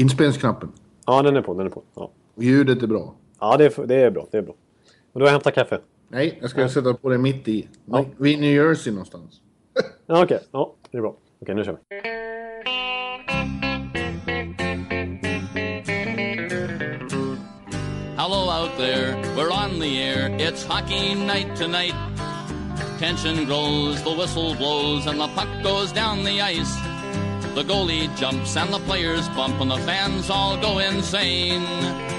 Inspelningsknappen. Ja, den är på. Den är på. Ja, Ljudet är bra. ja det, är, det är bra. Det är bra. Och då har jag hämtat kaffe. Nej, jag ska sätta på det mitt i. Ja. Vi är i New Jersey någonstans. Ja, okej. Ja, det är bra. Okej, nu kör vi. Hello out there, we're on the air. It's hockey night tonight. Tension grows, the whistle blows, and the puck goes down the ice. The goalie jumps and the players bump, and the fans all go insane.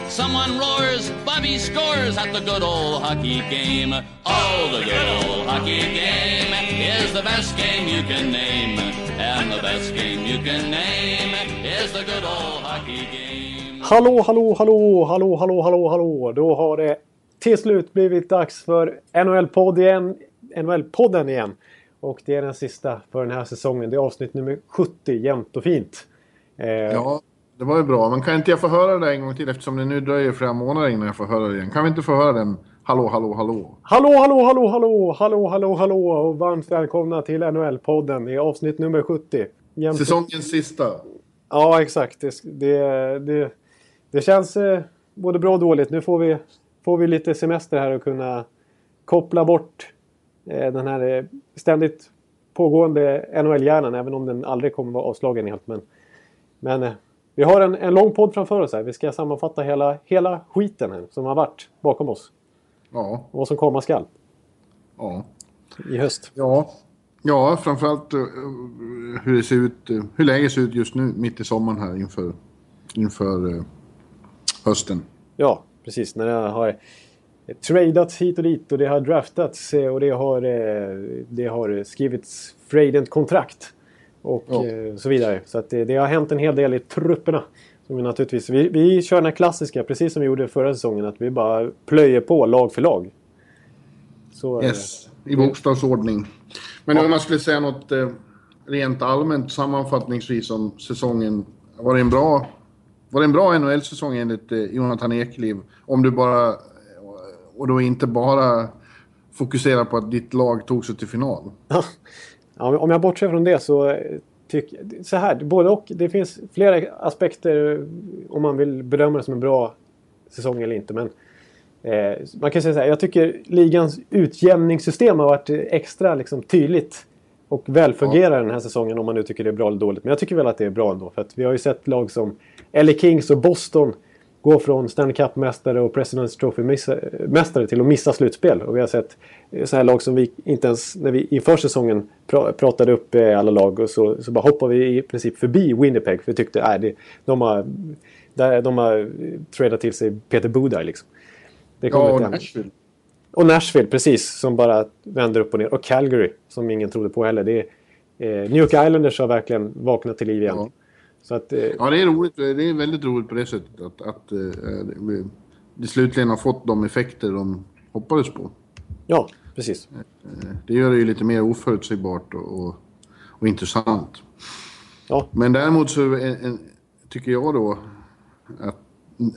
Someone roars, Bobby scores at the good old hockey game. Oh, the good old hockey game is the best game you can name. And the best game you can name is the good old hockey game. Hallå, hallå, hallå, hallå, hallå, hallå, hallå. Då har det till slut blivit dags för NHL-podd igen. NHL-podden igen. Och det är den sista för den här säsongen. Det är avsnitt nummer 70, jämnt och fint. Eh, Ja, det var ju bra. Men kan inte jag få höra det en gång till eftersom det nu dröjer flera månader innan jag får höra det igen? Kan vi inte få höra den? Hallå, hallå, hallå. Hallå, hallå, hallå, hallå, hallå, hallå, hallå och varmt välkomna till NHL-podden i avsnitt nummer 70. Jämnt- Säsongens sista. Ja, exakt. Det, det, det, det känns eh, både bra och dåligt. Nu får vi, får vi lite semester här och kunna koppla bort den här eh, ständigt pågående NHL-hjärnan, även om den aldrig kommer vara avslagen helt. Men, men eh, vi har en, en lång podd framför oss här. Vi ska sammanfatta hela, hela skiten här som har varit bakom oss. Ja, Och vad som komma skall ja. i höst. Ja, ja framförallt eh, hur det ser ut, eh, hur läget ser ut just nu mitt i sommaren här inför, inför eh, hösten. Ja, precis. När det har tradats hit och dit och det har draftats eh, och det har, eh, det har skrivits free agent kontrakt och Ja. eh, så vidare. Så att det, det har hänt en hel del i trupperna. Som vi, naturligtvis, vi, vi kör den här klassiska, precis som vi gjorde förra säsongen, att vi bara plöjer på lag för lag. Så, eh, Yes, i bokstavsordning. Men om man skulle säga något eh, rent allmänt sammanfattningsvis om säsongen. Var det en bra, var det en bra NHL-säsong enligt eh, Jonathan Ekeliv? Om du bara, och då inte bara fokuserar på att ditt lag tog sig till final. Ja, om jag bortser från det så tycker så här, både och. Det finns flera aspekter eh, om man vill bedöma det som en bra säsong eller inte. Men eh, man kan säga så här, jag tycker ligans utjämningssystem har varit extra liksom, tydligt och välfungerar den här säsongen om man nu tycker det är bra eller dåligt. Men jag tycker väl att det är bra ändå. För att vi har ju sett lag som LA Kings och Boston gå från Stanley Cup-mästare och President's Trophy-mästare till att missa slutspel. Och vi har sett eh, så här lag som vi inte ens, när vi inför säsongen pra, pratade upp eh, alla lag och så, så bara hoppade vi i princip förbi Winnipeg. För vi tyckte att äh, de har, de har eh, tradat till sig Peter Budaj liksom. Det kommer Ja, och. Nashville. Och Nashville, precis. Som bara vänder upp och ner. Och Calgary, som ingen trodde på heller. Det är, eh, New York Islanders har verkligen vaknat till liv igen. Ja. Så att, eh, Ja, det är roligt. Det är väldigt roligt på det sättet att, att eh, vi, det slutligen har fått de effekter de hoppades på. ja, precis. Eh, Det gör det ju lite mer oförutsägbart och, och, och intressant. Ja, Men däremot så en, en, tycker jag då att en,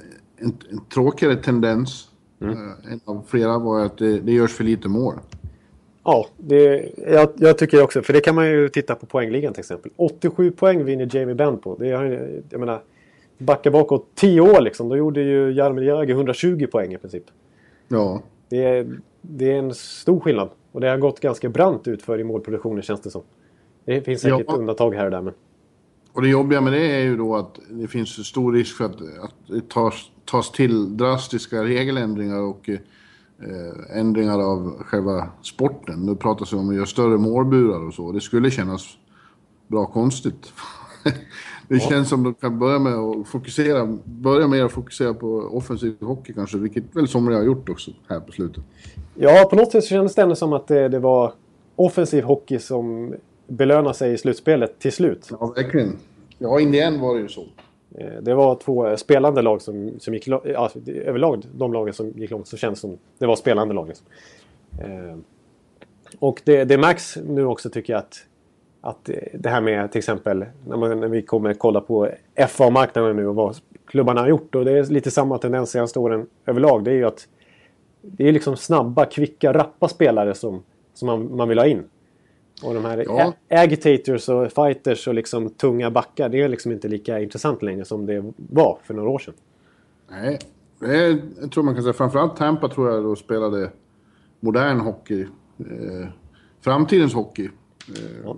en, tråkigare tendens, eh, en av flera, var att det, det görs för lite mål. Ja det, jag, jag tycker också. För det kan man ju titta på poängligan till exempel. 87 poäng vinner Jamie Benn på. Det jag menar, backa bakåt 10 år liksom. Då gjorde ju Jaromir Jagr 120 poäng i princip. Ja, Det är, det är en stor skillnad. Och det har gått ganska brant ut för i målproduktionen känns det som. Det finns säkert Ja. undantag här och där men... och det jobbiga med det är ju då att det finns stor risk för att, att det tas, tas till drastiska regeländringar och eh, ändringar av själva sporten. Nu pratas det om att göra större målburar och så. Det skulle kännas bra konstigt. det känns som de kan börja med att fokusera, börja mer att fokusera på offensiv hockey kanske, vilket väl somliga har gjort också här på slutet. Ja, på något sätt så kändes det ändå som att det, det var offensiv hockey som belönar sig i slutspelet till slut. Ja, verkligen. Ja, in the end var det ju så. Eh, det var två eh, spelande lag som, som gick långt. Ja, överlag de lagen som gick långt så känns som det var spelande lag. Liksom. Eh, Och det, det märks nu också tycker jag att, att eh, det här med till exempel när, man, när vi kommer kolla på FA-marknaden nu och vad klubbarna har gjort. Och det är lite samma tendens senaste åren överlag. Det är ju att det är liksom snabba, kvicka, rappa spelare som, som man, man vill ha in. Och de här Ja. agitators och fighters och liksom tunga backar, det är liksom inte lika intressant längre som det var för några år sedan. Nej, det är, jag tror man kan säga framförallt Tampa tror jag då spelade modern hockey. Eh, framtidens hockey. Eh,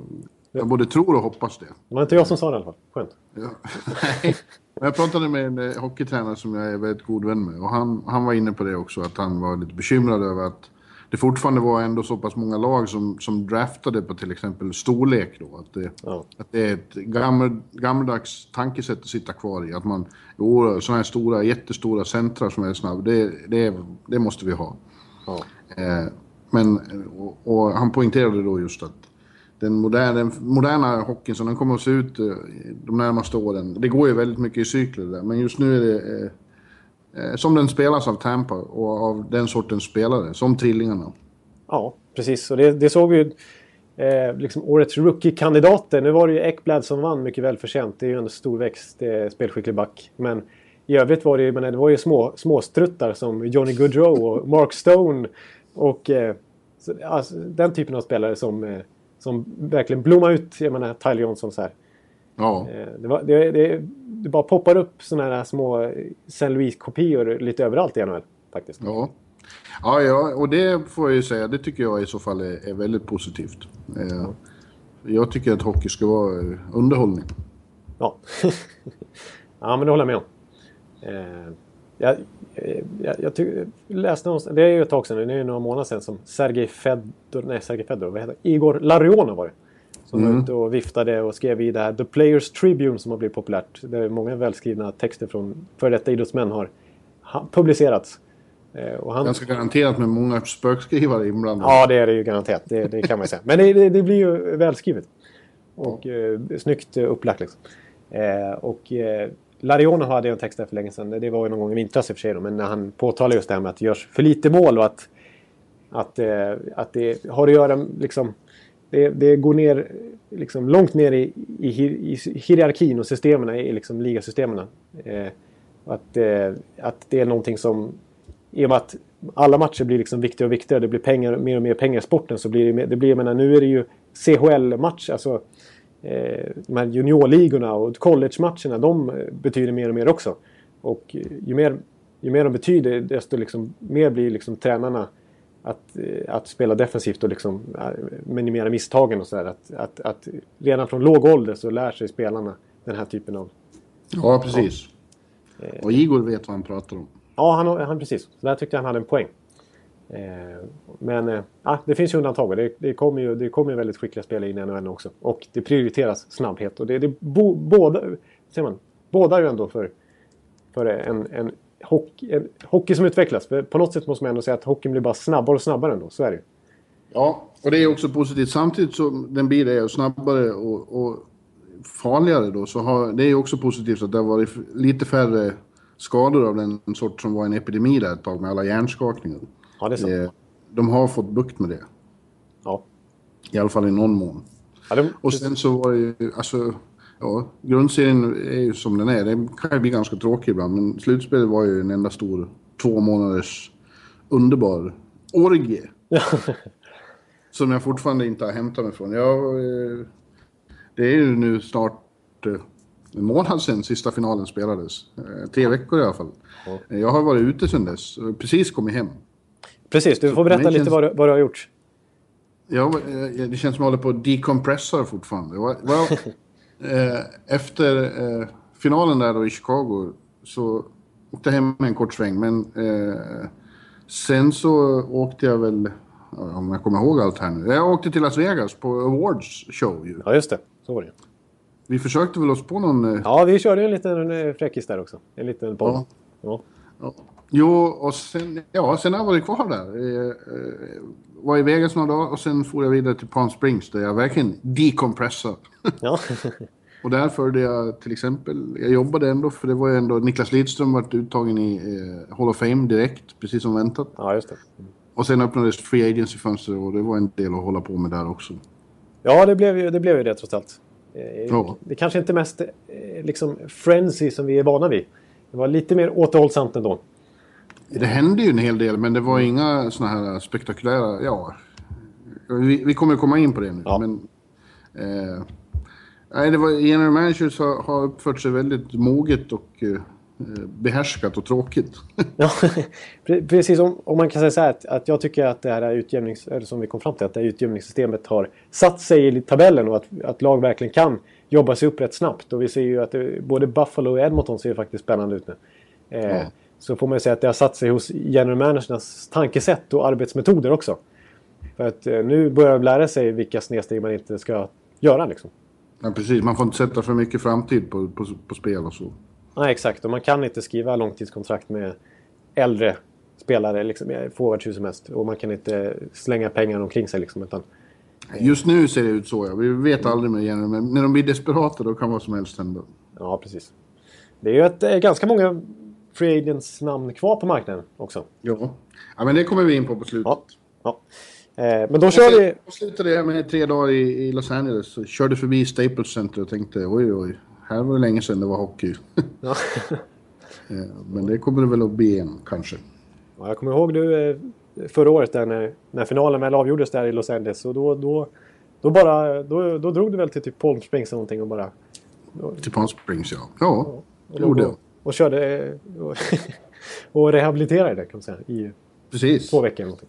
jag både tror och hoppas det. Det var inte jag som sa det i alla fall. Skönt. Ja. Nej. Jag pratade med en eh, hockeytränare som jag är väldigt god vän med och han, han var inne på det också att han var lite bekymrad över att det fortfarande var ändå så pass många lag som, som draftade på till exempel storlek då. Att det, Ja. att det är ett gammel, gammaldags tankesätt att sitta kvar i. Att man, jo, sådana här stora, jättestora centra som är snabba, det, det, det måste vi ha. Ja. Eh, men, och, och han poängterade då just att den moderna, den moderna hockeyn som den kommer att se ut eh, de närmaste åren, det går ju väldigt mycket i cykler där, men just nu är det eh, eh, som den spelas av Tampa och av den sortens spelare, som trillingarna. Ja, precis. Och det, det såg vi ju. Eh, liksom årets rookie-kandidater. Nu var det ju Ekblad som vann mycket välförtjänt. Det är ju en storväxt, eh, spelskicklig back. Men i övrigt var det ju, men det var ju små, småstruttar som Johnny Goodrow och Mark Stone. Och eh, så, alltså, den typen av spelare som, eh, som verkligen blommar ut. Jag menar Tyler Johnson så här. Ja, Eh, det, var, det, det, det bara poppar upp sådana här små St. Louis-kopior lite överallt i NHL. Faktiskt. ja. Ja, ja, och det får jag ju säga, det tycker jag i så fall är, är väldigt positivt. Eh, jag tycker att hockey ska vara eh, underhållning. Ja. ja, men det håller jag med om. Eh, jag, eh, jag, jag ty- läste någonstans, det är ju ett tag sedan, nu, det är ju några månader sedan som Sergej Fedor, nej Sergej Fedor, vad heter? Igor Larionov var det. Som var ute och viftade och skrev i det här The Players Tribune som har blivit populärt. Där många välskrivna texter från före detta idrottsmän har ha- publicerats. Eh, och han, Ganska garanterat med många spökskrivare inblandade. Ja, det är det ju garanterat. Det, det kan man ju säga. Men det, det, det blir ju välskrivet. Och eh, snyggt eh, upplagt liksom. Eh, och eh, Larionov hade en text där för länge sedan. Det var ju någon gång i vintras i och för sig då, Men när han påtalar just det här med att det görs för lite mål och att, att, eh, att det har att göra liksom... Det, det går ner liksom långt ner i, i, i hierarkin och systemen i liksom ligasystemen. Eh, att, eh, att det är någonting som i och med att alla matcher blir liksom viktigare och viktigare. Det blir pengar, mer och mer pengar i sporten. Så blir det, mer- det blir, jag menar, nu är det ju CHL-match, alltså eh, de här juniorligorna och college-matcherna. De eh, betyder mer och mer också. Och ju mer, ju mer de betyder, desto liksom, mer blir liksom tränarna att, eh, att spela defensivt och liksom, eh, minimera misstagen och sådär. Att, att, att redan från låg ålder så lär sig spelarna den här typen av Ja, precis. Och Igor vet vad han pratar om. Ja, han, han precis. Så där tyckte jag han hade en poäng. Eh, men eh, ah, det finns ju undantag. och Det, det kommer ju, det kommer ju väldigt skickliga spelare in i NHL också. Och det prioriteras snabbhet. Och det, det bo, båda, ser man, båda ju ändå för, för en, en, hockey, en hockey som utvecklas. På något sätt måste man ändå säga att hockeyn blir bara snabbare och snabbare ändå. Så är det ju. Ja, och det är också positivt. Samtidigt som den blir det och snabbare och, och farligare då så har det är också positivt att det har varit lite färre skador av den sort som var en epidemi där ett tag med alla hjärnskakningar. Ja, det är sant. Eh, De har fått bukt med det. Ja. I alla fall i någon mån. Ja, det, Och sen så var det ju, alltså, ja, grundserien är ju som den är. Det kan ju bli ganska tråkig ibland, men slutspelet var ju en enda stor två månaders underbar orgie. som jag fortfarande inte har hämtat mig från. Jag, eh, det är ju nu snart eh, en månad sedan sista finalen spelades. Eh, Tre veckor i alla fall. Eh, Jag har varit ute sedan dess och precis kommit hem. precis, du får berätta lite känns- vad du, vad du har gjort. Ja, det känns som att jag håller på att decompressa fortfarande. Eh, efter eh, finalen där då i Chicago så åkte jag hem en kort sväng. Men eh, sen så åkte jag väl, om jag kommer ihåg allt här nu. Jag åkte till Las Vegas på Awards show ju. Ja, just det. Så var det. Vi försökte väl oss på någon... Eh, Ja, vi körde en liten eh, fräckis där också. En liten podd. Ja. Ja. Ja. Jo, och sen, ja, sen har jag varit kvar där. Eh, eh, var i Vegas några dagar och sen for jag vidare till Palm Springs där jag verkligen decompressade. Ja. Och där följde jag till exempel, jag jobbade ändå för det var ju ändå Niklas Lidström vart uttagen i eh, Hall of Fame direkt, precis som väntat. ja, just det. Och sen öppnades Free Agency-fönster och det var en del att hålla på med där också. Ja, det blev ju det, blev ju det trots allt. Eh, Ja. Det kanske inte mest eh, liksom frenzy som vi är vana vid. Det var lite mer återhållsamt ändå. Det hände ju en hel del men det var inga såna här spektakulära, ja, Vi, vi kommer komma in på det nu. Ja. Men, eh, nej, det var, general managers har, har uppfört sig väldigt moget och eh, behärskat och tråkigt. Ja, pre- precis. Om, om man kan säga så här att, att jag tycker att det här utjämnings, eller som vi kom fram till, att det här utjämningssystemet har satt sig i tabellen och att, att lag verkligen kan jobba sig upp rätt snabbt. Och vi ser ju att det, både Buffalo och Edmonton ser faktiskt spännande ut nu. Eh, Ja. Så får man ju säga att det har satt sig hos general managernas tankesätt och arbetsmetoder också. För att eh, nu börjar de lära sig vilka snedsteg man inte ska göra liksom. Ja, precis. Man får inte sätta för mycket framtid på, på, på spel och så. Nej, exakt. Och man kan inte skriva långtidskontrakt med äldre spelare, liksom, eh, forwards hur som helst. Och man kan inte slänga pengar omkring sig. Liksom, utan, Just nu ser det ut så, ja. Vi vet aldrig med general men när de blir desperata då kan vad som helst hända. ja, precis. Det är ju ett, eh, ganska många free agents namn kvar på marknaden också. Ja. ja, men det kommer vi in på på slutet. Ja. ja. Eh, men då kör vi... avslutade jag med tre dagar i, i Los Angeles. Så körde förbi Staples Center och tänkte oj, oj, här var det länge sedan det var hockey. Ja. Eh, Men det kommer det väl att bli igen, kanske. Ja, jag kommer ihåg du eh, förra året där när, när finalen väl avgjordes där i Los Angeles. Och då, då, då, bara, då, då drog du väl till typ Palm Springs eller någonting och bara... Till Palm Springs, ja. Ja, Och, det gjorde jag. Och, körde eh, och, och rehabiliterade det kan man säga i Precis. två veckor någonting.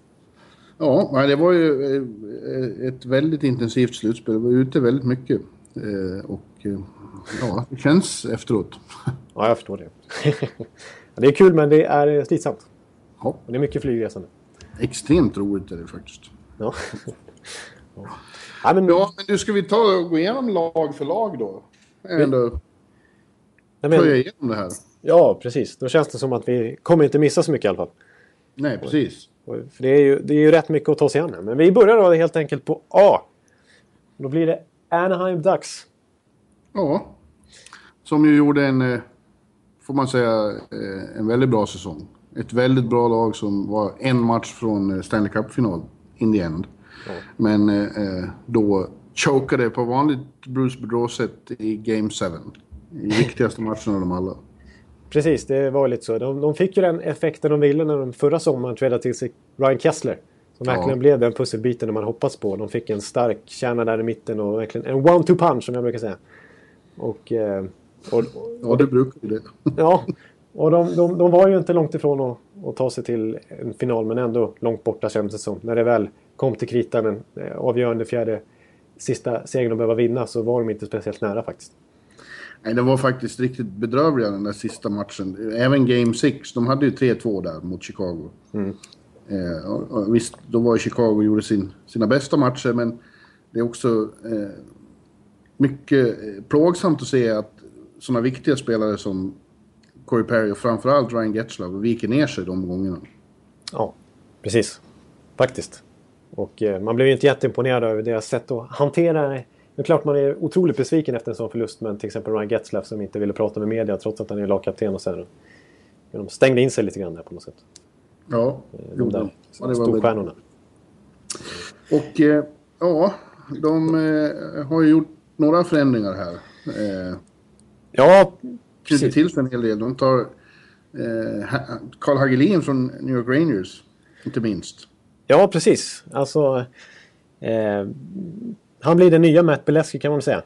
Ja, det var ju eh, ett väldigt intensivt slutspel. Det var ute väldigt mycket. Eh, Och ja, det känns efteråt. Ja, jag förstår det. Det är kul men det är slitsamt. Ja, Och det är mycket flygresande. extremt roligt är det faktiskt. Ja. ja. Ja, men, Ja, men du, ska vi ta och gå igenom lag för lag då? Ändå jag plöja men, igenom det här. Ja, precis. Då känns det som att vi kommer inte missa så mycket i alla fall. Nej, precis. Och- För det är, ju, det är ju rätt mycket att ta sig an här. Men vi börjar då helt enkelt på A. Då blir det Anaheim Ducks. Ja. Som ju gjorde en, eh, får man säga, eh, en väldigt bra säsong. Ett väldigt bra lag som var en match från eh, Stanley Cup-final in the end. Men eh, eh, då chokade på vanligt Bruce Boudreau-sätt i Game 7. I viktigaste matchen av dem alla. Precis, det var lite så. De, de fick ju den effekten de ville när de förra sommaren trädde till sig Ryan Kessler. Som Ja. verkligen blev den pusselbiten man hoppats på. De fick en stark kärna där i mitten och verkligen en one-two punch som jag brukar säga. Och, eh, och, Ja, det brukar ju det. Ja, och de, de, de var ju inte långt ifrån att, att ta sig till en final men ändå långt borta kändes det som. När det väl kom till kritan, den eh, avgörande fjärde sista segern de behöver vinna så var de inte speciellt nära faktiskt. Nej, det var faktiskt riktigt bedrövliga den där sista matchen. Även Game 6, de hade ju 3-2 där mot Chicago. Eh, och, och visst, då var ju Chicago och gjorde sin, sina bästa matcher, men det är också eh, mycket eh, plågsamt att se att sådana viktiga spelare som Corey Perry och framförallt Ryan Getzlav viker ner sig de gångerna. Ja, precis. Faktiskt. Och eh, man blev ju inte jätteimponerad över deras sätt att hantera det. Är klart man är otroligt besviken efter en sån förlust men till exempel Ryan Getzlaff som inte ville prata med media trots att han är lagkapten och så här. De stängde in sig lite grann där på något sätt. Ja, De där Ja, det var storstjärnorna. Och eh, ja, de eh, har ju gjort några förändringar här. Eh, Ja, Precis. till sig en hel del. De tar eh, Carl Hagelin från New York Rangers, inte minst. Ja, precis. Alltså... Han blir den nya Matt Beleski kan man säga.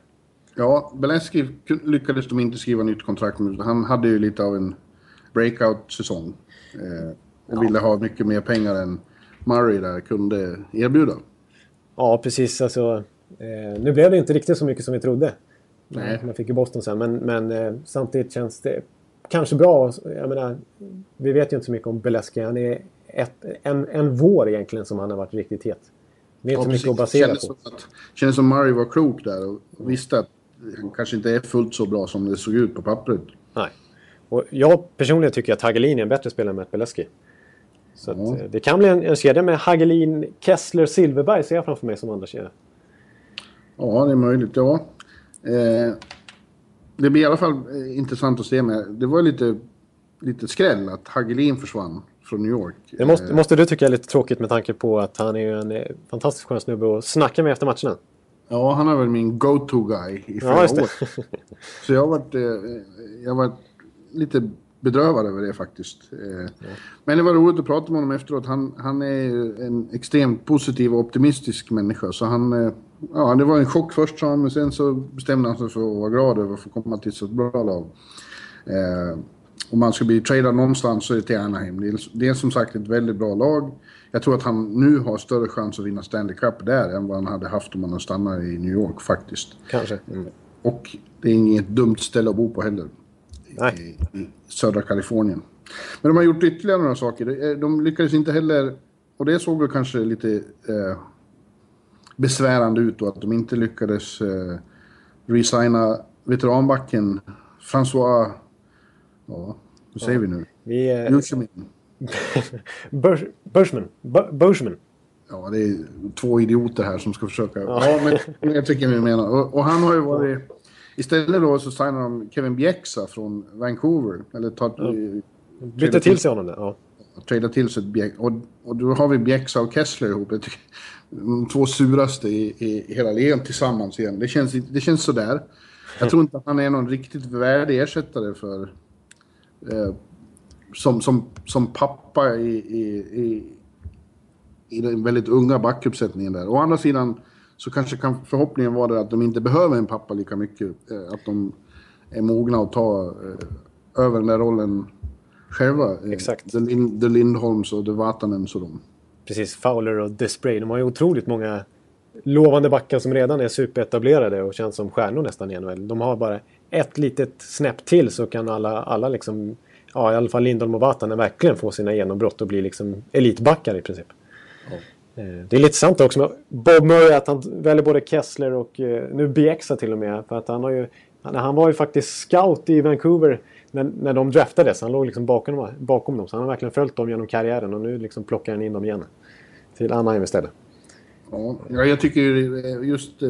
Ja, Belenski kun- lyckades de inte skriva nytt kontrakt med. Han hade ju lite av en breakout-säsong. Eh, och ville ha mycket mer pengar än Murray där kunde erbjuda. Ja, precis. Alltså, eh, nu blev det inte riktigt så mycket som vi trodde. Nej. Man fick ju Boston sen. Men, men eh, samtidigt känns det kanske bra. Jag menar, vi vet ju inte så mycket om Beleski. Han är ett, en, en vår egentligen som han har varit riktigt het. Det är inte så mycket att basera Kändes på. som, att, kändes som Murray var klok där och visste att han kanske inte är fullt så bra som det såg ut på pappret. Nej. Och jag personligen tycker att Hagelin är en bättre spelare än Matt Beleski. Så Ja. eh, det kan bli en, en kedja med Hagelin, Kessler, Silverberg ser jag framför mig som andra kedja. Ja, det är möjligt. Ja. Eh, det blir i alla fall eh, intressant att se. Med. Det var lite, lite skräll att Hagelin försvann från New York. Det måste, Eh, måste du tycka är lite tråkigt med tanke på att han är en eh, fantastiskt skön snubbe att snacka med efter matcherna. Ja, han är väl min go-to guy i flera Ja, år. Så jag har varit, eh, jag varit lite bedrövad över det faktiskt. Men det var roligt att prata med honom efteråt. Han, han är en extremt positiv och optimistisk människa. Så han, ja, det var en chock först sa han, men sen så bestämde han sig för att vara glad över att få komma till så bra lag. Om man ska bli tradad någonstans så är det till Anaheim. Det är, det är som sagt ett väldigt bra lag. Jag tror att han nu har större chans att vinna Stanley Cup där än vad han hade haft om han hade stannat i New York faktiskt. Kanske. Mm. Och det är inget dumt ställe att bo på heller. Nej. I, I södra Kalifornien. Men de har gjort ytterligare några saker. De lyckades inte heller, och det såg väl kanske lite eh, besvärande ut då, att de inte lyckades eh, resigna veteranbacken François... Ja, vad säger vi nu? Vi, eh, Börsman. Bö- Börsman. Ja, det är två idioter här som ska försöka... Ja, men jag tycker vi menar. Och, och han har ju varit... Istället då så signar de Kevin Bjäxa från Vancouver. Eller tar... Bytte till sig honom där. Ja. Trada till sig ett Bjäx... Och, och då har vi Bjäxa och Kessler ihop. Jag tycker, de två suraste i, i, i hela ligan tillsammans igen. Det känns, det känns sådär. Jag tror inte att han är någon riktigt värdig ersättare för... Eh, som, som, som pappa i, i, i, i den väldigt unga backuppsättningen där. Å andra sidan så kanske kan förhoppningen vara att de inte behöver en pappa lika mycket. Eh, att de är mogna att ta eh, över den där rollen själva. Exakt. The, Lind, The Lindholms och The Vatanens och de. Precis. Fowler och Despray. De har ju otroligt många lovande backar som redan är superetablerade och känns som stjärnor nästan i NHL. De har bara ett litet snäpp till så kan alla, alla liksom... Ja, i alla fall Lindholm och Vatanen verkligen få sina genombrott och bli liksom elitbackar i princip. Eh, Det är lite sant också med Bob Murray att han väljer både Kessler och eh, nu Bjäxa till och med. För att han, har ju, han, han var ju faktiskt scout i Vancouver när, när de draftades. Han låg liksom bakom, bakom dem. Så han har verkligen följt dem genom karriären och nu liksom plockar han in dem igen. Till Anaheim istället. Ja, ja, jag tycker eh, just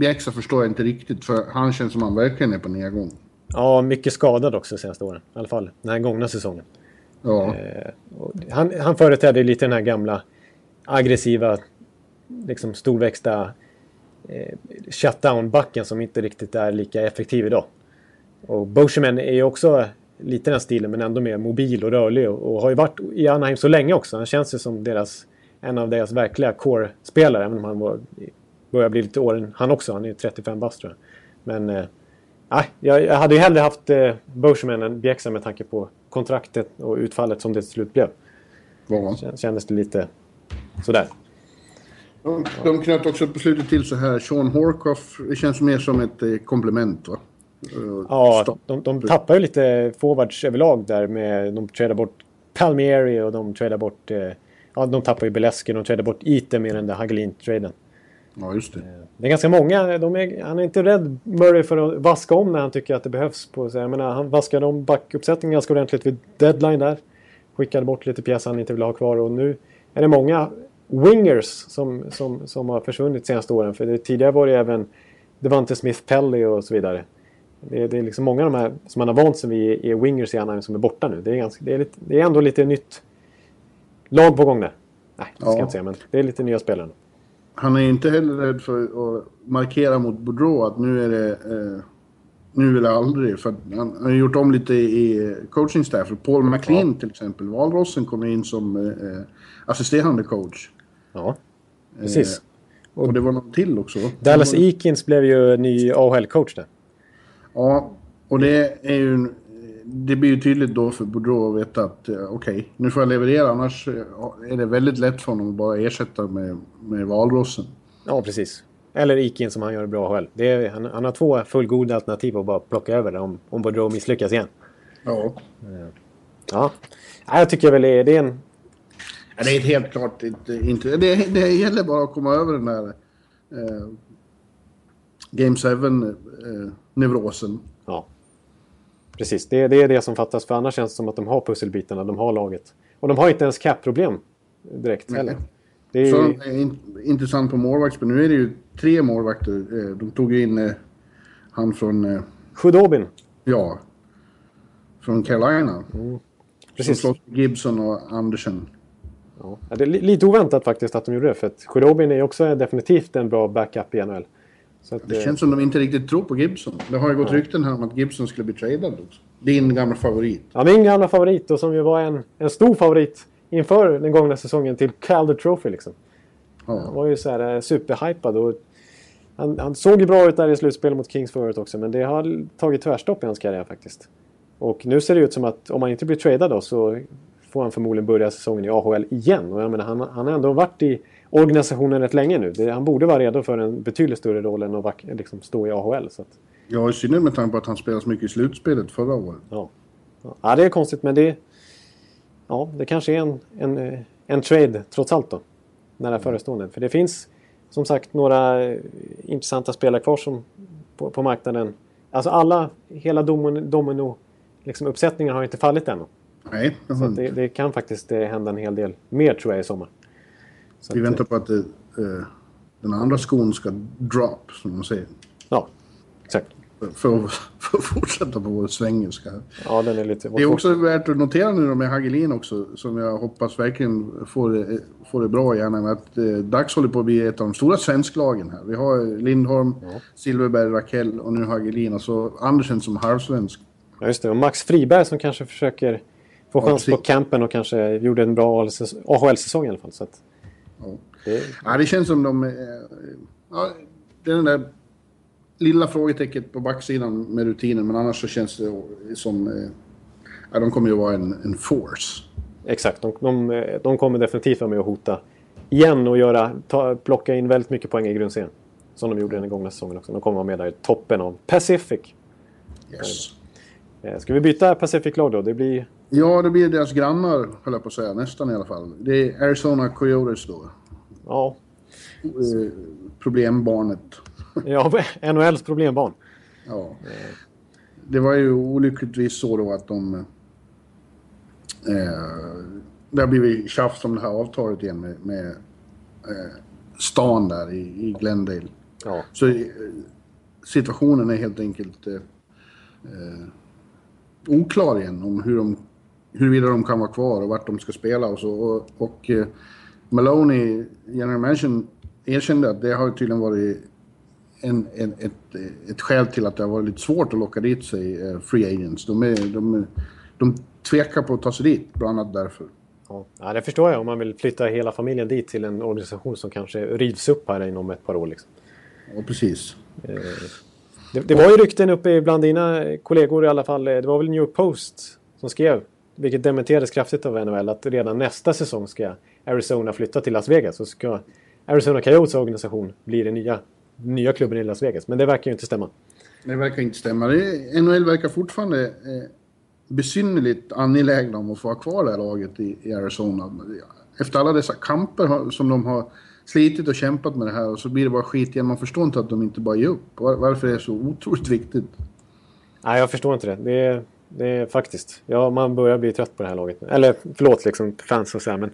Bjäxa förstår jag inte riktigt för han känns som han verkligen är på nedgång. Ja, mycket skadad också senaste åren. I alla fall den här gångna säsongen. Ja, Eh, han, han företräder lite den här gamla aggressiva, liksom storväxta eh, shutdown-backen som inte riktigt är lika effektiv idag. Och Boscheman är ju också lite den här stilen men ändå mer mobil och rörlig och, och har ju varit i Anaheim så länge också. Han känns ju som deras, en av deras verkliga core-spelare även om han var, börjar bli lite åren han också. Han är ju 35 bast tror jag. Men eh, jag, jag hade ju hellre haft eh, Boscheman än Bjäxa med tanke på kontraktet och utfallet som det till slut blev. Kän- Kändes det lite sådär. De, de knöt också på slutet till så här, Sean Horkoff, det känns mer som ett eh, komplement va? Eh, Ja, stopp. de, de tappar ju lite forwards överlag där med... De tradar bort Palmieri och de tradar bort... Eh, ja, de tappar ju Beleski de tradar bort Item i den där Hagelin-traden. Ja, just det. Det är ganska många. Är, han är inte rädd, Murray, för att vaska om när han tycker att det behövs. På, så jag menar, han vaskade om backuppsättningen ganska ordentligt vid deadline där. Skickade bort lite pjäser han inte vill ha kvar och nu är det många wingers som, som, som har försvunnit de senaste åren. För det, tidigare var det även Devante Smith-Pelly och så vidare. Det, är- det är liksom många av de här som man har vant sig vid är wingers i Anaheim som är borta nu. Det är, ganska, det är, lite, det är ändå lite nytt lag på gång där. Nej, det ska Ja. jag inte säga, men det är lite nya spelare. Han är inte heller rädd för att markera mot Boudreau att nu är det... Eh, nu eller aldrig. För att han har gjort om lite i coaching staff. Paul McLean till exempel. Valrossen kom in som eh, assisterande coach. Ja, precis. Och det var någon till också. Dallas Eakins blev ju ny AHL-coach där. Ja, och det är ju... Det blir ju tydligt då för Boudreau att veta att eh, okej, nu får jag leverera annars eh, är det väldigt lätt för honom att bara ersätta med, med valrossen. Ja, precis. Eller Eakins som han gör bra AHL. Det är, han, han har två fullgoda alternativ att bara plocka över om, om Boudreau misslyckas igen. Ja. Ja, ja jag tycker väl det är, en... Ja, det är helt klart inte... inte det, det gäller bara att komma över den där eh, Game 7-neurosen. Ja, precis. Det, det är det som fattas. För annars känns det som att de har pusselbitarna, de har laget. Och de har inte ens cap-problem direkt heller. Det är, Så är in, intressant på målvaktsspel. Nu är det ju tre målvakter. Eh, de tog ju in eh, han från... Eh, Khudobin. ja. Från Carolina. Som Precis. med Gibson och Andersen. Ja. Det är li- lite oväntat faktiskt att de gjorde det. För att Khudobin är också definitivt en bra backup i NHL. Att, Det eh, känns som de inte riktigt tror på Gibson. Det har ju gått rykten här om att Gibson skulle bli tradad också. Din gamla favorit. Ja, min gamla favorit och som ju var en, en stor favorit inför den gångna säsongen till Calder Trophy liksom. Han Ja. var ju så här eh, superhypad och han, han såg ju bra ut där i slutspelet mot Kings förut också men det har tagit tvärstopp i hans karriär faktiskt. Och nu ser det ut som att om han inte blir tradad då så får han förmodligen börja säsongen i AHL igen. Och jag menar, han, han har ändå varit i organisationen rätt länge nu. Det, han borde vara redo för en betydligt större roll än att liksom, stå i AHL. Så att, Ja, i synnerhet med tanke på att han spelade så mycket i slutspelet förra året. ja. ja, det är konstigt men det, ja, det kanske är en, en, eh, en trade trots allt då. Nära förestående. För det finns som sagt några eh, intressanta spelare kvar som, på, på marknaden. Alltså alla, hela domino, domino liksom uppsättningen har inte fallit ännu. Nej, det det kan faktiskt eh, hända en hel del mer tror jag i sommar. Så Vi väntar på att det, eh, den andra skon ska drop, som de säger. Ja, exakt. För att, för att fortsätta på vår svengelska. Ja, den är lite... Det är också värt att notera nu med Hagelin också, som jag hoppas verkligen får det, får det bra med att eh, Dags håller på att bli ett av de stora svensklagen här. Vi har Lindholm, Silverberg, Rakell och nu Hagelin och så Andersen som halvsvensk. Ja, just det. Och Max Friberg som kanske försöker få Ja, chans på precis. campen och kanske gjorde en bra AHL-säsong i alla fall. Så att, Ja. det, Ja, det känns som de... eh, Ja, det är den där lilla frågetecknet på backsidan med rutinen, men annars så känns det som... eh, Ja, de kommer ju vara en, en force. exakt, de, de, eh, de kommer definitivt vara med och hota igen och göra, ta, plocka in väldigt mycket poäng i grundserien. Som de gjorde den gångna säsongen också. De kommer vara med där i toppen av Pacific. Yes. Eh, Ska vi byta Pacific-lag då? Det blir... Ja, det blir deras grannar, höll jag på att säga. Nästan i alla fall. Det är Arizona Coyotes då. Ja, Eh, problembarnet. ja NHLs problembarn. Ja. Det var ju olyckligtvis så då att de... Eh, det har blivit tjafs om det här avtalet igen med, med eh, stan där i, i Glendale. Ja. Så eh, situationen är helt enkelt eh, eh, oklar igen om hur de, huruvida de kan vara kvar och vart de ska spela och så. Och, och eh, Maloney, general manager, erkände att det har tydligen varit en, en, ett, ett skäl till att det har varit lite svårt att locka dit sig eh, free agents. De, är, de, de tvekar på att ta sig dit, bland annat därför. Ja. det förstår jag. Om man vill flytta hela familjen dit till en organisation som kanske rivs upp här inom ett par år. Liksom. Ja, precis. Det, det var ju rykten uppe bland dina kollegor i alla fall. Det var väl New York Post som skrev, vilket dementerades kraftigt av NHL, att redan nästa säsong ska Arizona flytta till Las Vegas. Och ska Arizona Coyotes organisation bli den nya, nya klubben i Las Vegas. Men det verkar ju inte stämma. Det verkar inte stämma. Det, NHL verkar fortfarande eh, besynnerligt angelägna om att få ha kvar det här laget i, i Arizona. Efter alla dessa kamper som de har slitit och kämpat med det här och så blir det bara skit igen. Man förstår inte att de inte bara ger upp. Var, varför är det så otroligt viktigt? Nej, jag förstår inte det. Det är, det är faktiskt... Ja, man börjar bli trött på det här laget. Eller förlåt, liksom fans och så här, men...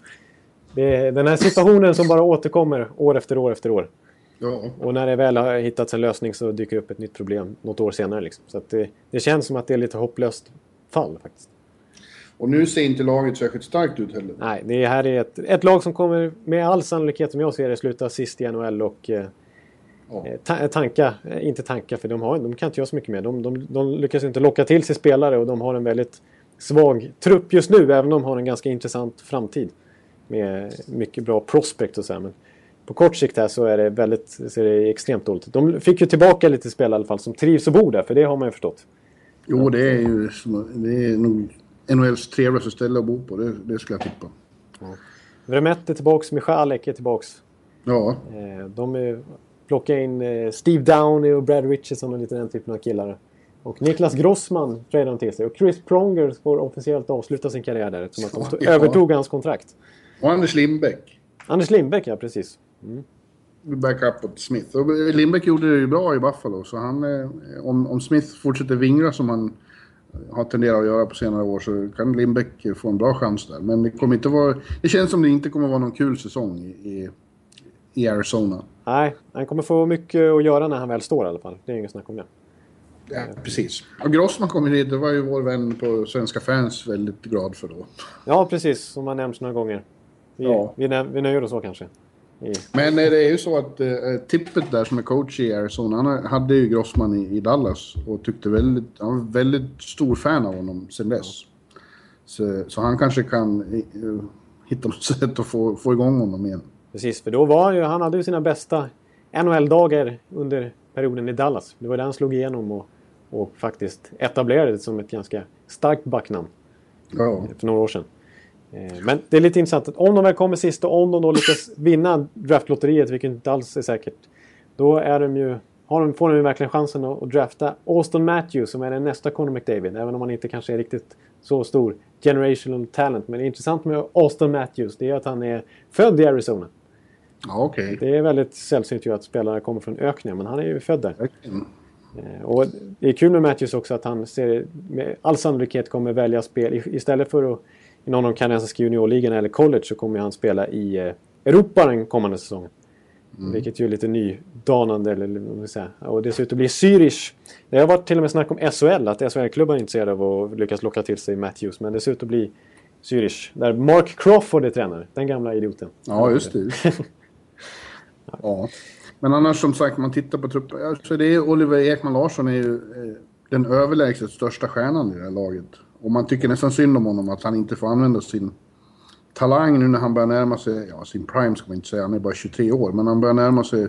Det är den här situationen som bara återkommer år efter år efter år. Ja, Och när det väl har hittats en lösning så dyker upp ett nytt problem något år senare. Liksom. Så det, det känns som att det är lite hopplöst fall faktiskt. och nu ser inte laget särskilt starkt ut heller. Nej, det här är ett, ett lag som kommer med all sannolikhet som jag ser det sluta sist i NHL och eh, ta, tanka, eh, inte tanka för de, har, de kan inte göra så mycket med. De, de, de lyckas inte locka till sig spelare och de har en väldigt svag trupp just nu även om de har en ganska intressant framtid. Med mycket bra prospect och så här. Men på kort sikt här så är det, väldigt, så är det extremt dåligt. De fick ju tillbaka lite spelare i alla fall som trivs och bor där, för det har man ju förstått. Jo, det är ju det är nog NHLs trevligaste ställe att bo på. Det, det skulle jag tippa. Vremet är tillbaks, Michalek är tillbaks. Ja, Eh, De är, plockar in eh, Steve Downey och Brad Richardson och lite den typen av killar. Och Niklas Grossman tradar de till sig. Och Chris Pronger får officiellt avsluta sin karriär där eftersom att de Ja. övertog hans kontrakt. och Anders Lindbäck. Anders Lindbäck, ja precis. backup åt Smith. Och Lindbäck gjorde det ju bra i Buffalo, så han, eh, om, om Smith fortsätter vingra som han har tenderat att göra på senare år så kan Lindbäck få en bra chans där. Men det kommer inte vara... Det känns som det inte kommer vara någon kul säsong i, i, i Arizona. Nej, han kommer få mycket att göra när han väl står i alla fall. Det är inget snack om det. Ja, precis. Och Grossman kommer hit, det var ju vår vän på Svenska fans väldigt glad för då. Ja, precis. Som har nämnts några gånger. Vi, Ja. vi, nö- vi nöjer oss så kanske. I, Men eh, det är ju så att eh, Tippet där som är coach i Arizona, han hade ju Grossman i, i Dallas och tyckte väldigt, han var väldigt stor fan av honom sen dess. Så, så han kanske kan eh, hitta något sätt att få, få igång honom igen. Precis, för då var ju, han hade ju sina bästa NHL-dagar under perioden i Dallas. Det var där han slog igenom och, och faktiskt etablerade det som ett ganska starkt backnamn Ja. för några år sedan. Eh, Men det är lite intressant att om de väl kommer sist och om de då lyckas vinna draftlotteriet, vilket inte alls är säkert, då är de ju, har de, får de ju verkligen chansen att, att drafta Austin Matthews som är den nästa Conor McDavid, även om han inte kanske är riktigt så stor generational talent. Men det är intressant med Austin Matthews, det är att han är född i Arizona. Ja, okej. Det är väldigt sällsynt ju att spelare kommer från öknen, men han är ju född där. Verkligen. Eh, Och det är kul med Matthews också att han ser, med all sannolikhet kommer välja spel istället för att i någon av de kanadensiska juniorligorna eller college så kommer han spela i eh, Europa den kommande säsongen. Vilket ju är lite nydanande. Eller, vad ska säga. Och dessutom blir Zürich. Det har varit till och med snack om SHL, att SHL-klubbar är intresserade av att lyckas locka till sig Matthews. Men dessutom blir Zürich, där Mark Crawford är tränare. Den gamla idioten. Ja, just det. ja. Men annars som sagt, man tittar på truppen. Alltså det är Oliver Ekman Larsson är ju eh, den överlägset största stjärnan i det här laget. Och man tycker nästan synd om honom att han inte får använda sin talang nu när han börjar närma sig, ja sin prime ska man inte säga, han är bara 23 år. Men han börjar närma sig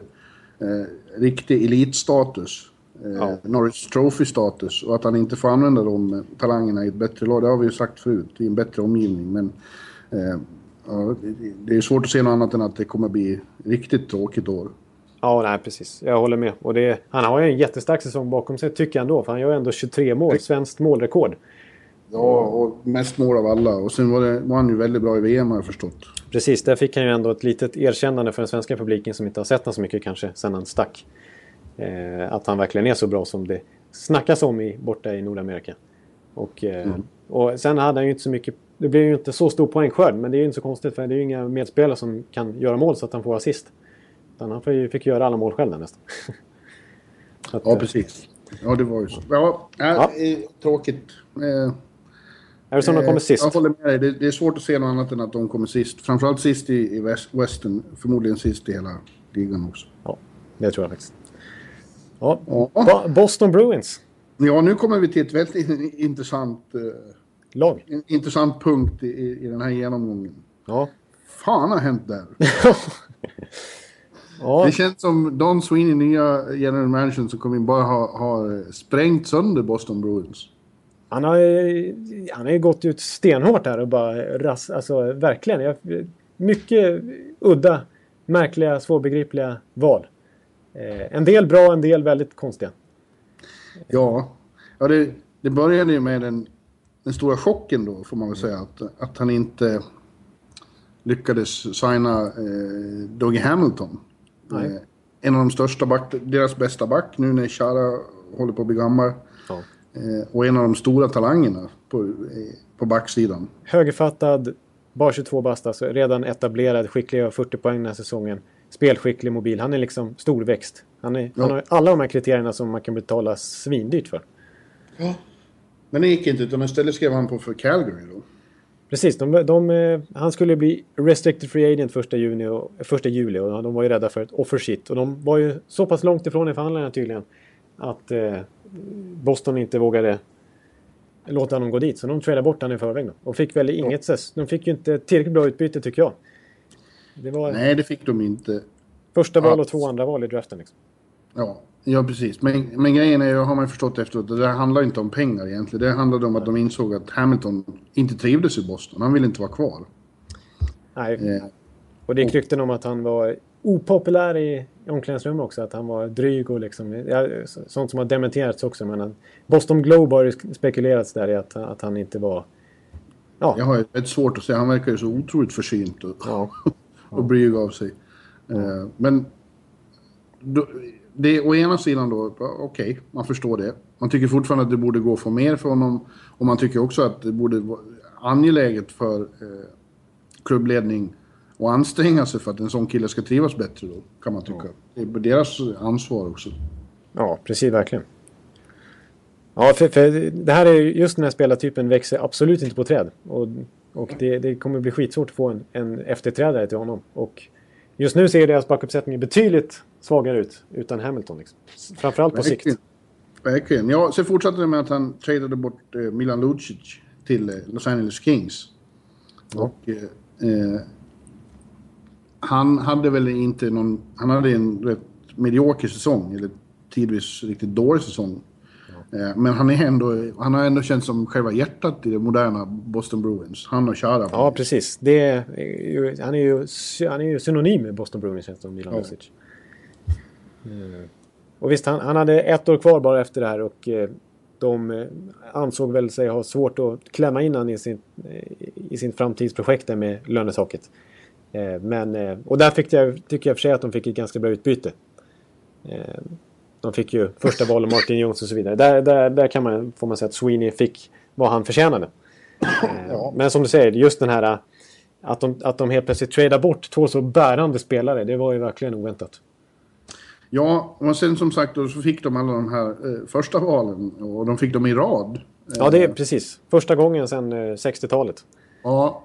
eh, riktig elitstatus. Eh, Ja. Norris Trophy-status. Och att han inte får använda de talangerna i ett bättre lag, det har vi ju sagt förut, i en bättre omgivning. Men eh, ja, det, är svårt att se något annat än att det kommer bli riktigt tråkigt år. Ja, nej precis. Jag håller med. Och det, han har ju en jättestark säsong bakom sig tycker jag ändå. För han gör ändå 23 mål, svenskt målrekord. Ja, och mest mål av alla. Och sen var, det, var han ju väldigt bra i VM har jag förstått. Precis, där fick han ju ändå ett litet erkännande för den svenska publiken som inte har sett honom så mycket kanske sen han stack. Eh, att han verkligen är så bra som det snackas om i, borta i Nordamerika. Och, eh, och sen hade han ju inte så mycket... Det blev ju inte så stor poängskörd, men det är ju inte så konstigt för det är ju inga medspelare som kan göra mål så att han får assist. Utan han fick, fick göra alla mål själv där nästan. Att, Ja, eh, precis. Ja, det var ju så. Ja, ja. Ja. Eh, tråkigt. Eh, Arizona kommer eh, sist. Jag håller med dig. Det, det är svårt att se något annat än att de kommer sist. Framförallt sist i, i West, Western. Förmodligen sist i hela ligan också. Ja, det tror jag faktiskt. Ja, Ja. Bo- Boston Bruins. Ja, nu kommer vi till ett väldigt intressant, eh, Lag. en intressant punkt i, i, den här genomgången. Ja. fan har hänt där? ja. Det känns som Don Sweeney, nya general manager som kom in, bara har, har sprängt sönder Boston Bruins. Han har, han har ju gått ut stenhårt här och bara ras, alltså verkligen. Jag, mycket udda, märkliga, svårbegripliga val. Eh, en del bra, en del väldigt konstiga. Ja, ja det, det började ju med den, den stora chocken då, får man väl säga. Att, att han inte lyckades signa eh, Dougie Hamilton. Eh, en av de största back, deras bästa back nu när Chara håller på att bli gammal. Ja. Eh, och en av de stora talangerna på, eh, på backsidan. Högerfattad, bara 22 bast, alltså redan etablerad, skicklig, har 40 poäng den här säsongen. Spelskicklig, mobil. Han är liksom storväxt. Han, är, Ja. han har alla de här kriterierna som man kan betala svindyrt för. Men det gick inte, utan istället skrev han på för Calgary då. Precis, de, de, eh, han skulle bli restricted free agent första, juni och, första juli och de var ju rädda för ett offer shit. Och de var ju så pass långt ifrån i förhandlingarna tydligen att eh, Boston inte vågade låta honom gå dit. Så de tradade bort honom i förväg då. Och fick väl inget ses. De fick ju inte tillräckligt bra utbyte tycker jag. Det var Nej, det fick de inte. första val och två andra val i draften. Liksom. Ja, ja precis. Men, men grejen är har man förstått efteråt, det där handlar inte om pengar egentligen. Det handlade om att de insåg att Hamilton inte trivdes i Boston. Han ville inte vara kvar. Nej, Eh, och det gick rykten om att han var opopulär i omklädningsrummet också. Att han var dryg och liksom... Ja, så- sånt som har dementerats också. Men Boston Globe har ju spekulerats där i att, att han inte var... Ja, jag har rätt svårt att säga. Han verkar ju så otroligt försynt och, ja. och blyg av sig. Eh, men då, det är å ena sidan då, ja, okej, man förstår det. Man tycker fortfarande att det borde gå att få mer från honom. Och man tycker också att det borde vara angeläget för eh, klubbledning att anstränga sig för att en sån kille ska trivas bättre då, kan man tycka. Det är deras ansvar också. Ja, precis verkligen. Ja, för, för det här är ju- just den här spelartypen växer absolut inte på träd. Och, och det, det kommer bli skitsvårt att få en, en efterträdare till honom. Och just nu ser deras backuppsättning betydligt svagare ut utan Hamilton. Liksom. Framförallt på sikt. Verkligen. Verkligen. Ja, sen fortsatte det med att han tradade bort eh, Milan Lucic till eh, Los Angeles Kings. Ja. Och, eh, eh, han hade väl inte någon... Han hade en rätt medioker säsong, eller tidvis riktigt dålig säsong. Eh, men han, är ändå, han har ändå känts som själva hjärtat i det moderna Boston Bruins. Han och Chara. Ja, precis. Det är ju, han, är ju, han är ju synonym med Boston Bruins känns det som, Milan Ja. Lucic. Eh, Och visst, han, han hade ett år kvar bara efter det här och eh, de eh, ansåg väl sig ha svårt att klämma in han i sin, i sin framtidsprojekt med lönetaket. Eh, Men, eh, och där fick jag, tycker jag för sig att de fick ett ganska bra utbyte. De fick ju första valet Martin Jones och så vidare. Där, där, där kan man, får man säga att Sweeney fick vad han förtjänade. Eh, Men som du säger, just den här att de, att de helt plötsligt tradar bort två så bärande spelare, det var ju verkligen oväntat. Ja, och sen som sagt då så fick de alla de här eh, första valen och de fick dem i rad. Ja, det är precis. Första gången sedan eh, 60-talet. Ja,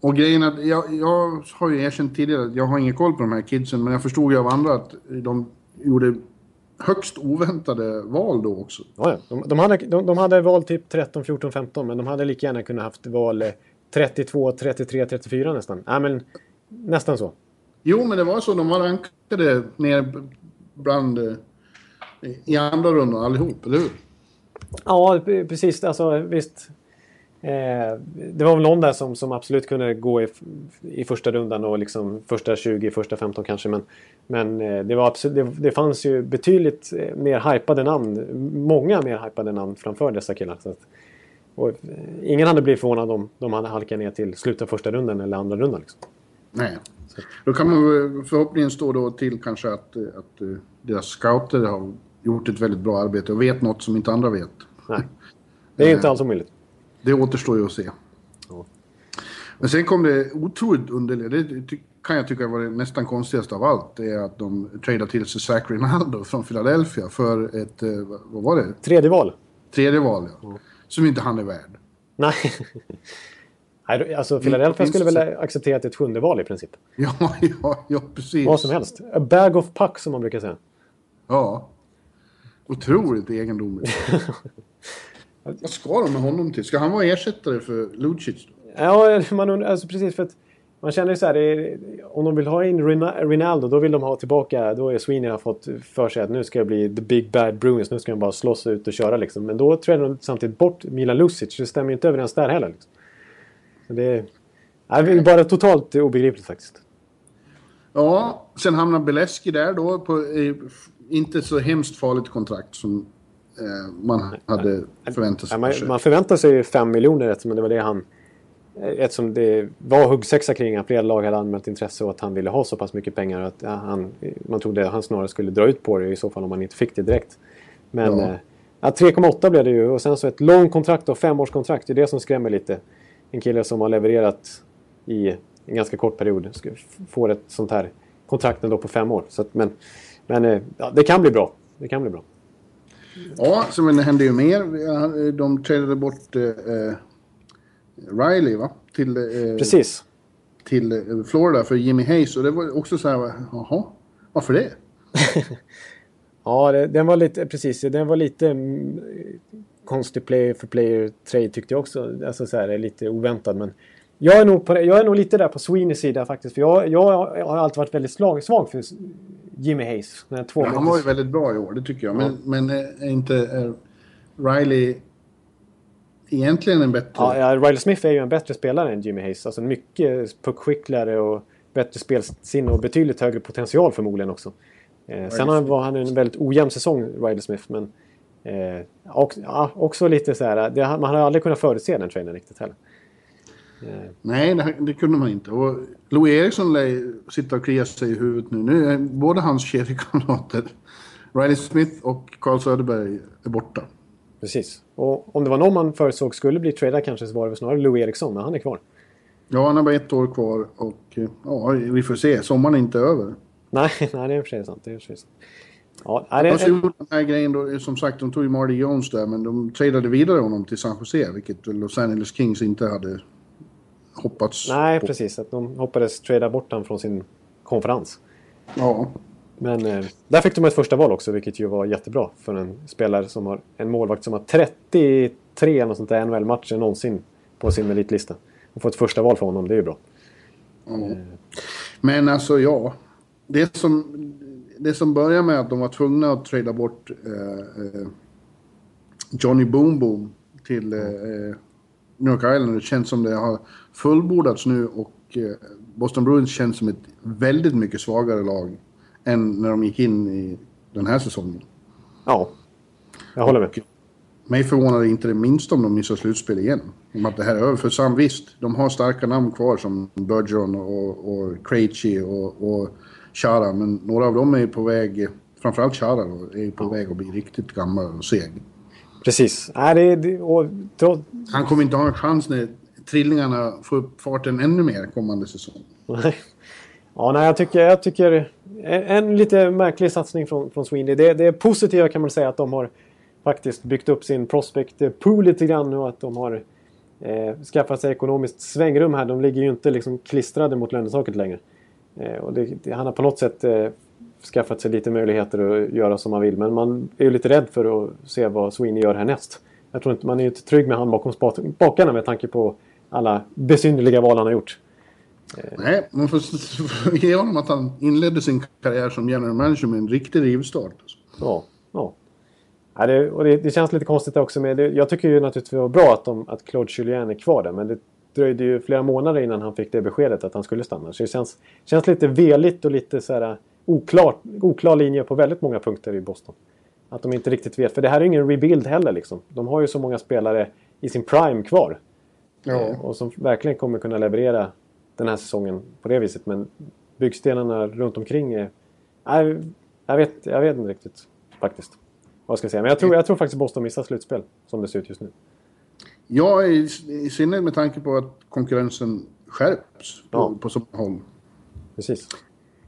och grejen är att jag, jag har ju erkänt tidigare att jag har ingen koll på de här kidsen, men jag förstod ju av andra att de gjorde högst oväntade val då också. Ja, ja. De, de, hade, de, de hade val typ 13, 14, 15, men de hade lika gärna kunnat haft val eh, 32, 33, 34 nästan. Nej, men nästan så. Jo, men det var så. De var rankade ner bland... eh, I andra rundan allihop, eller hur? Ja, precis. Alltså, visst. Eh, det var väl någon där som, som absolut kunde gå i, i första rundan och liksom första 20, första 15 kanske. Men, men eh, det, var absolut, det, det fanns ju betydligt eh, mer hypade namn. Många mer hypade namn framför dessa killar. Så att, och, ingen hade blivit förvånad om de hade halkat ner till slutet av första rundan eller andra rundan. Liksom. Nej. Då kan man förhoppningen stå då till kanske att, att eh, deras scouter har gjort ett väldigt bra arbete och vet något som inte andra vet. Nej. Det är inte alls omöjligt. Det återstår ju att se. Ja. Men sen kom det otroligt underligt, det kan jag tycka var det nästan konstigaste av allt, det är att de tradade till sig Zach Rinaldo från Philadelphia för ett, eh, vad- var det? Tredje val. Tredje val, ja. Som inte han är värd. Nej. Nej, alltså Philadelphia skulle väl accepterat ett sjunde val i princip. Ja, ja, ja, precis. Vad som helst. A bag of puck som man brukar säga. Ja. Otroligt egendomligt. Vad ska de med honom till? Ska han vara ersättare för Lucic? Ja, man alltså precis för att man känner ju så här, är, om de vill ha in Rina- Rinaldo då vill de ha tillbaka, då är Sweeney har fått för sig att nu ska det bli the big bad Bruins, nu ska de bara slåss ut och köra liksom. Men då tränar de samtidigt bort Milan Lucic, det stämmer ju inte överens där heller. Liksom. Det är, bara totalt obegripligt faktiskt. Ja, sen hamnar Beleski där då på eh, inte så hemskt farligt kontrakt som eh, man hade förväntat sig. Man, förväntar sig ju 5 miljoner eftersom det var det han... Eftersom det var huggsexa kring att flera lag hade anmält intresse och att han ville ha så pass mycket pengar att ja, han, man trodde att han snarare skulle dra ut på det i så fall om man inte fick det direkt. Men Ja. eh, ja, 3,8 blev det ju och sen så ett långt kontrakt och femårskontrakt. Det är det som skrämmer lite. En kille som har levererat i en ganska kort period får ett sånt här kontrakt ändå på fem år. Så att, men men eh, ja, det kan bli bra. Det kan bli bra. Ja, så men det hände ju mer. De tradade bort eh, eh, Riley va? Till, eh, Precis. till eh, Florida för Jimmy Hayes. Och det var också så här, jaha, varför det? Ja, det, den var lite, precis, den var lite mm, konstig player för player trade tyckte jag också. Alltså så här, lite oväntad. Men jag är, nog på, jag är nog lite där på Sweeneys sida faktiskt. För jag, jag har alltid varit väldigt slag, svag för Jimmy Hayes. Den två Ja, han var ju väldigt bra i år, det tycker jag. Men, men eh, är inte eh, Riley egentligen en bättre... Ja, ja, Riley Smith är ju en bättre spelare än Jimmy Hayes. Alltså mycket puckskickligare och bättre spelsinne och betydligt högre potential förmodligen också. Eh, sen har- var han en väldigt ojämn säsong, Riley Smith. Men eh, och, ja, också lite så här, det, man har aldrig kunnat förutse den traden riktigt heller. Eh, Nej, det, det kunde man inte. Och Louis Eriksson lär sitta och klia sig i huvudet nu. Nu är båda hans kedjekamrater, Riley Smith och Carl Söderberg, är borta. precis. Och om det var någon man förutsåg skulle bli tradad kanske så var det snarare Louis Eriksson, men han är kvar. Ja, han har bara ett år kvar och ja, vi får se. Sommaren är inte över. Nej, nej det är sig sant. Det är sig sant. Ja, nej, De det, gjorde den här grejen då, som sagt, de tog ju Marty Jones där, men de tradade vidare honom till San Jose, vilket Los Angeles Kings inte hade hoppats nej, på. precis. Att de hoppades trada bort honom från sin konferens. Ja. Men eh, där fick de ett första val också, vilket ju var jättebra för en spelare som har en målvakt som har 33 eller sånt där NHL-matcher någonsin på sin meritlista. Och få ett första val för honom, det är ju bra. ja. Men alltså ja. Det som, det som börjar med att de var tvungna att trada bort eh, eh, Johnny Boom Boom till eh, eh, New York Island. Det känns som det har fullbordats nu och eh, Boston Bruins känns som ett väldigt mycket svagare lag än när de gick in i den här säsongen. Ja, jag håller med. Mig förvånar det inte det minsta om de missar slutspel igen. Om att det här är över. För Sam, visst, de har starka namn kvar som Bergeron och, och Krejci och, och Chara. Men några av dem är på väg, framförallt Chara då, är på väg att bli riktigt gammal och seg. Precis. Nej, det, det, och, då, Han kommer inte ha en chans när trillingarna får upp farten ännu mer kommande säsong. Nej. Ja, nej, jag tycker, jag tycker en, en lite märklig satsning från, från Sweeney. Det, det är positiva kan man säga att de har faktiskt byggt upp sin prospect pool lite grann och att de har eh, skaffat sig ekonomiskt svängrum här. De ligger ju inte liksom klistrade mot lönetaket längre. Eh, och det, det, han har på något sätt eh, skaffat sig lite möjligheter att göra som man vill. Men man är ju lite rädd för att se vad Sweeney gör härnäst. Jag tror inte man är ju inte trygg med han bakom spakarna med tanke på alla besynnerliga val han har gjort. Nej, man får ge honom att han inledde sin karriär som general manager med en riktig rivstart. Ja, ja. ja det, och det, det känns lite konstigt också med det. Jag tycker ju naturligtvis det var bra att, de, att Claude Julien är kvar där. Men det dröjde ju flera månader innan han fick det beskedet att han skulle stanna. Så det känns, känns lite veligt och lite så här oklar, oklar linje på väldigt många punkter i Boston. Att de inte riktigt vet. För det här är ingen rebuild heller liksom. De har ju så många spelare i sin prime kvar. Ja. Eh, Och som verkligen kommer kunna leverera den här säsongen på det viset. Men byggstenarna runt omkring är... Nej, jag, vet, jag vet inte riktigt faktiskt. Vad ska jag säga? Men jag tror, jag tror faktiskt Boston missar slutspel som det ser ut just nu. Ja, i, i synnerhet med tanke på att konkurrensen skärps på, Ja. på så många håll. Precis.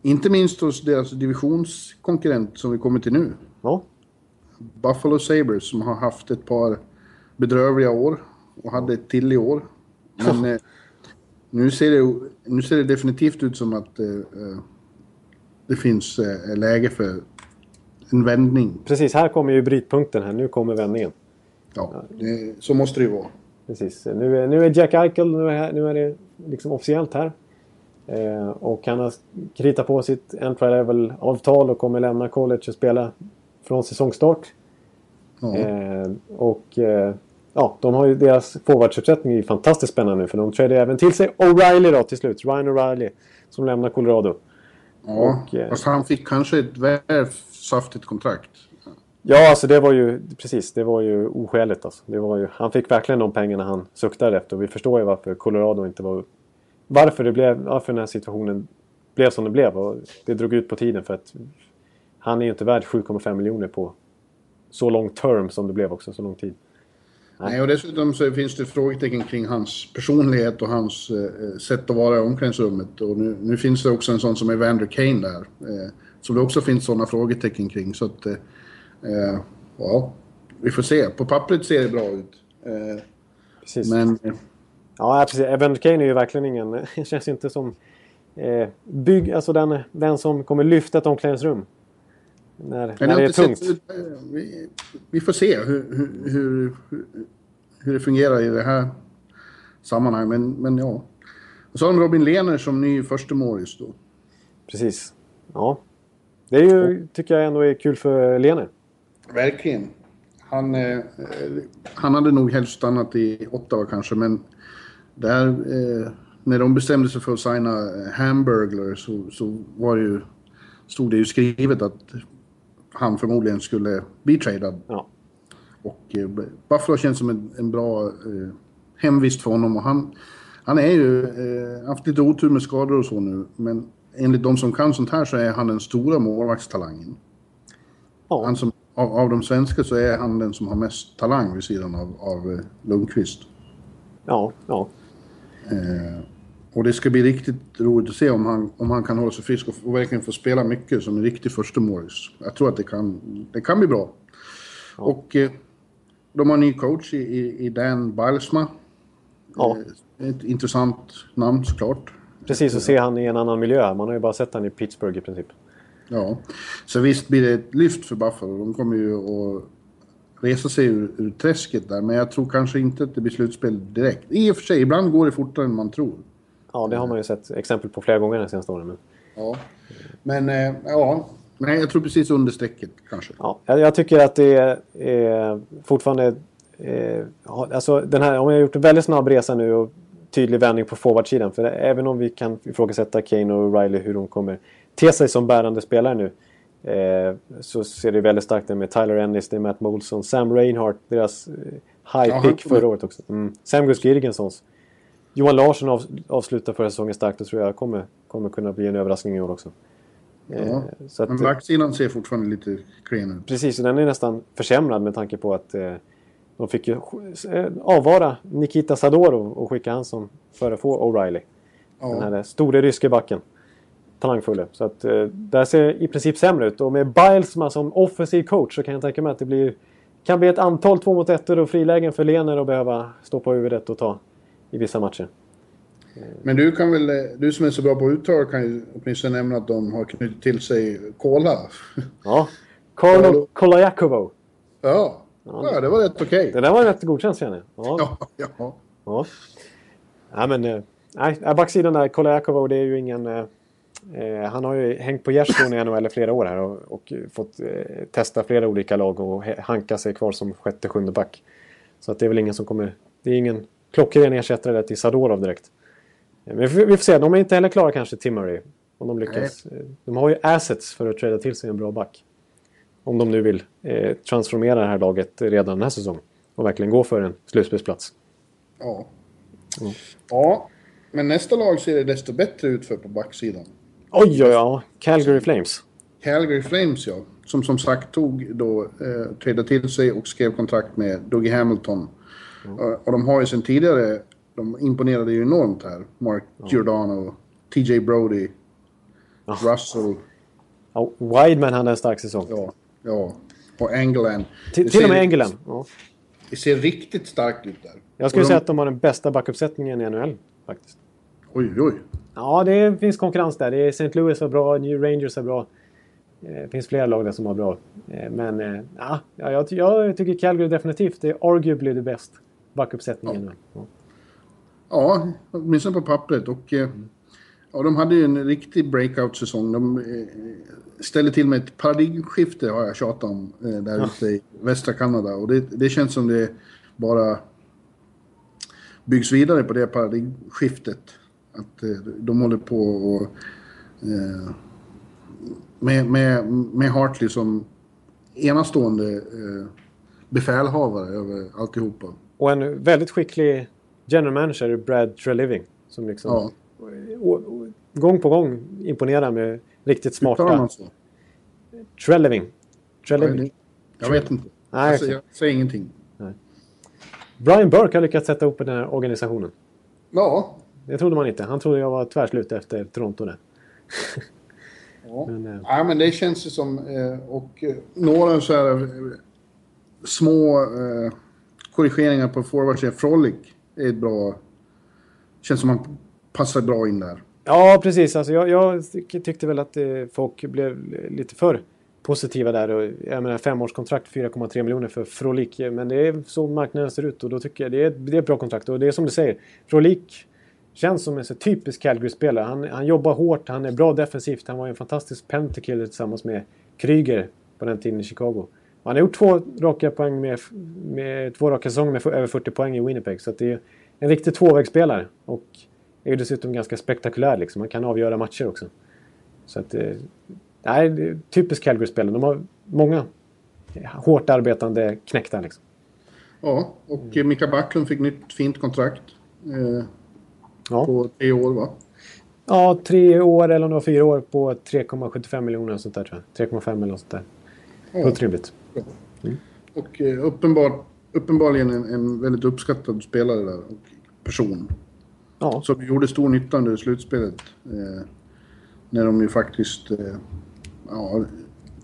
Inte minst hos deras divisionskonkurrent som vi kommer till nu. Ja, Buffalo Sabres som har haft ett par bedrövliga år och hade ett till i år. Men eh, nu, ser det, nu ser det definitivt ut som att eh, eh, det finns eh, läge för en vändning. precis. Här kommer ju brytpunkten här. Nu kommer vändningen. Ja, det, så måste det ju vara. Precis. Nu är, nu är Jack Eichel, nu är, nu är det liksom officiellt här. Eh, och han har kritat på sitt entry level-avtal och kommer lämna college och spela från säsongstart. Ja. Eh, och eh, ja, de har ju deras forwardsuppsättning är ju fantastiskt spännande nu för de trädde även till sig O'Reilly då till slut. Ryan O'Reilly som lämnar Colorado. ja. och, eh, Fast han fick kanske ett väl saftigt kontrakt. Ja, alltså det var ju precis. Det var ju oskäligt alltså. Det var ju, han fick verkligen de pengarna han suktade efter. Och vi förstår ju varför Colorado inte var... Varför, det blev, varför den här situationen blev som den blev. Och det drog ut på tiden för att han är ju inte värd 7,5 miljoner på så lång term som det blev också. Så lång tid. Nej, och dessutom så finns det frågetecken kring hans personlighet och hans eh, eh sätt att vara i omklädningsrummet. Och nu, nu finns det också en sån som Evander Kane där. Eh, som det också finns sådana frågetecken kring. Så att, eh, eh, ja, vi får se. På pappret ser det bra ut. Eh, Precis. men Ja, precis. Evan Kane är ju verkligen ingen... Det känns inte som... Eh, bygg, alltså den, den som kommer lyfta ett omklädningsrum. När, men när det är tungt. sett, vi, vi får se hur, hur, hur, hur det fungerar i det här sammanhanget. Men, men ja. Och så har de Robin Lehner som ny första målis då. Precis. Ja. Det är ju, tycker jag ändå är kul för Lene. Verkligen. Han, eh, eh, han hade nog helst stannat i Ottawa kanske, men där, eh, när de bestämde sig för att signa eh, Hamburglar så, så var det ju, stod det ju skrivet att han förmodligen skulle bli tradad. Ja. Och eh, Buffalo känns som en, en bra eh, hemvist för honom och han, han är ju, haft lite otur med skador och så nu, men enligt de som kan sånt här så är han den stora målvaktstalangen. Ja. Han som, av, av de svenska så är han den som har mest talang vid sidan av, av eh, Lundqvist. Ja. Ja. Eh, och det ska bli riktigt roligt att se om han, om han kan hålla sig frisk och, och verkligen få spela mycket som en riktig första målis. Jag tror att det kan, det kan bli bra. Och eh, de har en ny coach i, i, i Dan Bilesma. Ja. Eh, ett intressant namn såklart. Precis, och se han i en annan miljö. Man har ju bara sett han i Pittsburgh i princip. Ja, så visst blir det ett lyft för Buffalo. De kommer ju att resa sig ur, ur träsket där, men jag tror kanske inte att det blir slutspel direkt. I och för sig, ibland går det fortare än man tror. Ja, det har man ju sett exempel på flera gånger de senaste åren. Men... Ja, men eh, ja, nej, jag tror precis under strecket kanske. Ja, jag, tycker att det är, är fortfarande... Eh, alltså den här, om jag har gjort en väldigt snabb resa nu och tydlig vändning på forwardsidan. För även om vi kan ifrågasätta Kane och Riley hur de kommer te sig som bärande spelare nu. Eh, så ser det väldigt starkt ut med Tyler Ennis, det är Matt Molson, Sam Reinhardt, deras eh, high pick förra året också. Mm. Sam Gus Girgensons. Johan Larsson av, avslutar förra säsongen starkt och tror jag kommer, kommer kunna bli en överraskning i år också. Eh, Ja, att, Men backsidan ser fortfarande lite klen ut. Precis, och den är nästan försämrad med tanke på att eh, de fick ju eh, avvara Nikita Sadorov och skicka han som för att få O'Reilly. Den Ja, här store ryske backen. Talangfulle. Så att eh, där ser i princip sämre ut. Och med Bilesma som offensiv coach så kan jag tänka mig att det blir, kan bli ett antal två mot ettor och frilägen för Lener att behöva stå på huvudet och ta i vissa matcher. men du kan väl, eh, du som är så bra på uttal kan ju åtminstone nämna att de har knutit till sig Kola. Ja. Carlo Kolajakovo. Ja, ja det var rätt okej. Det där var rätt godkänt känner jag. Ja. Ja, ja. Ja. Nej, men... eh, Nej, nej, backsidan där, Kolajakovo, det är ju ingen... eh, Eh, han har ju hängt på gärdsgården i NHL i flera år här och, och fått eh, testa flera olika lag och hanka sig kvar som sjätte, sjunde back. Så att det är väl ingen som kommer... Det är ingen klockren ersättare där till Sadorov direkt. Eh, Men vi får, vi får se, de är inte heller klara kanske, Tim Murray. Om de lyckas. Eh, De har ju assets för att träda till sig en bra back. Om de nu vill eh, transformera det här laget redan den här säsongen. Och verkligen gå för en slutspelsplats. Ja. Mm. ja, men nästa lag ser det desto bättre ut för på backsidan. Oj, oj, oj. Calgary Flames. Calgary Flames, ja. Som som sagt tog då, eh, trädde till sig och skrev kontrakt med Dougie Hamilton. Eh, och de har ju sen tidigare, de imponerade ju enormt här. Mark Giordano, TJ Brody, Russell, Ja, Wideman hade en stark säsong. ja, ja. Och Engeland. Till, till och med England. Ja. Det ser riktigt starkt ut där. Jag skulle de- säga att de har den bästa backuppsättningen i NHL. Faktiskt. Oj, oj. Ja, det finns konkurrens där. Det är St. Louis var bra, New Rangers är bra. Eh, Det finns flera lag där som har bra. Eh, Men eh, ja, ja, jag, jag tycker Calgary definitivt är arguably det bäst backuppsättningen. nu. Ja. Ja, åtminstone på pappret. Och, ja, de hade ju en riktig breakout-säsong. De ställde till med ett paradigmskifte, har jag tjatat om, eh, där ute i västra Kanada. Och det, det känns som det bara byggs vidare på det paradigmskiftet. Att eh, de håller på och... Eh, med, med, med Hartley som enastående eh, befälhavare över alltihopa. Och en väldigt skicklig general manager, Brad Treliving. Som liksom Ja, och, och, gång på gång imponerar med riktigt smarta... Treliving. Treliving. Jag vet inte. Nej, jag, säger, jag säger ingenting. Brian Burke har lyckats sätta ihop den här organisationen. Ja. Det trodde man inte. Han trodde jag var tvärslut efter Toronto där. Ja. Men, eh, ja, men det känns ju som... Eh, och eh, några så här små eh, korrigeringar på forwardsidan. Frolic är ett bra... Känns som han passar bra in där. Ja, precis. Alltså, jag, jag tyckte väl att eh, folk blev lite för positiva där. Och, jag menar, femårskontrakt, 4,3 miljoner för Frolik. Men det är så marknaden ser ut och då tycker jag det är, det är ett bra kontrakt. Och det är som du säger, Frolik känns som en så typisk Calgary-spelare. Han, han jobbar hårt, han är bra defensivt. Han var en fantastisk pentakiller tillsammans med Kryger på den tiden i Chicago. Och han har gjort två raka poäng med, med två raka säsonger med över 40 poäng i Winnipeg. Så att det är en riktig tvåvägsspelare. Och är ju dessutom ganska spektakulär. Liksom. Han kan avgöra matcher också. Så att, eh, nej, det är typiskt Calgary-spelare. De har många hårt arbetande knäckta. Liksom. Ja, och mm. Mika Backlund fick nytt fint kontrakt. Eh, Ja. På tre år va? ja, tre år eller om det var fyra år på 3,75 miljoner och sånt där tror jag. 3,5 eller något sånt där. Ja. Fullt rimligt. Och eh, uppenbar, uppenbarligen en, en väldigt uppskattad spelare där och person. Ja, Som gjorde stor nytta under slutspelet. Eh, när de ju faktiskt... Eh, ja,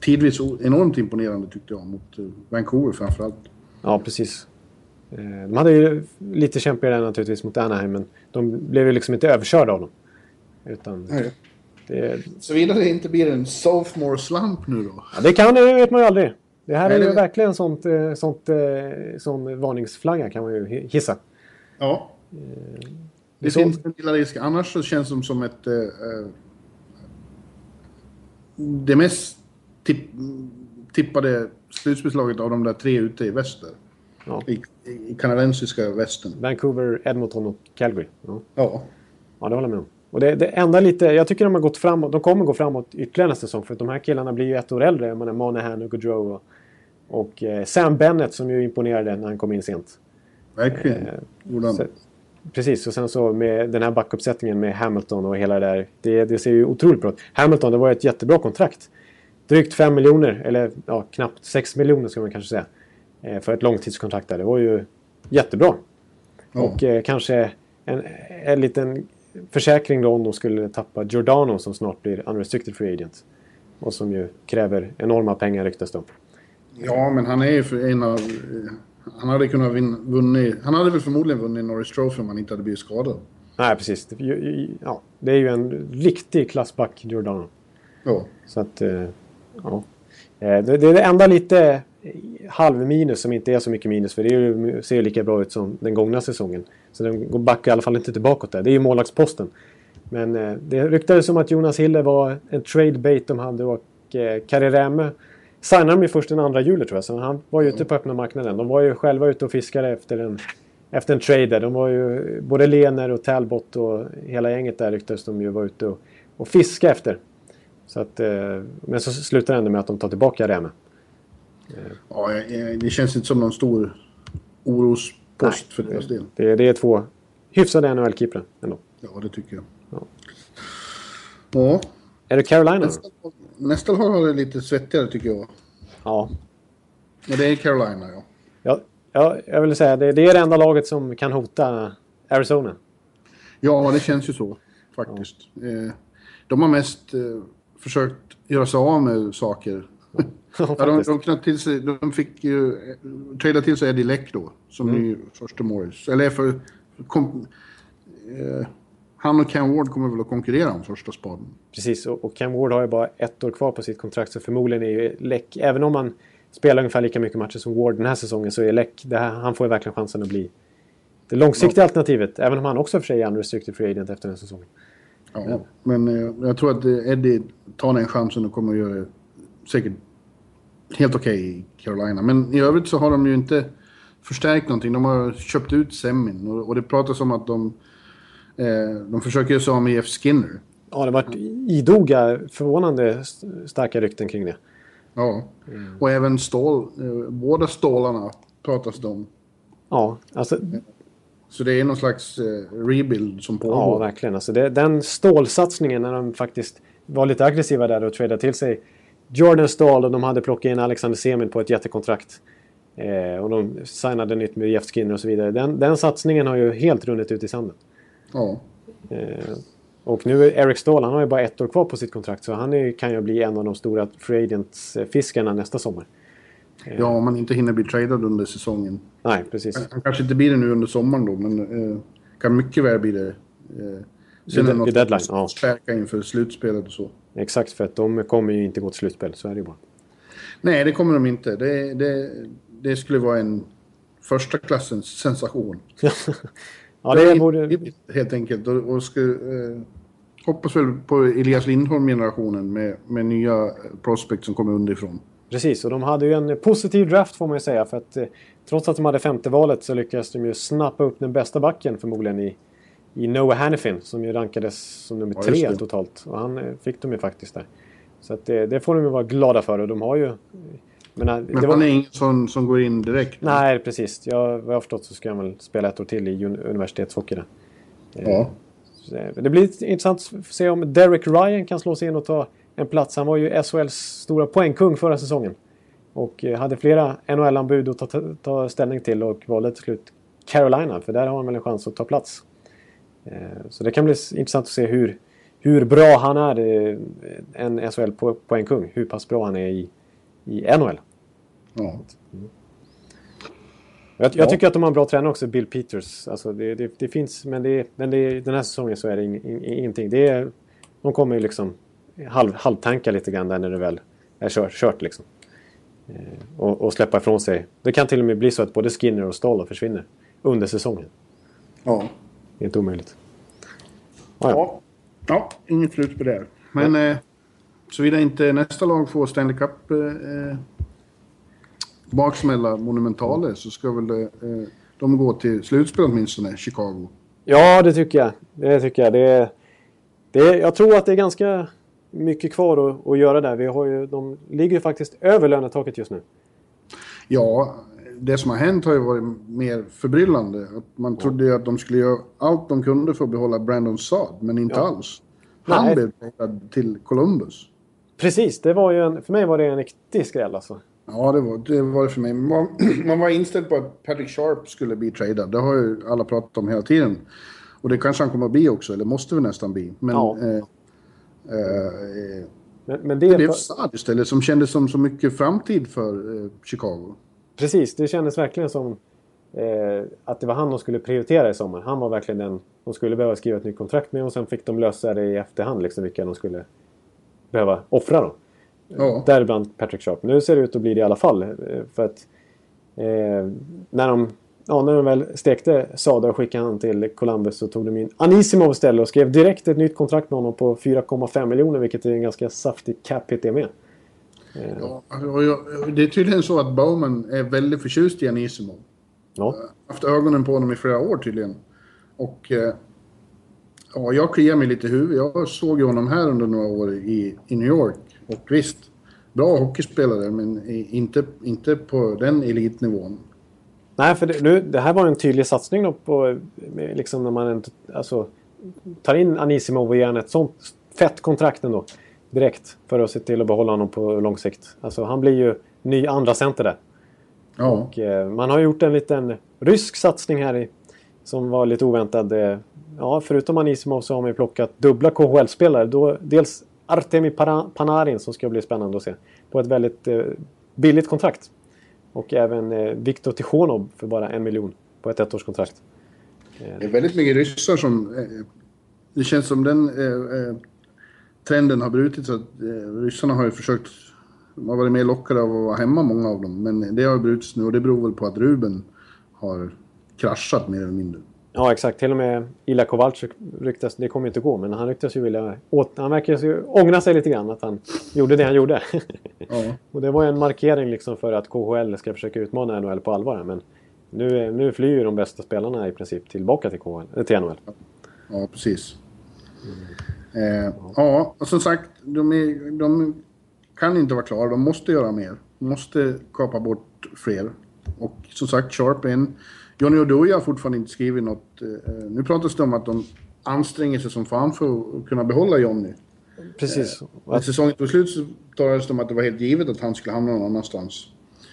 tidvis enormt imponerande tyckte jag mot eh, Vancouver framförallt. ja precis. Eh, De hade ju lite kämpigare naturligtvis mot Anaheim men de blev ju liksom inte överkörda av dem. Utan Nej. det, Såvida det inte blir en sophomore slump nu då. ja, det kan det vet man ju aldrig. Det här Nej, är ju det- verkligen sånt, eh, sånt, sån varningsflagga kan man ju hi- hissa. Ja. Det så- finns en lilla risk. Annars så känns det som ett... Eh, eh, det mest tipp, tippade slutspelslaget av de där tre ute i väster. Ja. I, I kanadensiska västern. Vancouver, Edmonton och Calgary. Ja. Ja. Ja, det håller jag med om. Och det, det enda lite, jag tycker de har gått framåt, de kommer gå framåt ytterligare nästa säsong för att de här killarna blir ju ett år äldre. Jag menar Monahan och Gaudreau och, och eh, Sam Bennett som ju imponerade när han kom in sent. Verkligen. Eh. Så, precis, och sen så med den här backuppsättningen med Hamilton och hela det där. Det, det ser ju otroligt bra ut. Hamilton, det var ju ett jättebra kontrakt. Drygt 5 miljoner, eller ja, knappt 6 miljoner ska man kanske säga. Eh, för ett långtidskontrakt där. Det var ju jättebra. Ja. Och eh, kanske en, en liten försäkring då om de skulle tappa Giordano som snart blir unrestricted free agent. Och som ju kräver enorma pengar ryktas det om. Ja, men han är ju för en av... Han hade kunnat vin, vunnit... Han hade väl förmodligen vunnit Norris Trophy om han inte hade blivit skadad. Nej, precis. Ja, det är ju en riktig klassback, Giordano. Ja. Så att, eh, ja. Eh, Det, är det enda lite eh, halvminus som inte är så mycket minus. För det ju, ser ju lika bra ut som den gångna säsongen. Så den går backar i alla fall inte tillbaka där. Det är ju målvaktsposten. Men det ryktades som att Jonas Hille var en trade bait de hade och eh, Karriäreme signade de ju först den 2 juli tror jag. Så han var ju ute på öppna marknaden. De var ju själva ute och fiskade efter en, efter en trade där. De var ju både Lener och Talbot och hela gänget där ryktades de ju vara ute och, och fiska efter. Så att, eh, men så slutar det ändå med att de tar tillbaka Räme. ja eh, det känns inte som någon stor orospost för deras del. Det, det är två hyfsade NHL-keeprar ändå. Ja, det tycker jag. Ja. Ja. Är det Carolina? Nästa, lag har det lite svettigare tycker jag. Ja. Men det är Carolina, ja. ja. Ja, jag vill säga det, det är det enda laget som kan hota Arizona. Ja, det känns ju så faktiskt. Eh, de har mest eh, försökt göra sig av med saker. Ja, Ja, de, de, knöt till sig, de fick ju eh, trada till sig Eddie Leck då, som Mm. ny första målis. Eller för... Kom, eh, han och Cam Ward kommer väl att konkurrera om första spaden. Precis, och, Cam Ward har ju bara ett år kvar på sitt kontrakt så förmodligen är ju Läck, även om han spelar ungefär lika mycket matcher som Ward den här säsongen så är Läck, här, han får ju verkligen chansen att bli det långsiktiga alternativet. Även om han också för sig är unrestricted free agent efter den här säsongen. Ja, Men eh, jag tror att eh, Eddie tar den chansen och kommer att göra det säkert helt okej i Carolina. Men i övrigt så har de ju inte förstärkt någonting. De har köpt ut Semin och, och det pratas om att de, de försöker göra sig av med Jeff Skinner. Ja, det har varit idoga, förvånande st- starka rykten kring det. Ja. Och även stål, eh, båda stålarna pratas det om. Ja, alltså, Så det är någon slags eh, rebuild som ja pågår. verkligen. Alltså det, den stålsatsningen när de faktiskt var lite aggressiva där och tradade till sig Jordan Stahl och de hade plockat in Alexander Semin på ett jättekontrakt. Eh, och de signade nytt med Jeff Skinner och så vidare. Den, den satsningen har ju helt runnit ut i sanden. Ja. Eh, och nu är Eric Stahl, han har ju bara ett år kvar på sitt kontrakt så han är, kan ju bli en av de stora free agents-fiskarna nästa sommar. ja, om man inte hinner bli tradad under säsongen. Nej, precis. Han kanske inte blir det nu under sommaren då, men eh, kan mycket väl bli det. Eh, Vid- är det något vid deadline, ja. Stärka inför slutspelet och så. Exakt, för att de kommer ju inte gå till slutspel. Så är det ju bara. Nej, det kommer de inte. Det, det, det skulle vara en första klassens sensation. ja, det borde... Helt enkelt. Och, och ska, eh, hoppas väl på Elias Lindholm-generationen med, med nya prospect som kommer underifrån. Precis, och de hade ju en positiv draft får man ju säga. För att eh, trots att de hade femte valet så lyckades de ju snappa upp den bästa backen förmodligen i, i Noah Hannifin. Som ju rankades som nummer Ja, tre totalt. Och han eh, fick de ju faktiskt där. Så att det, det får de ju vara glada för. Och de har ju... eh, Men, Men han är ingen som, som går in direkt. Nej, precis. Jag, vad jag har förstått så ska han väl spela ett år till i un- universitetshockey där. Ja. Eh, Det blir intressant att se om Derek Ryan kan slå sig in och ta en plats. Han var ju SHLs stora poängkung förra säsongen. Och eh, hade flera NHL-anbud att ta, ta, ställning till och valde till slut Carolina. För där har han väl en chans att ta plats. Eh, Så det kan bli intressant att se hur, hur bra han är, eh, en SHL-poängkung. Hur pass bra han är i, i NHL. ja. Jag, jag tycker att de har en bra tränare också, Bill Peters. Alltså det, det, det finns, men, det, men det, den här säsongen så är det ing, ing, ingenting. Det är, de kommer ju liksom halv, halvtanka lite grann där när det väl är kört. kört liksom. Eh, och, och, släppa ifrån sig. Det kan till och med bli så att både Skinner och Stoll försvinner under säsongen. Ja. Det är inte omöjligt. Ah, ja. ja. ja, inget slutspel där. Men eh, såvida inte nästa lag får Stanley Cup eh, baksmälla Monumentale så ska väl eh, de gå till slutspel åtminstone, Chicago. Ja, det tycker jag. Det tycker jag. Det, det, jag tror att det är ganska mycket kvar att, att göra där. Vi har ju, de ligger ju faktiskt över lönetaket just nu. Ja, det som har hänt har ju varit mer förbryllande. Att man trodde ju att de skulle göra allt de kunde för att behålla Brandon Saad, men inte ja. alls. Han Nej. blev till Columbus. Precis, det var ju en, för mig var det en riktig skräll alltså. Ja, det var det, var för mig. Man, man var inställd på att Patrick Sharp skulle bli tradad. Det har ju alla pratat om hela tiden. Och det kanske han kommer att bli också, eller måste väl nästan bli. Men, ja. eh, eh, men, men det, det blev Saad istället, som kändes som så mycket framtid för eh, Chicago. Precis, det kändes verkligen som eh, att det var han de skulle prioritera i sommar. Han var verkligen den de skulle behöva skriva ett nytt kontrakt med och sen fick de lösa det i efterhand, liksom, vilka de skulle behöva offra. Då. Ja. Däribland Patrick Sharp. Nu ser det ut att bli det i alla fall. Eh, för att eh, när, de, ja, när de väl stekte Sada och skickade han till Columbus så tog de in Anisimov istället och skrev direkt ett nytt kontrakt med honom på 4,5 miljoner vilket är en ganska saftig cap hit det med. Eh. Ja, det är tydligen så att Bowman är väldigt förtjust i Anisimov. Ja. Jag har haft ögonen på honom i flera år tydligen. Och eh, ja, jag kliar mig lite i huvudet. Jag såg ju honom här under några år i, i New York. Och visst, bra hockeyspelare men inte, inte på den elitnivån. Nej, för det, nu, det här var en tydlig satsning då på liksom när man alltså, tar in Anisimov och ger ett sånt fett kontrakt ändå. Direkt för att se till att behålla honom på lång sikt. Alltså han blir ju ny andra center där. Ja. Och, eh, man har gjort en liten rysk satsning här i, som var lite oväntad. Eh, ja, förutom Anisimov så har man ju plockat dubbla KHL-spelare. Dels Artemi Panarin som ska bli spännande att se. På ett väldigt eh, billigt kontrakt. Och även eh, Viktor Tichonov för bara en miljon på ett ettårskontrakt. Eh. Det är väldigt mycket ryssar som... Eh, det känns som den eh, eh trenden har brutits. Att, eh, ryssarna har ju försökt... De har varit mer lockade av att vara hemma, många av dem. Men det har brutits nu och det beror väl på att Ruben har kraschat mer eller mindre. Ja, exakt. Till och med Ila Kowalczyk ryktas, det kommer inte gå, men han ryktas ju vilja... Åt, han verkar ju ångra sig lite grann att han gjorde det han gjorde. Ja. och det var en markering liksom för att KHL ska försöka utmana NHL på allvar. Men nu, nu flyr ju de bästa spelarna i princip tillbaka till, KHL, till NHL. Ja, precis. Mm. Eh, ja, och som sagt, de, är, de kan inte vara klara. De måste göra mer. De måste kapa bort fler. Och som sagt, Sharp är en Johnny Oduya har fortfarande inte skrivit något. Eh, nu pratas det om att de anstränger sig som fan för att kunna behålla Johnny. Precis. Eh, när säsongen tog slut så talades det om att det var helt givet att han skulle hamna någon annanstans.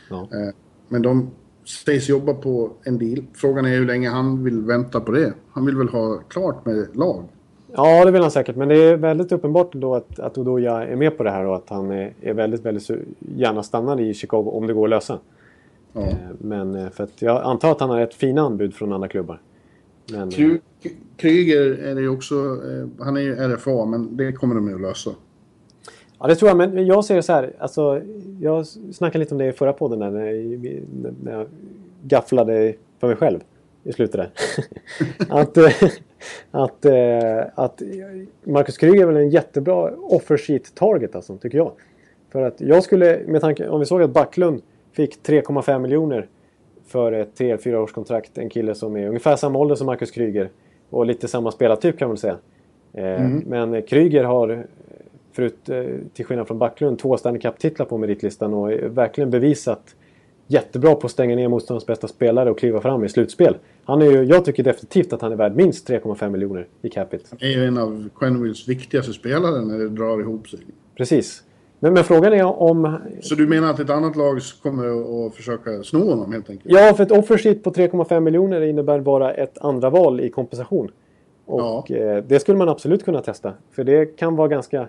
Ja. Eh, men de sägs jobba på en deal. Frågan är hur länge han vill vänta på det. Han vill väl ha klart med lag? Ja, det vill han säkert. Men det är väldigt uppenbart då att, att Odoja är med på det här och att han är, är väldigt, väldigt gärna stannar i Chicago om det går att lösa. Ja. Eh, men eh, för att jag antar att han har ett fina anbud från andra klubbar. Men, Kryger är det ju också, eh, han är ju RFA, men det kommer de ju att lösa. Ja, det tror jag. Men jag ser det så här. Alltså, jag snackade lite om det i förra podden där, när, jag, när jag gafflade för mig själv i slutet där. att, att, att Marcus Kryger är väl en jättebra offer sheet target alltså, tycker jag. För att jag skulle, med tanke, om vi såg att Backlund Fick 3,5 miljoner för ett 3-4 års kontrakt. En kille som är ungefär samma ålder som Marcus Kryger. Och lite samma spelartyp kan man säga. Eh, mm. Men Kryger har, förut, eh, till skillnad från Backlund, två Stanley Cup-titlar på meritlistan och verkligen bevisat jättebra på att stänga ner motståndarens bästa spelare och kliva fram i slutspel. Han är ju, jag tycker definitivt att han är värd minst 3,5 miljoner i capita. Han är ju en av Quennevils viktigaste spelare när det drar ihop sig. Precis. Men, men, frågan är om... Så du menar att ett annat lag kommer att försöka sno honom helt enkelt? Ja, för ett offersheet på 3,5 miljoner innebär bara ett andra val i kompensation. Och ja. eh, det skulle man absolut kunna testa. För det kan vara ganska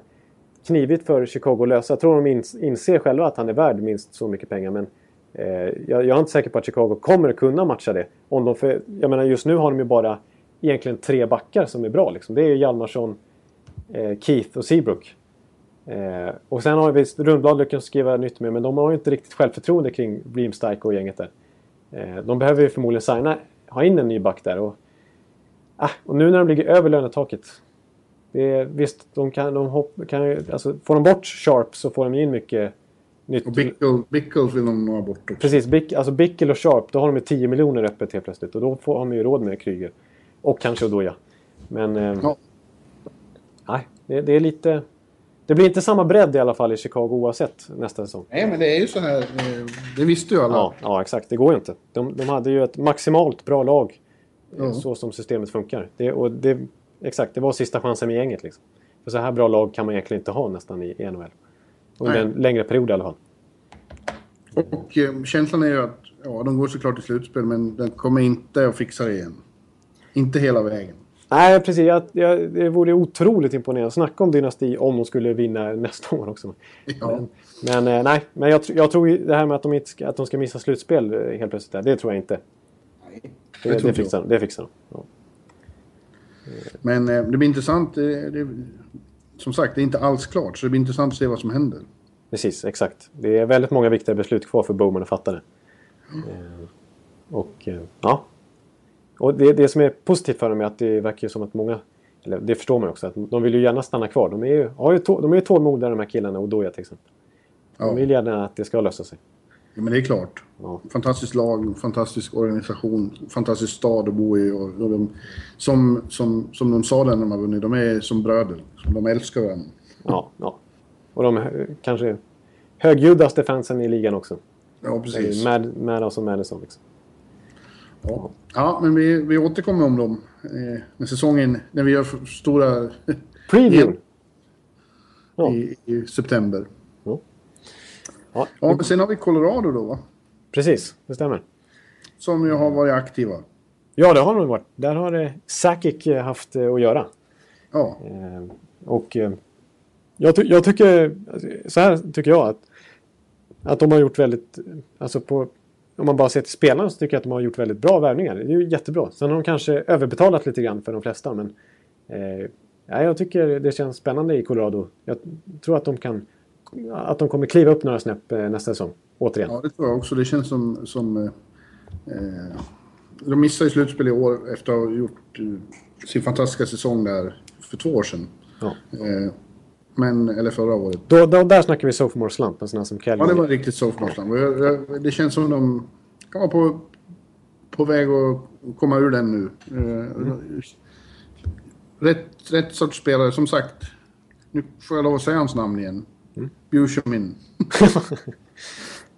knivigt för Chicago att lösa. Jag tror de inser själva att han är värd minst så mycket pengar. Men Eh, jag, jag är inte säker på att Chicago kommer kunna matcha det. Om de för, jag menar just nu har de ju bara egentligen tre backar som är bra. Liksom. Det är Hjalmarsson, eh, Keith och Seabrook. Eh, och sen har vi Rundblad lyckats skriva nytt med, men de har ju inte riktigt självförtroende kring Reamstike och gänget där. Eh, de behöver ju förmodligen signa, ha in en ny back där. Och, ah, och nu när de ligger över lönetaket. Det är, visst, de kan, de hopp, kan ju, alltså, får de bort Sharp så får de in mycket nytt. Och Bickle, Bickles vill de ha bort också. Precis, Bick, alltså Bickel och Sharp, då har de ju 10 miljoner öppet helt plötsligt. Och då får de ju råd med Kryger. Och kanske Odoja. Men... Eh, Ja. Nej, det, det är lite... Det blir inte samma bredd i alla fall i Chicago oavsett nästa säsong. Nej, men det är ju så här. eh, Det visste ju alla. Ja, ja exakt. Det går ju inte. De, de hade ju ett maximalt bra lag. Ja. Så som systemet funkar. Det, och det, exakt, det var sista chansen med gänget. Liksom. För så här bra lag kan man egentligen inte ha nästan i NHL. Under Nej. en längre period i alla fall. Och eh, känslan är ju att ja, de går såklart till slutspel, men den kommer inte att fixa det igen. Inte hela vägen. Nej, precis. Jag, jag, det vore otroligt imponerande. Snacka om dynasti om de skulle vinna nästa år också. Ja. Men, men eh, nej, men jag, jag tror det här med att de, inte ska, att de ska missa slutspel eh, helt plötsligt, där, det tror jag inte. Nej, Det, det det, fixar de. Det fixar de. Ja. Men eh, det blir intressant. Det, som sagt, det är inte alls klart, så det blir intressant att se vad som händer. Precis, exakt. Det är väldigt många viktiga beslut kvar för Bowman att fatta det. Eh, och ja. Och det, det som är positivt för dem är att det verkar som att många, eller det förstår man också, att de vill ju gärna stanna kvar. De är ju, har ju, tå- de är ju tålmodiga de här killarna, och Odoja till exempel. Ja, De vill gärna att det ska lösa sig. ja men det är klart. Ja. Fantastiskt lag, fantastisk organisation, fantastisk stad att bo i. Och, de, som, som, som de sa där när de har vunnit, de är som bröder. De älskar varandra. Ja, ja. Och de kanske högljuddaste fansen i ligan också. Ja, precis. Mad, Madhouse och Madison. Liksom. Ja, ja men vi, vi återkommer om dem eh, när säsongen, när vi gör stora Preview! Ja. i, i september. Ja. Ja, Ja, men sen har vi Colorado då, va? precis. Det stämmer. som ju har varit aktiva. Ja, det har de varit. Där har eh, Sakic eh, haft eh, att göra. Ja, Eh, och eh, jag, ty- jag tycker, så här tycker jag att, att de har gjort väldigt, alltså på, om man bara ser till spelarna så tycker jag att de har gjort väldigt bra värvningar. Det är ju jättebra. Sen har de kanske överbetalat lite grann för de flesta men eh, ja, jag tycker det känns spännande i Colorado. Jag tror att de kan, att de kommer kliva upp några snäpp eh, nästa säsong. Återigen. ja, det tror jag också. Det känns som... som eh, eh, de missade ju slutspel i år efter att ha gjort eh, sin fantastiska säsong där för två år sedan. Ja. Eh, men, eller förra året. Då, då, där snackar vi sophomore slump, en sån här som Calgary. Ja, det var riktigt sophomore jag, jag, Det känns som de kan vara på, på väg att komma ur den nu. Eh, rätt, rätt sorts spelare, som sagt. Nu får jag lov att säga hans namn igen. Mm. Bushamin.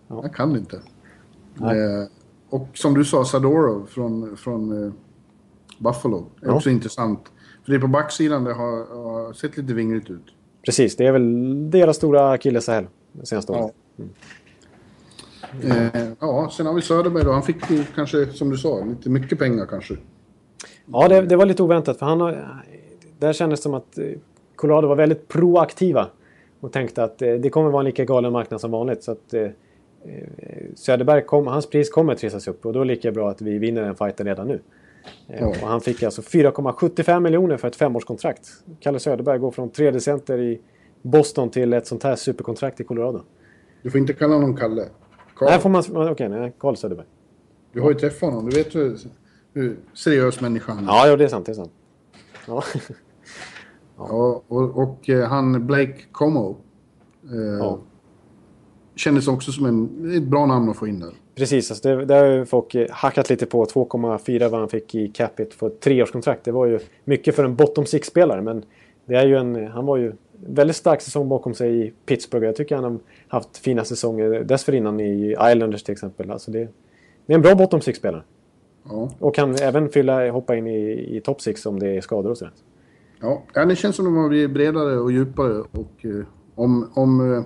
Jag kan inte. Eh, och som du sa, Sadorov från, från eh, Buffalo. är Ja. också intressant. För det är på backsidan det har, har sett lite vingrigt ut. Precis, det är väl deras stora akilleshäl senaste året. Eh, ja, sen har vi Söderberg då. Han fick ju kanske, som du sa, lite mycket pengar kanske. Ja, det, det var lite oväntat för han har... Där kändes det som att eh, Colorado var väldigt proaktiva. Och tänkte att eh, det kommer vara en lika galen marknad som vanligt. Så att eh, eh, Söderberg, kom, hans pris kommer trissas upp och då är det lika bra att vi vinner den fighten redan nu. Eh. Och han fick alltså 4,75 miljoner för ett femårskontrakt. Kalle Söderberg går från tredje center i Boston till ett sånt här superkontrakt i Colorado. Du får inte kalla honom Kalle. Nej, får man... Okej, nej, Carl Söderberg. Du har ju träffat honom. Du vet hur, hur seriös människa han är. Ja, ja, det är sant. Det är sant. Ja. Ja, och, och eh, han Blake Como. Eh, Ja. Kändes också som en, ett bra namn att få in där. Precis, alltså det, där har ju folk eh, hackat lite på 2,4 vad han fick i capita för ett treårskontrakt. Det var ju mycket för en bottom six-spelare men det är ju en, han var ju väldigt stark säsong bakom sig i Pittsburgh. Jag tycker han har haft fina säsonger dessförinnan i Islanders till exempel. Alltså det, det är en bra bottom six-spelare. Ja. Och kan även fylla, hoppa in i, i top six om det är skador och sådär. Ja, det känns som de har blivit bredare och djupare. Och eh, om, om eh,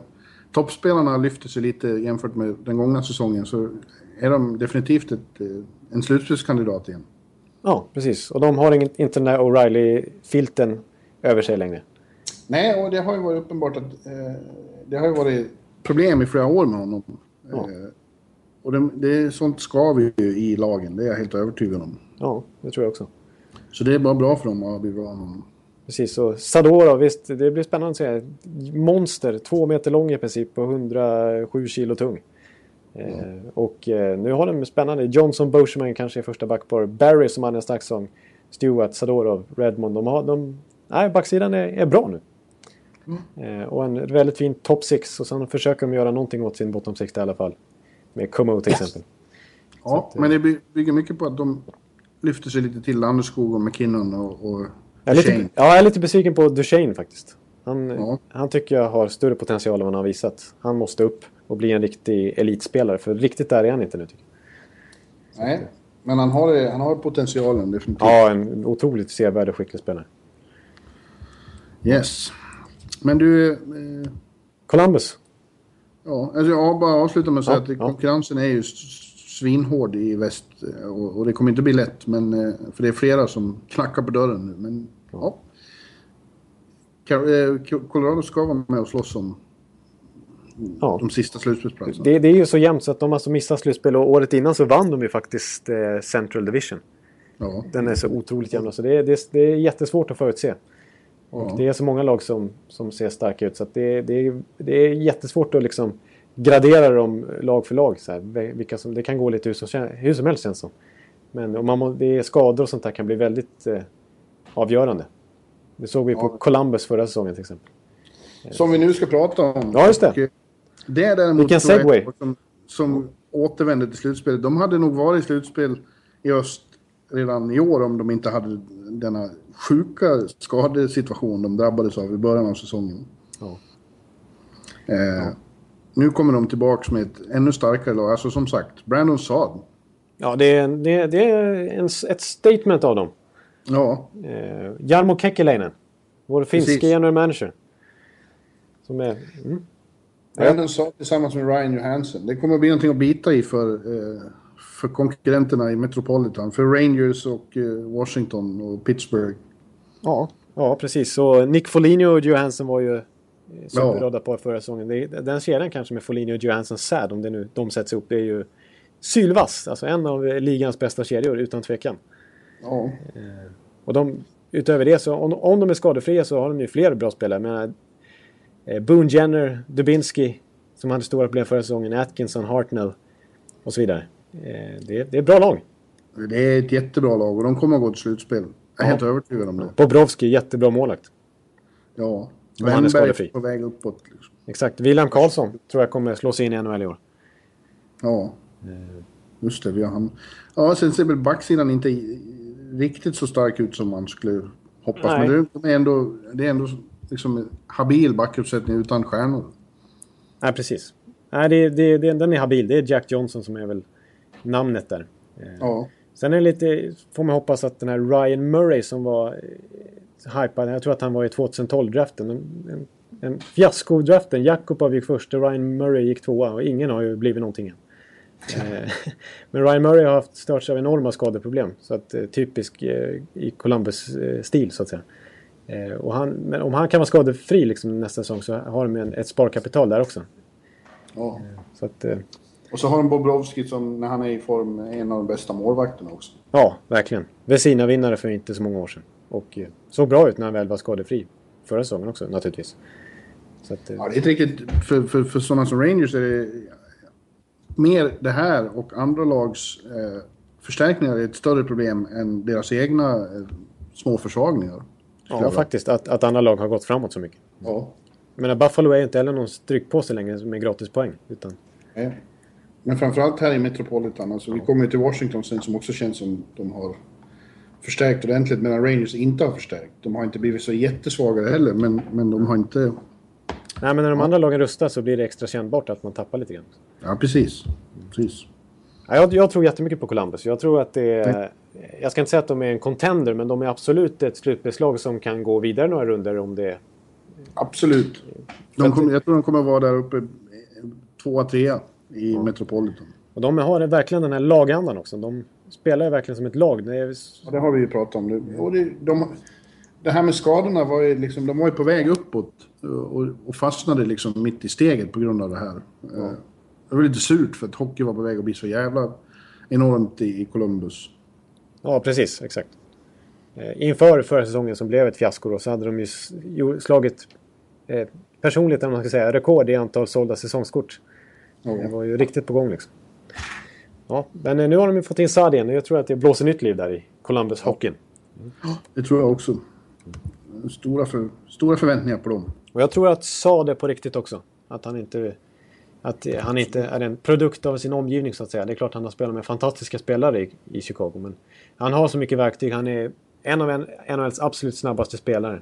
toppspelarna lyfter sig lite jämfört med den gångna säsongen så är de definitivt ett, eh, en slutspelskandidat igen. Ja, precis. Och de har ingen, inte den där O'Reilly-filten över sig längre. Nej, och det har ju varit uppenbart att eh, det har ju varit problem i flera år med honom. Ja. Eh, Och det, det, sånt ska vi ju i lagen, det är jag helt övertygad om. Ja, det tror jag också. Så det är bara bra för dem att bli bra med honom. Precis, och Sadora, visst, det blir spännande att se. Monster, två meter lång i princip och 107 kilo tung. Eh, och eh, nu har de spännande. Johnson, Boschman kanske är första backpar. Barry som hade en stark säsong. Stewart, Sadorov, Redmond. De har, de, nej, backsidan är, är bra nu. Eh, och en väldigt fin top six. Och sen försöker de göra någonting åt sin bottom six i alla fall. Med Como till exempel. Ja, att, eh, men det by- bygger mycket på att de lyfter sig lite till. Landeskog och McKinnon och, och Jag är, lite, ja, jag är lite besviken på Duchene faktiskt. Han, Ja. han tycker jag har större potential än vad han har visat. Han måste upp och bli en riktig elitspelare. För riktigt där är han inte nu tycker jag. Nej, men han har, han har potentialen definitivt. Ja, en otroligt sevärd och skicklig spelare. Yes. Men du, eh, Columbus. ja, alltså jag bara avsluta med att säga Ja, att ja. konkurrensen är ju svinhård i väst. eh, Och, och det kommer inte bli lätt, men, eh, för det är flera som knackar på dörren nu. Men ja. Eh, Colorado ska vara med och slåss om Ja. de sista slutspelsplatserna. Det, det är ju så jämnt så att de alltså missat slutspel och året innan så vann de ju faktiskt eh, Central Division. Ja. Den är så otroligt jämn. Så det, är- det, det är jättesvårt att förutse. Och Ja. det är så många lag som, som ser starka ut så det, det, är- det är jättesvårt att liksom gradera dem lag för lag. Så här, vilka som, det kan gå lite hur som, hur som helst känns som. Men man, det är skador och sånt där kan bli väldigt eh, avgörande. Det såg vi på Ja. Columbus förra säsongen till exempel. Som vi nu ska prata om. Ja, just det. Och, eh, det är däremot Vilken segway. Som, som återvände till slutspelet. De hade nog varit i slutspel i öst redan i år om de inte hade denna sjuka skadesituation de drabbades av i början av säsongen. Ja. Eh, Nu kommer de tillbaka med ett ännu starkare lag. Alltså som sagt, Brandon Saad. Ja, det är, det, är- det är en, ett statement av dem. Ja, Eh, Jarmo Kekkeläinen. Vår finske Precis. general manager. Som är... Mm. Brandon Saad tillsammans med Ryan Johansson. Det kommer att bli någonting att bita i för, eh, för konkurrenterna i Metropolitan. För Rangers och eh, Washington och Pittsburgh. Ja, ja precis. Så Nick Foligno och Johansson var ju eh, superrådda på förra säsongen. Det, den kedjan kanske med Foligno och Johansson sad, om det nu de sätts ihop, det är ju sylvass. Alltså en av ligans bästa kedjor, utan tvekan. Ja, Och de, utöver det, så om, om de är skadefria så har de ju fler bra spelare. Men, eh, Boone Jenner, Dubinski, som hade stora problem förra säsongen, Atkinson, Hartnell och så vidare. Eh, det, är- det är ett bra lag. det är ett jättebra lag och de kommer att gå till slutspel. Jag är Ja. helt övertygad om det. Bobrovski, jättebra målvakt. Ja. Om han är skadefri. på väg uppåt. Liksom. Exakt. William Karlsson tror jag kommer slå sig in i NHL i år. Ja. Just det, vi har han. Ja, sen ser väl backsidan inte riktigt så stark ut som man skulle hoppas. Nej. Men det är ändå, det är ändå liksom habil backuppsättning utan stjärnor. Nej, precis. Nej, det, det, det, den är habil. Det är Jack Johnson som är väl namnet där. Eh, Ja. Sen är det lite, får man hoppas att den här Ryan Murray som var eh, hypad, jag tror att han var i 2012-draften. En, en, en fiasko-draften. Jakubov gick först och Ryan Murray gick tvåa och ingen har ju blivit någonting än. Eh, Men Ryan Murray har haft störts av enorma skadeproblem. Så att eh, typisk eh, i Columbus-stil så att säga. Och han, men om han kan vara skadefri liksom nästa säsong så har de en, ett sparkapital där också. ja. Så att, Och så har de Bobrovski som när han är i form är en av de bästa målvakterna också. ja, verkligen. Vesina-vinnare för inte så många år sedan. Och såg bra ut när han väl var skadefri. Förra säsongen också naturligtvis. Att, Ja, det är inte riktigt... För, för, för sådana som Rangers är det mer det här och andra lags eh, förstärkningar är ett större problem än deras egna eh, små försvagningar. ja, faktiskt. Att, att andra lag har gått framåt så mycket. Ja. Menar, Buffalo är ju inte heller någon strykpåse längre med gratispoäng. Utan, Nej. Men framförallt här i Metropolitan. Alltså, vi kommer ju till Washington sen som också känns som de har förstärkt ordentligt medan Rangers inte har förstärkt. De har inte blivit så jättesvaga heller men, men de har inte... nej, men när de andra lagen rustar så blir det extra kännbart att man tappar lite grann. Ja precis. precis. Ja, jag, jag tror jättemycket på Columbus. Jag tror att det är... Jag ska inte säga att de är en contender, men de är absolut ett slutspelslag som kan gå vidare några runder om det... Absolut. De kom, jag tror de kommer vara där uppe tvåa, trea i Metropolitan. Och de har verkligen den här lagandan också. De spelar verkligen som ett lag. Det är, Ja, det har vi ju pratat om. nu. Och det, de, det här med skadorna var ju liksom, de var ju på väg uppåt och, och fastnade liksom mitt i steget på grund av det här. Eh, det var lite surt för att hockey var på väg att bli så jävla enormt i, i Columbus. Ja, precis. Exakt. Eh, inför förra säsongen som blev ett fiasko då, så hade de ju slagit eh, personligt, om man ska säga, rekord i antal sålda säsongskort. Det var ju riktigt på gång liksom. Ja, men eh, nu har de ju fått in Saad igen och jag tror att det blåser nytt liv där i Columbus hockeyn. Det tror jag också. Stora, för, stora förväntningar på dem. Och jag tror att Saad är på riktigt också. Att han inte... Att han inte är en produkt av sin omgivning så att säga. Det är klart han har spelat med fantastiska spelare i, i Chicago. Men han har så mycket verktyg. Han är en av en- NHLs absolut snabbaste spelare.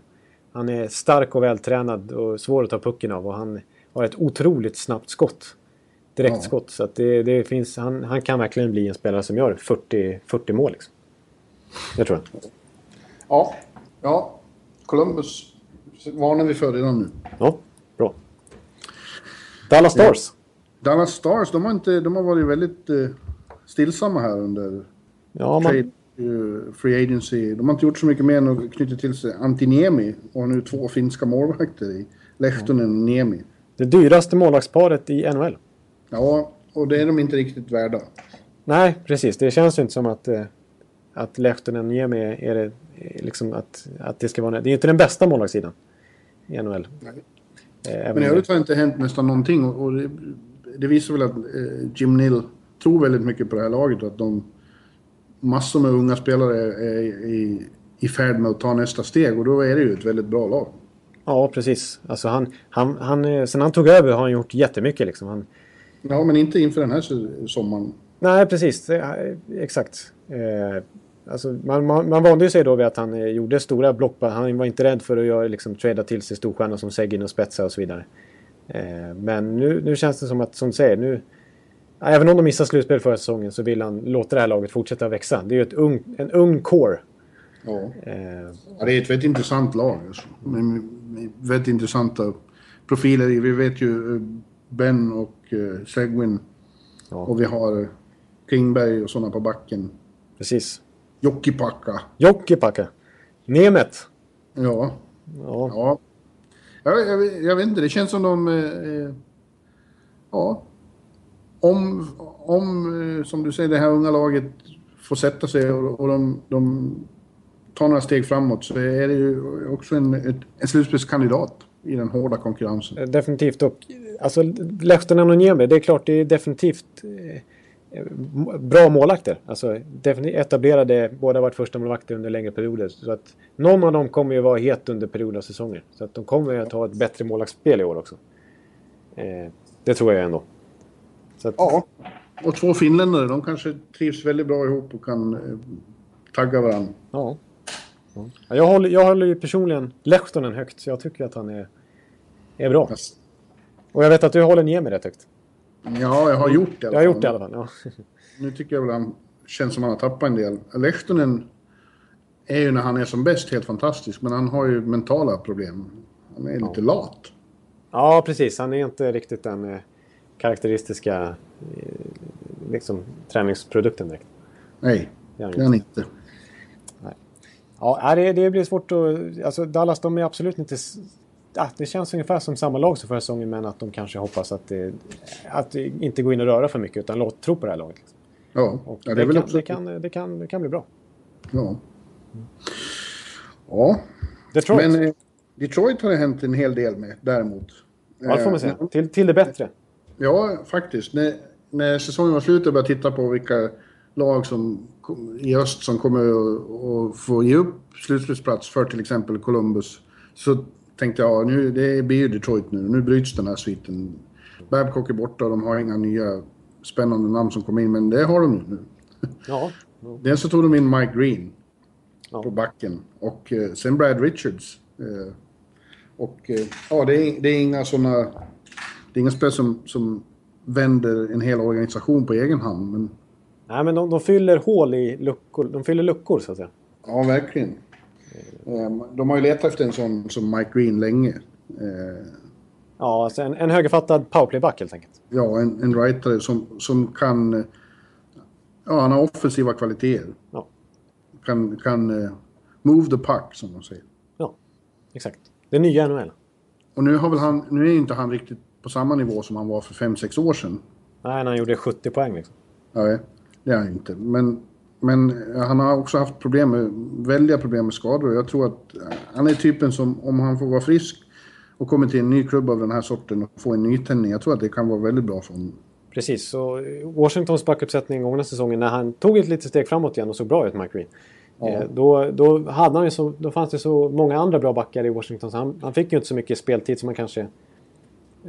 Han är stark och vältränad och svår att ta pucken av. Och han har ett otroligt snabbt skott. Direktskott. Så att det, det finns, han, han kan verkligen bli en spelare som gör 40, 40 mål. Liksom. Det tror jag. Ja, ja. Columbus varnar vi för redan nu. Ja, bra. Dallas Stars. Dallas Stars, de har, inte, de har varit väldigt eh, stillsamma här under Ja, man, trade, eh, free agency. De har inte gjort så mycket mer än att knyta till sig Antiniemi och har nu två finska målvakter i Lehtonen och Niemi. det dyraste målvaktsparet i NHL. Ja, och det är de inte riktigt värda. Nej, precis. Det känns ju inte som att, eh, att Lehtonen ger mig är det, liksom att, att det ska vara... Det är inte den bästa målvaktssidan i NHL. Eh, Men i övrigt har det inte hänt nästan någonting och, och det, det visar väl att eh, Jim Nill tror väldigt mycket på det här laget och att de massor med unga spelare är, i, i färd med att ta nästa steg och då är det ju ett väldigt bra lag. Ja, precis. Alltså han, han, han, eh, sen han tog över har han gjort jättemycket. Liksom. Han, Ja, men inte inför den här sommaren. nej, precis. Eh, exakt. Eh, alltså, man, man, man vande sig då vid att han eh, gjorde stora block. Han var inte rädd för att göra, liksom, trada till sig storstjärnor som Seguin och Spetsa och så vidare. Eh, men nu, nu känns det som att, som du säger, nu... Även om de missar slutspel förra säsongen så vill han låta det här laget fortsätta växa. Det är ju ett ung, en ung core. Ja. Eh, ja, det är ett väldigt intressant lag. Alltså. Med, med väldigt intressanta profiler. Vi vet ju eh, Ben och uh, Seguin. Ja. Och vi har eh, Klingberg och sådana på backen. precis. Jokipakka. Jokipakka. Nemet. Ja, Ja. Ja. Jag, jag, jag vet inte, det känns som de... Eh, ja. Om, om, eh, som du säger, det här unga laget får sätta sig och, och de, de tar några steg framåt så är det ju också en, en slutspelskandidat i den hårda konkurrensen. Definitivt. Och, alltså, Lehtonen och Niemi, det är klart det är definitivt eh, bra målakter. Alltså, etablerade, båda varit första målvakter under längre perioder. Så att någon av dem kommer ju vara het under perioder av säsonger. Så att de kommer att ha ett bättre målvaktsspel i år också. Eh, det tror jag ändå. Att, Ja. Och två finländare, de kanske trivs väldigt bra ihop och kan eh, tagga varandra. Ja. Ja. Jag, håller, jag håller ju personligen Lehtonen högt, så jag tycker att han är, är bra. Och jag vet att du håller Niemi rätt högt. Ja, jag har gjort det Jag har gjort det i alla fall. Ja. Nu tycker jag väl han känns som han har tappat en del. Lehtonen är ju när han är som bäst helt fantastisk, men han har ju mentala problem. Han är lite lat. Ja, precis. Han är inte riktigt den eh, karaktäristiska eh, liksom, träningsprodukten direkt. Nej, Det är han inte. Ja, nej, det, det blir svårt att... Alltså Dallas, de är absolut inte... Ja, det känns ungefär som samma lag som förra säsongen, men att de kanske hoppas att, det, att det inte gå in och röra för mycket, utan låt tro på det här laget. Liksom. Ja, Och ja det, väl kan, också... det, kan, det, kan, det kan bli bra. Ja. Ja, Detroit, men eh, Detroit har det hänt en hel del med däremot. ja, det får man Eh, säga. Till, till det bättre. Ja, faktiskt. När, när säsongen var slut och började titta på vilka lag som i öst som kommer att- att få ge upp slutspelsplats för till exempel Columbus. Så tänkte jag, ja, nu, det blir ju Detroit nu. Nu bryts den här sviten. Babcock är borta och de har inga nya spännande namn som kommer in, men det har de nu. Ja. Dels så tog de in Mike Green Ja. på backen och eh, sen Brad Richards. Eh, och eh, ja, det är, det är inga sådana... Det är inga spel som, som vänder en hel organisation på egen hand, men Nej, men de, de fyller hål i luckor. De fyller luckor, så att säga. ja, verkligen. Eh, de har ju letat efter en sån som Mike Green länge. Ja, alltså en, en högerfattad powerplayback helt enkelt. ja, en, en rightare som, som kan... Ja, han har offensiva kvaliteter. Ja, Kan, kan eh, move the puck, som de säger. ja exakt. Det nya NHL. Och nu, har väl han, nu är inte han riktigt på samma nivå som han var för 5-6 år sedan. Nej, när han gjorde 70 poäng liksom. Nej, det är han inte. Men, men han har också haft problem med, väldiga problem med skador. Jag tror att han är typen som, om han får vara frisk och kommer till en ny klubb av den här sorten och få en nytändning. Jag tror att det kan vara väldigt bra för honom. Precis, så Washingtons backuppsättning gångna säsongen när han tog ett litet steg framåt igen och såg bra ut, Mike Green. Ja. Eh, då, då, hade han så, då fanns det så många andra bra backar i Washington så han, han fick ju inte så mycket speltid som han kanske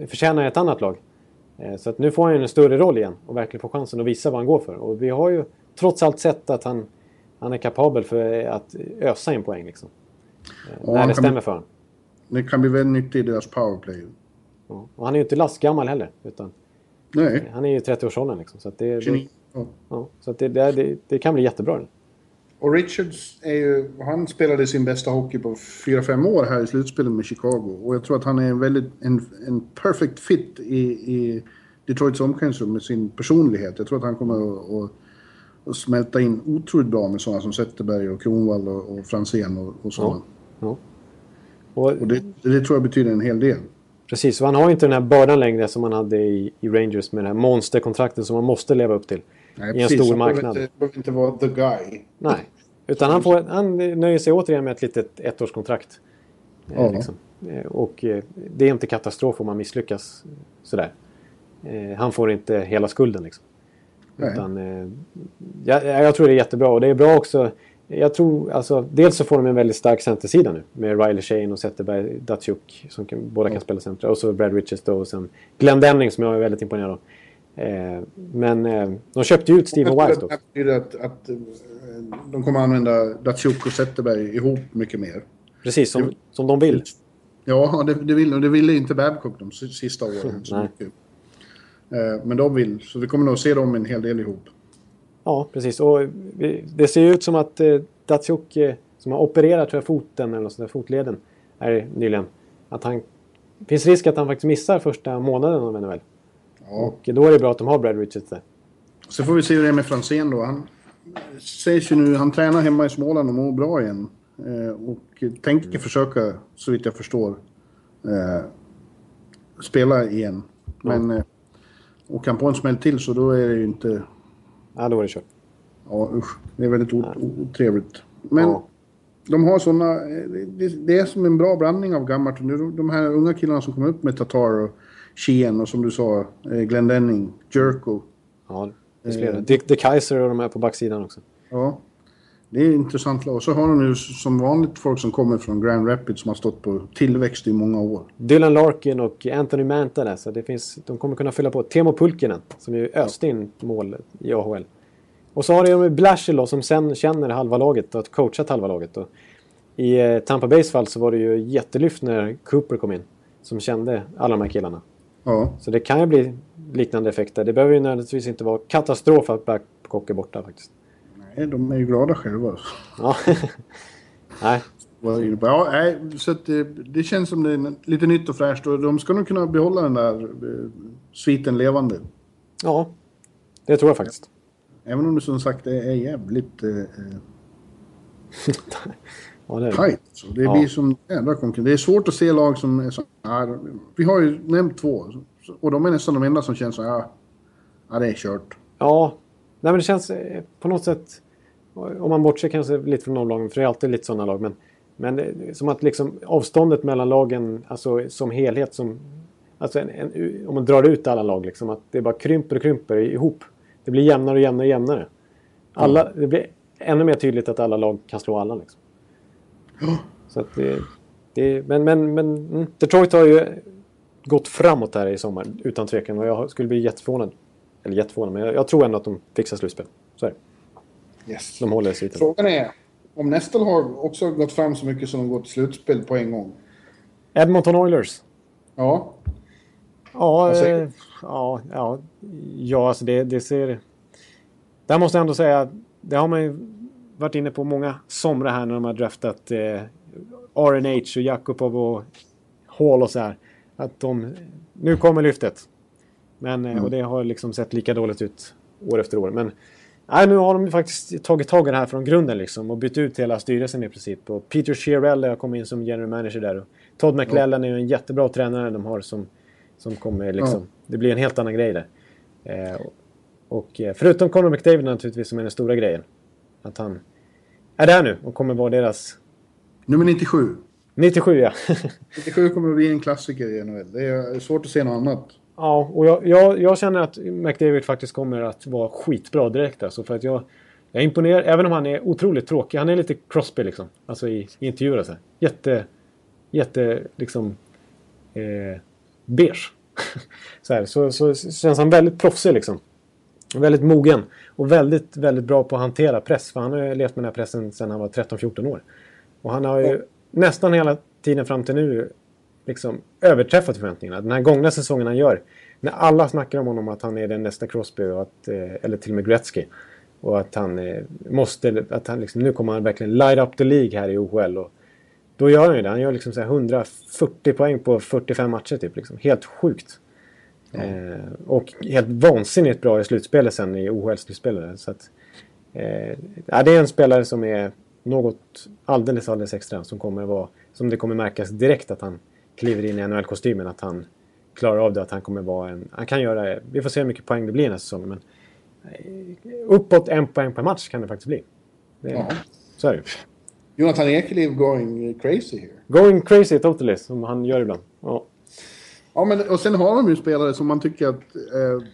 förtjänar i ett annat lag. Eh, så att nu får han en större roll igen och verkligen får chansen att visa vad han går för. Och vi har ju trots allt sett att han, han är kapabel för att ösa in poäng liksom. Ja, när det stämmer för honom. Det kan bli väldigt nyttigt i deras powerplay. Ja, och han är ju inte lastgammal heller. Utan Nej. Han är ju 30-årsåldern liksom. Så, det, det, ja. så det, det, det, kan bli jättebra. Och Richards är ju, han spelade sin bästa hockey på 4-5 år här i slutspelet med Chicago. Och jag tror att han är en väldigt, en, en perfect fit i, i Detroits omklädningsrum med sin personlighet. Jag tror att han kommer att, att, att smälta in otroligt bra med sådana som Zetterberg och Kronwall och, och Franzén och, och sådana. Ja. Ja. Och, och det, det, tror jag betyder en hel del. Precis, och han har inte den här bördan längre som han hade i, i Rangers med det här monsterkontraktet som man måste leva upp till. Nej, i en precis, stor marknad. Han behöver inte, behöver inte vara the guy. Nej, utan han, får, han nöjer sig återigen med ett litet ettårskontrakt. Eh, ja. liksom. Eh, och eh, det är inte katastrof om man misslyckas sådär. Han får inte hela skulden liksom. Utan, jag, jag tror det är jättebra och det är bra också jag tror alltså, dels så får de en väldigt stark centersida nu med Riley Shane och Zetterberg, Datsjuk som kan, båda kan spela centra och så Brad Richards då och sen Glenn Denning som jag är väldigt imponerad av. Eh, men eh, de köpte ju ut Steven Wise också. Det att, att eh, de kommer använda Datsjuk och Zetterberg ihop mycket mer. Precis, som, som de vill. Ja, det, det, vill, det ville inte Babcock de sista åren så mycket. Eh, men de vill, så vi kommer nog se dem en hel del ihop. Ja, precis. Och det ser ut som att eh, Datsjuk, eh, som har opererat tror jag, foten eller sånt där, fotleden är nyligen, att han... Finns risk att han faktiskt missar första månaden av NHL. Ja. Och då är det bra att de har Brad Richards där. Så får vi se hur det är med Franzén då. Han sägs ju nu, han tränar hemma i Småland och mår bra igen. Eh, och tänker mm. försöka, så vitt jag förstår, eh, spela igen. Men ja. Åker han på en smäll till så då är det ju inte Ja, då är det kört. Ja, usch. Det är väldigt otrevligt. Men ja. de har sådana... Det, är som en bra blandning av gammalt. De här unga killarna som kommer upp med Tatar och Sheehan och som du sa, eh, Glenn Denning, Jerko. Ja, det är. Eh, Dick, Dick Kaiser och de här på backsidan också. Ja. Det är intressant lag. Så har de nu som vanligt folk som kommer från Grand Rapids som har stått på tillväxt i många år. Dylan Larkin och Anthony Manta där, så det finns, de kommer kunna fylla på. Temo Pulkinen som ju öste in mål i AHL. Och så har de Blashill som sen känner halva laget och har coachat halva laget. Och I eh, Tampa Bays fall så var det ju jättelyft när Cooper kom in. Som kände alla de här killarna. Ja. Så det kan ju bli liknande effekter. Det behöver ju nödvändigtvis inte vara katastrof att Babcock är borta faktiskt. Nej, de är ju glada själva. Ja. nej. Ja, nej, så det, det, känns som det är lite nytt och fräscht och de ska nog kunna behålla den där eh, sviten levande. Ja, det tror jag faktiskt. Även om det som sagt är jävligt... Eh, eh ja, det är tajt. Så det ja. blir som jävla konkurrens. Det är svårt att se lag som är så här. Vi har ju nämnt två. Och de är nästan de enda som känns så här. Ja, det är kört. Ja, Nej, men det känns eh, på något sätt... Om man bortser kanske lite från omlagen, för det är alltid lite sådana lag. Men, men som att liksom avståndet mellan lagen, alltså som helhet, som... Alltså en, en, om man drar ut alla lag, liksom, att det bara krymper och krymper ihop. Det blir jämnare och jämnare och jämnare. Alla, mm. Det blir ännu mer tydligt att alla lag kan slå alla. Liksom. Så att det, det, men, men, men mm, Detroit har ju gått framåt här i sommar, utan tvekan. Och jag skulle bli jätteförvånad eller jätteförvånad, men jag, jag, tror ändå att de fixar slutspel. Så är det. Yes. De håller sviten. Frågan är om Nestle har också gått fram så mycket som de går till slutspel på en gång. Edmonton Oilers. Ja. Ja, eh, ja, ja, ja, alltså det, det ser... Där måste jag ändå säga, det har man ju varit inne på många somrar här när de har draftat eh, RNH och Jakubov och Hall och så här. Att de... Nu kommer lyftet. Men, eh, mm. Och det har liksom sett lika dåligt ut år efter år. Men nej, nu har de faktiskt tagit tag i det här från grunden liksom, och bytt ut hela styrelsen i princip. Och Peter Shearell har kommit in som general manager där. Och Todd McClellan ja. är ju en jättebra tränare de har som, som kommer liksom... Ja. Det blir en helt annan grej där. Eh, och eh, förutom Conor McDavid naturligtvis som är den stora grejen. Att han är där nu och kommer vara deras... Nummer 97. 97 ja. 97 kommer att bli en klassiker i NHL. Det är svårt att se något annat. Ja, och jag, jag, jag känner att McDavid faktiskt kommer att vara skitbra direkt alltså. För att jag, jag är imponerad, även om han är otroligt tråkig. Han är lite Crosby liksom. Alltså i, i intervjuer och så. här. Jätte, jätte liksom... Eh, beige. så, här, så, så känns han väldigt proffsig liksom. Väldigt mogen. Och väldigt, väldigt bra på att hantera press. För han har ju levt med den här pressen sedan han var 13-14 år. Och han har ju nästan hela tiden fram till nu liksom överträffat förväntningarna. Den här gångna säsongen han gör. När alla snackar om honom att han är den nästa Crosby och att, eh, eller till och med Gretzky. Och att han eh, måste, att han liksom, nu kommer han verkligen light up the League här i OHL. Och då gör han ju det. Han gör liksom så här 140 poäng på 45 matcher typ. Liksom. Helt sjukt. Eh, och helt vansinnigt bra i slutspelet sen i OHL-slutspelet. Så att, eh, ja, det är en spelare som är något alldeles, alldeles extra. Som kommer vara, som det kommer märkas direkt att han kliver in i NHL-kostymen. Att han klarar av det. Att han kommer vara en... Han kan göra... Vi får se hur mycket poäng det blir den här säsongen. Men eh, uppåt en poäng per match kan det faktiskt bli. Det, Ja. Så är det Jonathan Ekeliv going crazy here. Going crazy totally, som han gör ibland. Ja. Ja, men och sen har de ju spelare som man tycker att eh,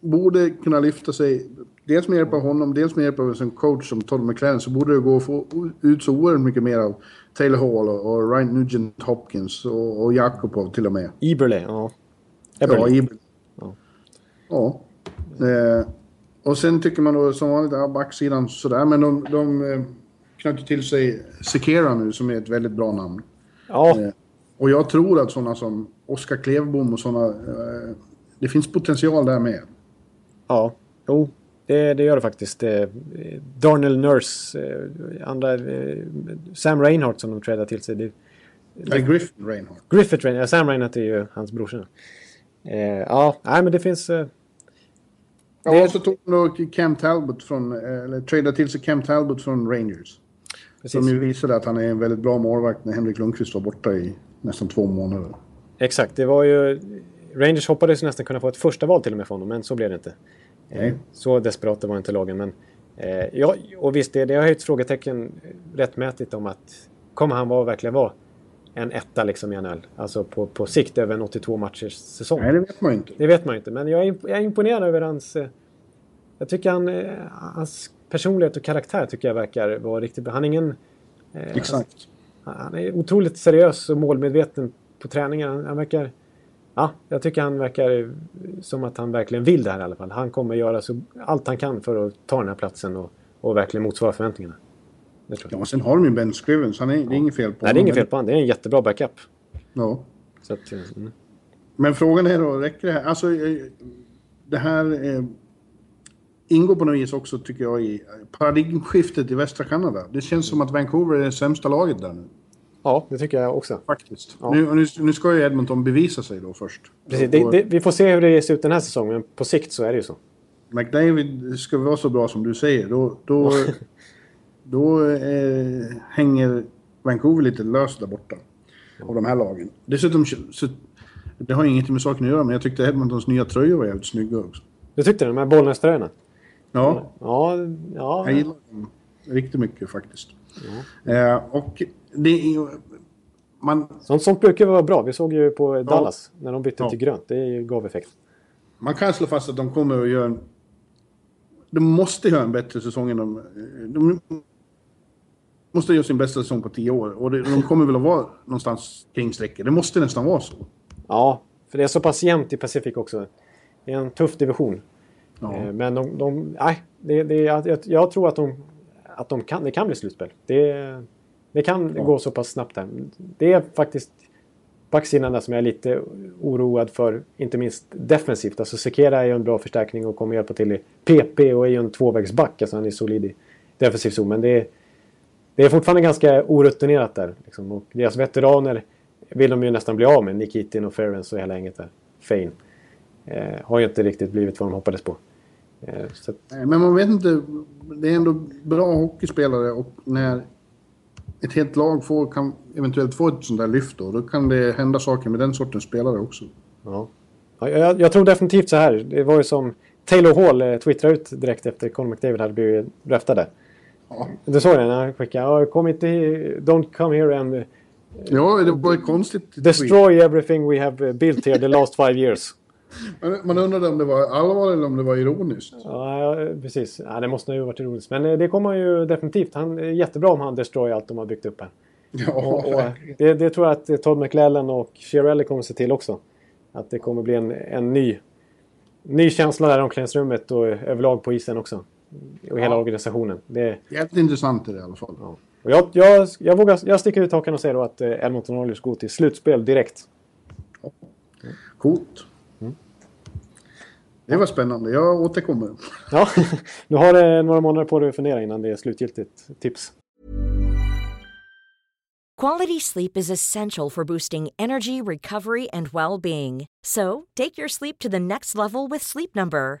borde kunna lyfta sig. Dels med hjälp av honom, dels med hjälp av en coach som Todd McLaren så borde det gå att få ut så oerhört mycket mer av Taylor Hall och, Ryan Nugent Hopkins och, och Jakubov till och med. Eberle, ja. Ja, Eberle. i, Ja. ja. Eh, och sen tycker man då som vanligt, ja, backsidan sådär, men de, de eh, knöt till sig Sekera nu som är ett väldigt bra namn. Ja, Eh, och jag tror att sådana som Oskar Klevbom och sådana, eh, det finns potential där med. ja. Jo, det, det gör det faktiskt. Eh, Darnell Nurse, eh, andra... Eh, Sam Reinhardt som de trädde till sig. Det, Eller Griffin Reinhardt. Griffith Reinhardt, Sam Reinhardt är ju hans brorsa. Ja, nej men det finns... Eh, Ja, Det- och så tog de Cam Talbot från, eller tradade till sig Cam Talbot från Rangers. precis. Som ju visade att han är en väldigt bra målvakt när Henrik Lundqvist var borta i nästan två månader. Exakt, det var ju... Rangers hoppades nästan kunna få ett första val till och med för honom, men så blev det inte. Nej. Så desperata var inte lagen. Men, eh, ja, och visst, det, det har höjt frågetecken rättmätigt om att kommer han vara, verkligen vara en etta liksom i NHL? Alltså på, på sikt över en 82 matchers säsong. Nej, det vet man ju inte. Det vet man inte, men jag är, jag är imponerad över hans... eh, Jag tycker han, eh, hans personlighet och karaktär tycker jag verkar vara riktigt bra. Han är ingen... eh, Exakt. han är otroligt seriös och målmedveten på träningen. Han, han verkar... Ja, jag tycker han verkar som att han verkligen vill det här i alla fall. Han kommer göra så, allt han kan för att ta den här platsen och, och verkligen motsvara förväntningarna. Det tror jag. Ja, och sen har de ju Ben Scrivens. Han är, Det är inget fel på Nej, det är honom. inget fel på honom. Det är en jättebra backup. Ja. Så att, mm. Men frågan är då, räcker det här? Alltså, eh, det här eh, ingår på något vis också, tycker jag, i paradigmskiftet i västra Kanada. Det känns som att Vancouver är det sämsta laget där nu. Ja, det tycker jag också. Faktiskt. Ja. Nu, nu, nu ska ju Edmonton bevisa sig då först. Precis, det, det, vi får se hur det ser ut den här säsongen, men på sikt så är det ju så. McDavid ska vara så bra som du säger. Då, då, då eh, hänger Vancouver lite löst där borta. Av de här lagen. Dessutom, så, det har inget med saken att göra, men jag tyckte Edmontons nya tröjor var jävligt snygga också. Du tyckte det? De här Bollnäströjorna? Ja, Ja, ja. jag gillar dem riktigt mycket faktiskt. Eh, och är. Man, Sånt, sånt brukar vara bra. Vi såg ju på Dallas när de bytte Ja. till grönt. Det gav effekt. man kan slå fast att de kommer att göra en... De måste göra en bättre säsong än de... De måste göra sin bästa säsong på tio år. Och de kommer väl att vara någonstans kring strecket. Det måste nästan vara så. Ja, för det är så pass jämnt i Pacific också. Det är en tuff division. Ja. Eh, Men de... de nej, det, det, jag, jag- jag tror att, de, att de kan, det kan bli slutspel. Det, det kan gå så pass snabbt här. Det är faktiskt backsidan där som jag är lite oroad för. Inte minst defensivt. Alltså Sekera är ju en bra förstärkning och kommer hjälpa till i PP och är ju en tvåvägsback. Alltså han är solid i defensiv zon. Men det är, det är fortfarande ganska orutinerat där. Liksom. Och deras veteraner vill de ju nästan bli av med. Nikitin och Ferens och hela gänget där. Fane. Eh, har ju inte riktigt blivit vad de hoppades på. Eh, att, Men man vet inte. Det är ändå bra hockeyspelare och när ett helt lag får, kan eventuellt få ett sånt där lyft då, då kan det hända saker med den sortens spelare också. ja. Ja, jag, jag tror definitivt så här. Det var ju som Taylor Hall eh, twittrade ut direkt efter Conor McDavid hade blivit draftade. Ja. Du såg det när han skickade kom inte, Don't come here and eh, Ja, det var konstigt tweet. destroy everything we have eh, built here the last five years. Man, man undrade om det var allvar eller om det var ironiskt. Ja, precis. Ja, det måste ju varit ironiskt. Men eh, det kommer han ju definitivt. Han är jättebra om han destroy allt de har byggt upp här. Ja, Och, och verkligen. det, det tror jag att Todd McLellan och Chiarelli kommer se till också. Att det kommer bli en, en ny, ny känsla där i omklädningsrummet och överlag på isen också. Och hela Ja. organisationen. Det, Jävligt intressant är det i alla fall. ja. och jag, jag, jag, vågar, jag sticker ut hakan och säger då att eh, Edmonton Oilers går till slutspel direkt. Coolt. Det var spännande. Jag återkommer. Ja, du har några månader på dig att fundera innan det är slutgiltigt tips. Quality sleep is essential for boosting energy, recovery, and well being. So, take your sleep to the next level with Sleep Number.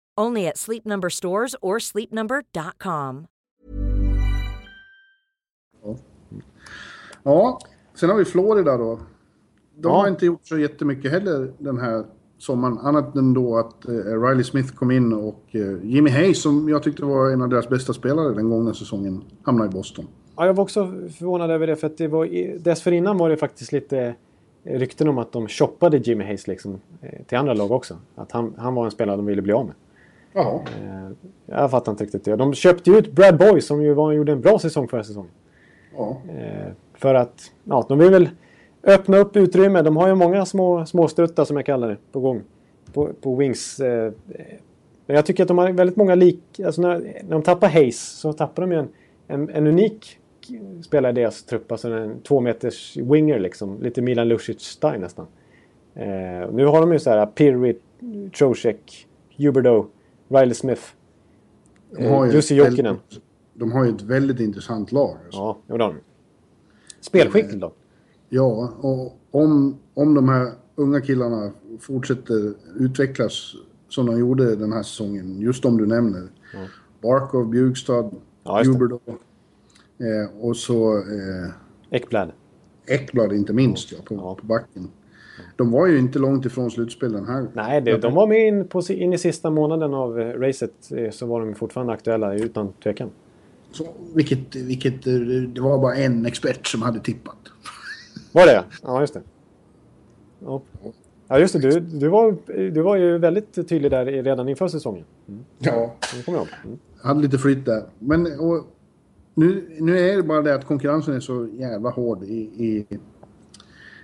Only at Sleep Number stores or sleepnumber.com. Ja, sen har vi Florida då. De Ja. har inte gjort så jättemycket heller den här sommaren. Annat än då att eh, Riley Smith kom in och eh, Jimmy Hayes, som jag tyckte var en av deras bästa spelare den gångna säsongen, hamnade i Boston. Ja, jag var också förvånad över det för att det var, i- dessförinnan var det faktiskt lite eh, rykten om att de shoppade Jimmy Hayes liksom, eh, till andra lag också. Att han, han var en spelare de ville bli av med. Jaha. Eh, Jag fattar inte riktigt det. De köpte ju ut Brad Boy som ju var, gjorde en bra säsong förra säsongen. Ja. Eh, För att, ja, de vill väl öppna upp utrymme. De har ju många små, små struttar som jag kallar det på gång. På, på Wings. eh, Men jag tycker att de har väldigt många lik... Alltså när, när de tappar Hayes så tappar de ju en, en, en unik spelare i deras trupp. Alltså en två meters winger liksom. Lite Milan Lucic-style nästan. Eh, nu har de ju så här Pirri, Trocek, Huberdeau, Riley Smith. Eh, Jussi Jokinen. De har ju ett väldigt intressant lag. Alltså. Ja, det har de. Spelskickligt då. Ja, och om, om de här unga killarna fortsätter utvecklas som de gjorde den här säsongen, just de du nämner. Barkov, Bjugstad, Ja. Huberdeau. Eh, och så eh, Ekblad. Ekblad inte minst ja, på, Ja. på backen. De var ju inte långt ifrån slutspel den här. Nej, det, de var med in, på, in i sista månaden av eh, racet eh, så var de fortfarande aktuella utan tvekan. Så, vilket, vilket, eh, det var bara en expert som hade tippat. Var det Ja, just det. Ja, ja just det. Du, du, var, du var ju väldigt tydlig där redan inför säsongen. Ja. Det kommer jag ihåg. Mm. hade lite flytt där. Men och, nu, nu är det bara det att konkurrensen är så jävla hård i, i,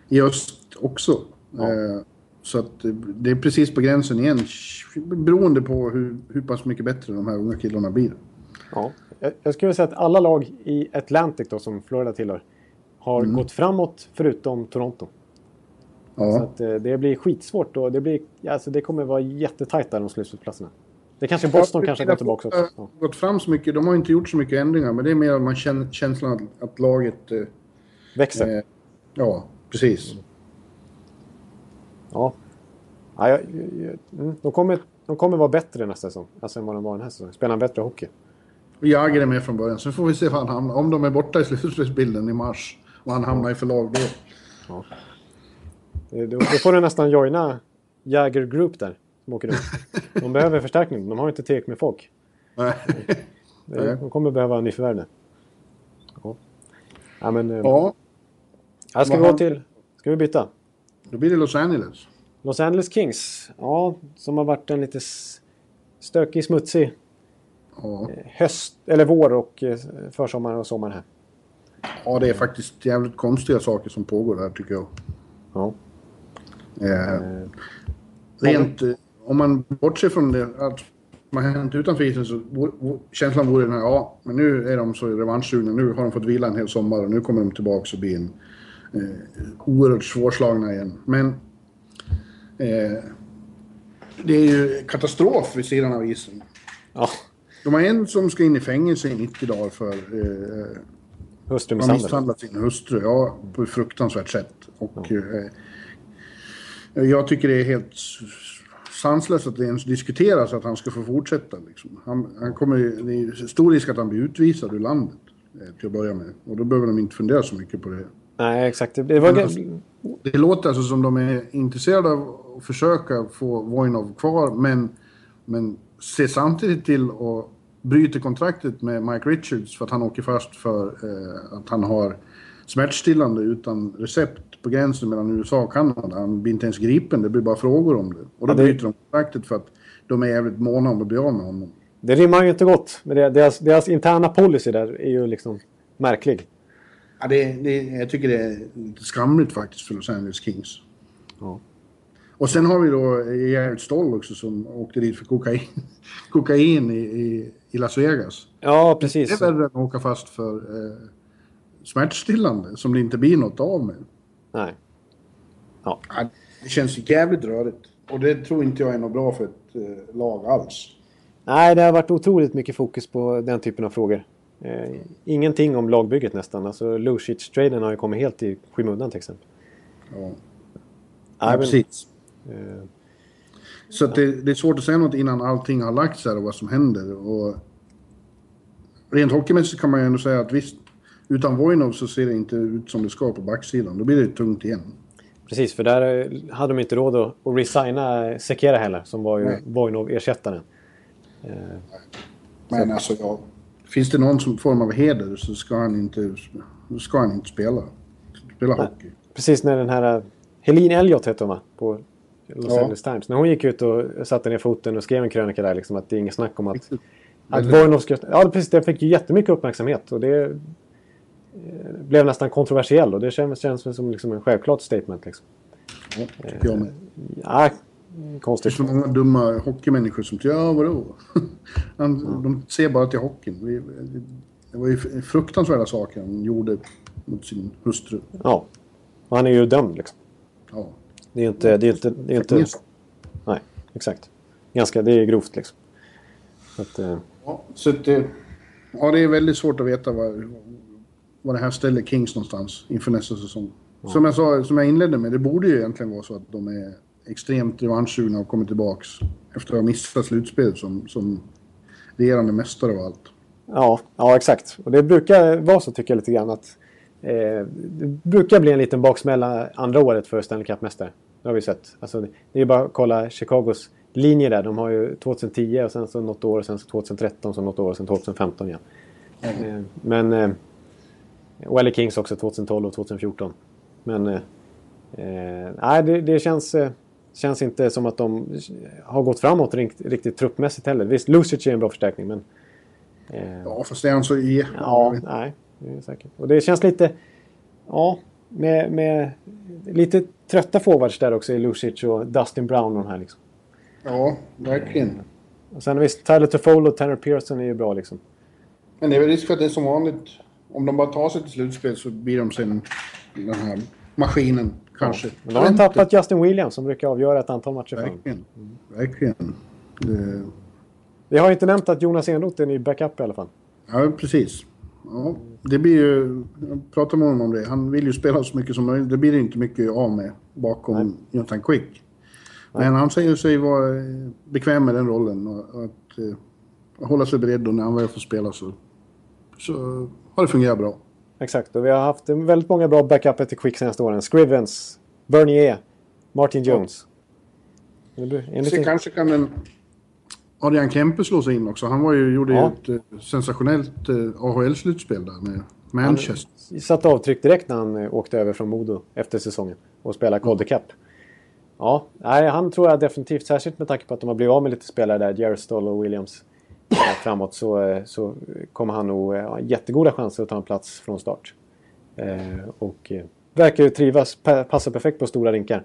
i öst också. Eh, så att det- är precis på gränsen igen. Beroende på hur, hur pass mycket bättre de här unga killarna blir. Ja. Jag, skulle säga att alla lag i Atlantic då, som Florida tillhör, har gått framåt förutom Toronto. Så Ja, att, eh, det blir skitsvårt och det, blir, alltså, det kommer vara jättetajt där de slutspelsplatserna. Det kanske Boston kanske går tillbaka också. Ja. gått fram så mycket. De har inte gjort så mycket ändringar. Men det är mer att man känner känslan att, att laget... Eh, Växer. eh, ja, precis. Ja. ja jag, jag, mm, de, kommer, de kommer vara bättre nästa säsong. Alltså än vad de var den här säsongen. Spela en bättre hockey. Jagr är med från början. Sen får vi se vad han hamnar. Om de är borta i slutspelsbilden i mars och han hamnar i förlag då. Eh, Då, får du nästan joina Jäger Group där. Som åker runt. De behöver förstärkning. De har inte tillräckligt med folk. Nej. Det- De kommer behöva nyförvärv nu. Ja. Ja, men, eh, Ja, här ska vi gå till... Ska vi byta? Då blir det Los Angeles. Los Angeles Kings. Ja, som har varit en lite stökig, smutsig Ja. höst, eller vår och eh, försommar och sommar här. ja, det är faktiskt jävligt konstiga saker som pågår där tycker jag. Ja. Eh, Eh, rent, eh, om man bortser från det att har hänt utanför isen så känslan vore den här, ja, men nu är de så revanschsugna, nu har de fått vila en hel sommar och nu kommer de tillbaka och bli en eh, oerhört svårslagna igen. Men eh, det är ju katastrof vid sidan av isen. Ja, De har en som ska in i fängelse i 90 dagar för eh, hustrumisshandel. misshandlat sin hustru. Ja, på ett fruktansvärt sätt. Och eh, jag tycker det är helt sanslöst att det ens diskuteras att han ska få fortsätta. Liksom. Han, han kommer, det är stor risk att han blir utvisad ur landet eh, till att börja med. Och då behöver de inte fundera så mycket på det. Nej, exakt. Det var... Alltså- Det låter alltså som de är intresserade av att försöka få Voinov kvar, men, men ser samtidigt till att bryta kontraktet med Mike Richards för att han åker fast för eh, att han har smärtstillande utan recept på gränsen mellan USA och Kanada. Han blir inte ens gripen, det blir bara frågor om det. Och då Ja, det- bryter de kontraktet för att de är jävligt måna om att bli av med honom. Det rimmar ju inte gott. Men deras, deras interna policy där är ju liksom märklig. Ja, det, det, jag tycker det är lite skamligt faktiskt för Los Angeles Kings. Ja. Och sen har vi då Gerhard Stoll också som åkte dit för kokain, kokain i, i, i Las Vegas. Ja, Det precis. är värre än att åka fast för eh, smärtstillande som det inte blir något av med. Nej. Ja, det känns jävligt rörigt. Och det tror inte jag är något bra för ett eh, lag alls. Nej, det har varit otroligt mycket fokus på den typen av frågor. Eh, ingenting om lagbygget nästan. Alltså Lucic-traden har ju kommit helt i skymundan till exempel. Ja, ja precis. eh, Så att det, det är svårt att säga något innan allting har lagts här och vad som händer. Och rent hockeymässigt kan man ju ändå säga att visst, utan Voinov så ser det inte ut som det ska på backsidan. Då blir det tungt igen. precis, för där eh, hade de inte råd att, att resigna Sekera heller, som var ju. Voinov-ersättaren. Eh, Men alltså, ja, finns det någon som form av heder så ska han inte, ska han inte spela. Spela hockey. Precis när den här... eh, Helene Elliot hette hon va? På Los Ja. Angeles Times. När hon gick ut och satte ner foten och skrev en krönika där liksom att det är inget snack om att... Att Voinov ska... Ja precis, det fick ju jättemycket uppmärksamhet och det... eh, Blev nästan kontroversiell och det känns, känns som liksom en självklart statement liksom. Ja, tycker jag med. Ja, Det är konstigt. så många dumma hockeymänniskor som säger ja vadå? Han, De ser bara till hockeyn. Det var ju fruktansvärda saker han gjorde mot sin hustru. Ja. Han är ju dömd liksom. Ja. Det är inte... Det är inte, det är inte nej, exakt. Ganska, det är grovt liksom. Så att, eh, Ja, så att det, ja, det är väldigt svårt att veta vad, vad det här ställer Kings någonstans inför nästa säsong. Som jag sa, som jag inledde med, det borde ju egentligen vara så att de är extremt revanschsugna och kommer tillbaks efter att ha missat slutspelet som, som regerande mästare och allt. Ja, ja, exakt. Och det brukar vara så tycker jag lite grann att eh, det brukar bli en liten baksmälla andra året för Stanley Cup-mästare. Det har vi sett. Alltså, det är bara att kolla Chicagos linje där. De har ju 2010 och sen så något år och sen så 2013 så något år och sen 2015 igen. Eh, men... Eh, och LA Kings också 2012 och 2014. Men... Eh, eh, nej, det, det känns... Känns inte som att de har gått framåt riktigt, riktigt truppmässigt heller. Visst, Lucic är en bra förstärkning men... Eh, Ja, fast det är han så... Ja, Ja, nej. Det är säkert. Och det känns lite... Ja, med, med lite trötta forwards där också i Lucic och Dustin Brown och de här liksom. ja, verkligen. Och sen visst, Tyler Toffolo och Tanner Pearson är ju bra liksom. Men det är väl risk för att det är som vanligt. Om de bara tar sig till slutspel så blir de sen den här maskinen, kanske. Men då har de tappat Justin Williams som brukar avgöra ett antal matcher för dem. Verkligen. Verkligen. Det, Vi har inte nämnt att Jonas Enroth är ny backup i alla fall. ja, precis. Ja, det blir ju... Jag pratade med honom om det. Han vill ju spela så mycket som möjligt. Det blir det inte mycket av med bakom Jonathan Quick. Men han säger sig vara eh, bekväm med den rollen och och att eh, hålla sig beredd och när han väl får spela så, så har det fungerat bra. Exakt, och vi har haft väldigt många bra backuper till Quick senaste åren. Scrivens, Bernier, Martin Jones. En Så kanske kan en Adrian Kempe slå sig in också. Han var ju, gjorde Ja. ju ett eh, sensationellt eh, AHL-slutspel där med Manchester. satt avtryck direkt när han eh, åkte över från Modo efter säsongen och spelade Calder Cup. Ja, nej, han tror jag definitivt, särskilt med tanke på att de har blivit av med lite spelare där, Jerry Stoll och Williams framåt, så, eh, så kommer han nog eh, ha jättegoda chanser att ta en plats från start. Eh, och eh, verkar ju trivas, pa- passa perfekt på stora rinkar.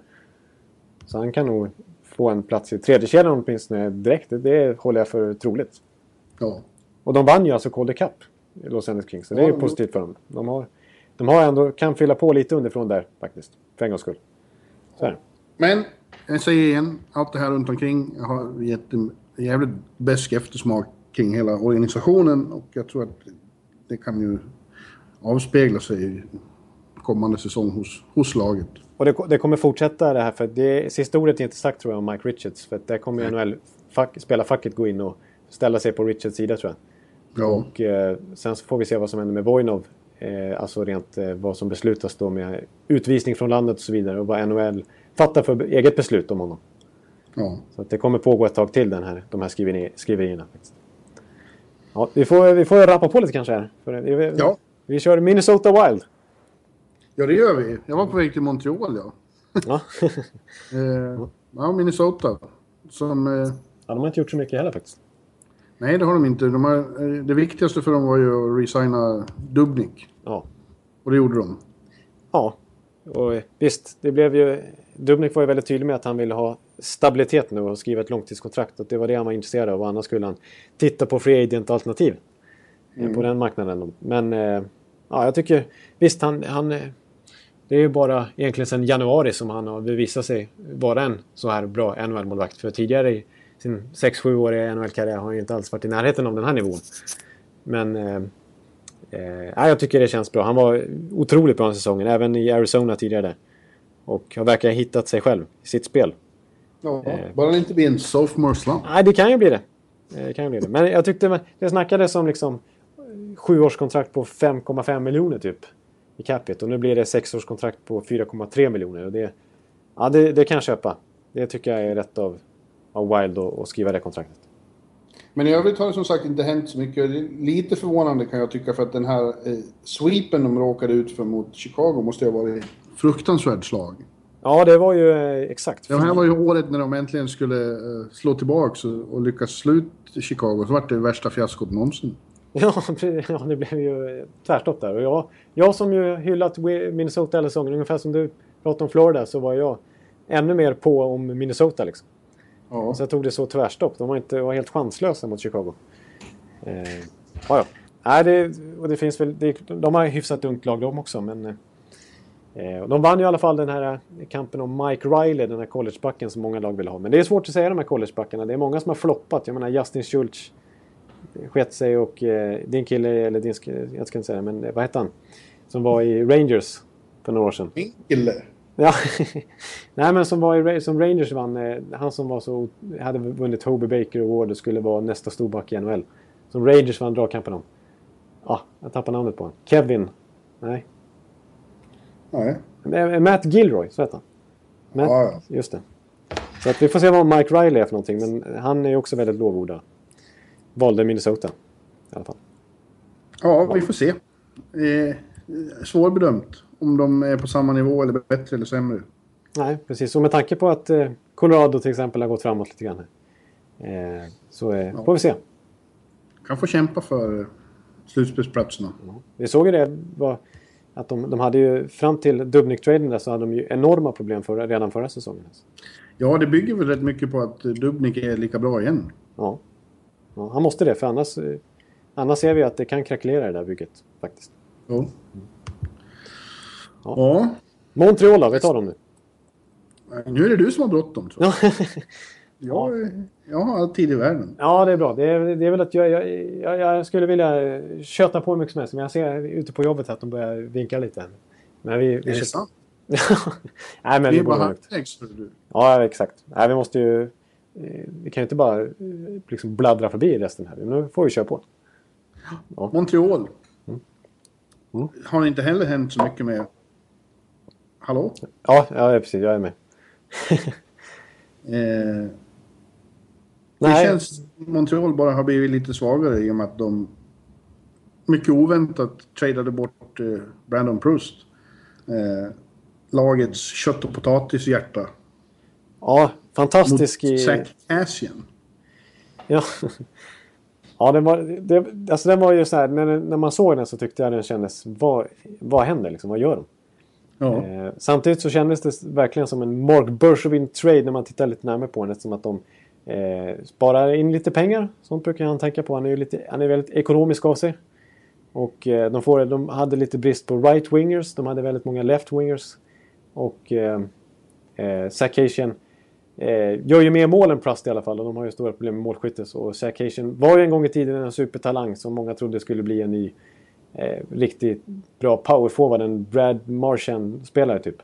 Så han kan nog få en plats i tredje kedjan åtminstone direkt, det, det håller jag för troligt. Ja. Och de vann ju alltså Calder Cup, Los Angeles Kings. Så det är Ja, ju de- positivt för dem. De har, de har ändå, kan fylla på lite underifrån där faktiskt. För en gångs skull. Så är det. Men jag säger igen, allt det här runt omkring har gett en jävligt besk eftersmak kring hela organisationen och jag tror att det kan ju avspegla sig i kommande säsong hos, hos laget. Och det, det kommer fortsätta det här för det sista ordet är inte sagt tror jag om Mike Richards. För att där kommer ju NHL fuck, spela facket gå in och ställa sig på Richards sida tror jag. Ja, Och eh, sen så får vi se vad som händer med Vojnov. Eh, alltså rent eh, vad som beslutas då med utvisning från landet och så vidare. Och vad NHL fattar för eget beslut om honom. Ja. Så att det kommer pågå ett tag till den här, de här skriveri- skriverierna. Faktiskt. Ja, vi, får, vi får rappa på lite kanske här. För vi, Ja. vi kör Minnesota Wild. ja, det gör vi. Jag var på väg till Montreal, ja. Ja. Eh, ja, Minnesota. Som... Eh, ja, de har inte gjort så mycket heller faktiskt. nej, det har de inte. De har, eh, det viktigaste för dem var ju att resigna Dubnik. Ja. Och det gjorde de. Ja, och visst, det blev ju... Dubnik var ju väldigt tydlig med att han ville ha stabilitet nu och skriva ett långtidskontrakt. Och det var det han var intresserad av. Och annars skulle han titta på free agent-alternativ eh, på den marknaden. Men eh, ja, jag tycker... Visst, han... han eh, det är ju bara egentligen sedan januari som han har bevisat sig vara en så här bra NHL-målvakt. För tidigare i sin 6-7-åriga NHL-karriär har han ju inte alls varit i närheten av den här nivån. Men... Eh, Eh, ja, jag tycker det känns bra. Han var otroligt bra den säsongen, även i Arizona tidigare. Och har verkligen hittat sig själv i sitt spel. Ja, Eh. bara det inte blir en sophomore slump. Nej, det kan ju bli det. Eh, Det kan ju bli det. Men jag tyckte det snackades om liksom eh, sjuårskontrakt på 5,5 miljoner typ i capita. Och nu blir det sexårskontrakt på 4,3 miljoner. Och det, ja, det, det kan jag köpa. Det tycker jag är rätt av, av Wild att skriva det kontraktet. Men i övrigt har det som sagt inte hänt så mycket. Det är Lite förvånande kan jag tycka för att den här eh, sweepen de råkade ut för mot Chicago måste ju ha varit fruktansvärt slag. Ja, det var ju eh, exakt. Det här var ju året när de äntligen skulle eh, slå tillbaks och, lyckas slå ut Chicago. Så vart det värsta fiaskot någonsin. Ja, det blev ju eh, tvärstopp där. Och jag, jag som ju hyllat Minnesota hela säsongen, ungefär som du pratade om Florida, så var jag ännu mer på om Minnesota. Liksom. Ja. Så jag tog det så tvärstopp. De var, inte, var helt chanslösa mot Chicago. Eh, ja, ja. Nej, det, och det finns väl, det, de har hyfsat ungt lag de också, men... Eh, de vann ju i alla fall den här eh, kampen om Mike Riley, den här collegebacken som många lag vill ha. Men det är svårt att säga de här collegebackarna. Det är många som har floppat. Jag menar Justin Schultz sket sig och eh, din kille, eller din, jag ska inte säga det, men eh, vad hette han? Som var i Rangers för några år sedan. Min kille. Ja. Nej men som, var i, som Rangers vann, eh, han som var så, hade vunnit Hobie Baker Award och skulle vara nästa storback i NHL. Som Rangers vann dragkampen om. Ja, jag tappar namnet på honom. Kevin. Nej. Nej. Matt Gilroy, så heter han. Matt, Ja, ja. Just det. Så att vi får se vad Mike Riley är för någonting, men han är också väldigt lovordad. Valde Minnesota. I alla fall. Ja, vi får se. Eh, svårbedömt om de är på samma nivå eller bättre eller sämre. Nej, precis. Och med tanke på att eh, Colorado till exempel har gått framåt lite grann. Eh, så eh, får vi se. Kan få kämpa för eh, slutspelsplatserna. Vi såg ju det var att de, de hade ju fram till Dubnik-traden där så hade de ju enorma problem för, redan förra säsongen. Ja, det bygger väl rätt mycket på att Dubnik är lika bra igen. Ja. ja. Han måste det, för annars, annars ser vi att det kan krackelera det där bygget faktiskt. Ja. Ja. Ja. Montreal då, vi tar dem nu. Nu är det du som har bråttom. tror jag. Ja. Jag, har tid i världen. Ja, det är bra. Det är, det är väl att jag, jag, jag, jag skulle vilja köta på hur mycket som helst. Men jag ser ute på jobbet att de börjar vinka lite. Men vi... vi Är det sant? Nej, men Vi vi borde bara du. Ja, exakt. Nej, vi måste ju... eh, Vi kan ju inte bara eh, liksom bladdra förbi resten här. Nu får vi köra på. Montreal. Mm. Har det inte heller hänt så mycket med... Hallå? Ja, ja precis. Jag är med. Eh, det Nej, känns Montreal bara har blivit lite svagare i och med att de mycket oväntat tradade bort eh, Brandon Proust. Eh, lagets kött och potatishjärta. ja, Mot fantastisk i... Zach Asian. Ja. Ja, den var, det, alltså den var ju så här, när, när man såg den så tyckte jag den kändes, vad, vad händer liksom, vad gör de? Ja. Eh, samtidigt så kändes det verkligen som en Mark Bergevin-trade när man tittar lite närmare på den eftersom att de eh, sparar in lite pengar. Sånt brukar han tänka på. Han är ju lite, han är väldigt ekonomisk av sig. Och eh, de, får, de hade lite brist på right-wingers. De hade väldigt många left-wingers. Och eh, eh, Eh, gör ju mer mål än Prust i alla fall och de har ju stora problem med målskytte. Så Zach var ju en gång i tiden en supertalang som många trodde skulle bli en ny eh, riktigt bra powerforward. En Brad Marchand-spelare typ.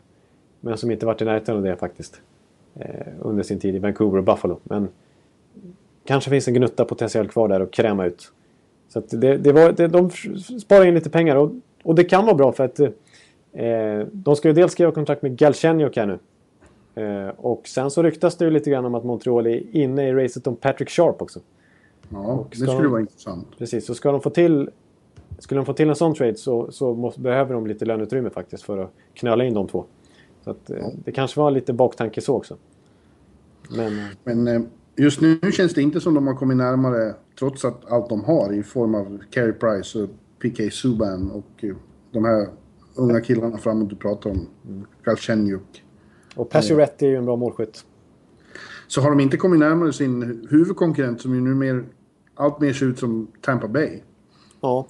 Men som inte varit i närheten av det faktiskt. Eh, under sin tid i Vancouver och Buffalo. Men kanske finns en gnutta potential kvar där att kräma ut. Så det, det var, det, de sparar in lite pengar och, och det kan vara bra för att eh, de ska ju dels skriva kontrakt med Galchenyuk här nu. Eh, och sen så ryktas det ju lite grann om att Montreal är inne i racet om Patrick Sharp också. Ja, det skulle de- vara intressant. Precis, så ska de få till... Skulle de få till en sån trade så, så måste, behöver de lite löneutrymme faktiskt för att knöla in de två. Så att, eh, det kanske var lite baktanke så också. Men eh, Men eh, just nu känns det inte som de har kommit närmare, trots att allt de har i form av Carey Price och PK Subban och de här unga killarna framåt du pratar om, Galchenyuk. Och Pacioretty är ju en bra målskytt. Så har de inte kommit närmare sin huvudkonkurrent som ju nu mer, allt mer ser ut som Tampa Bay. Ja.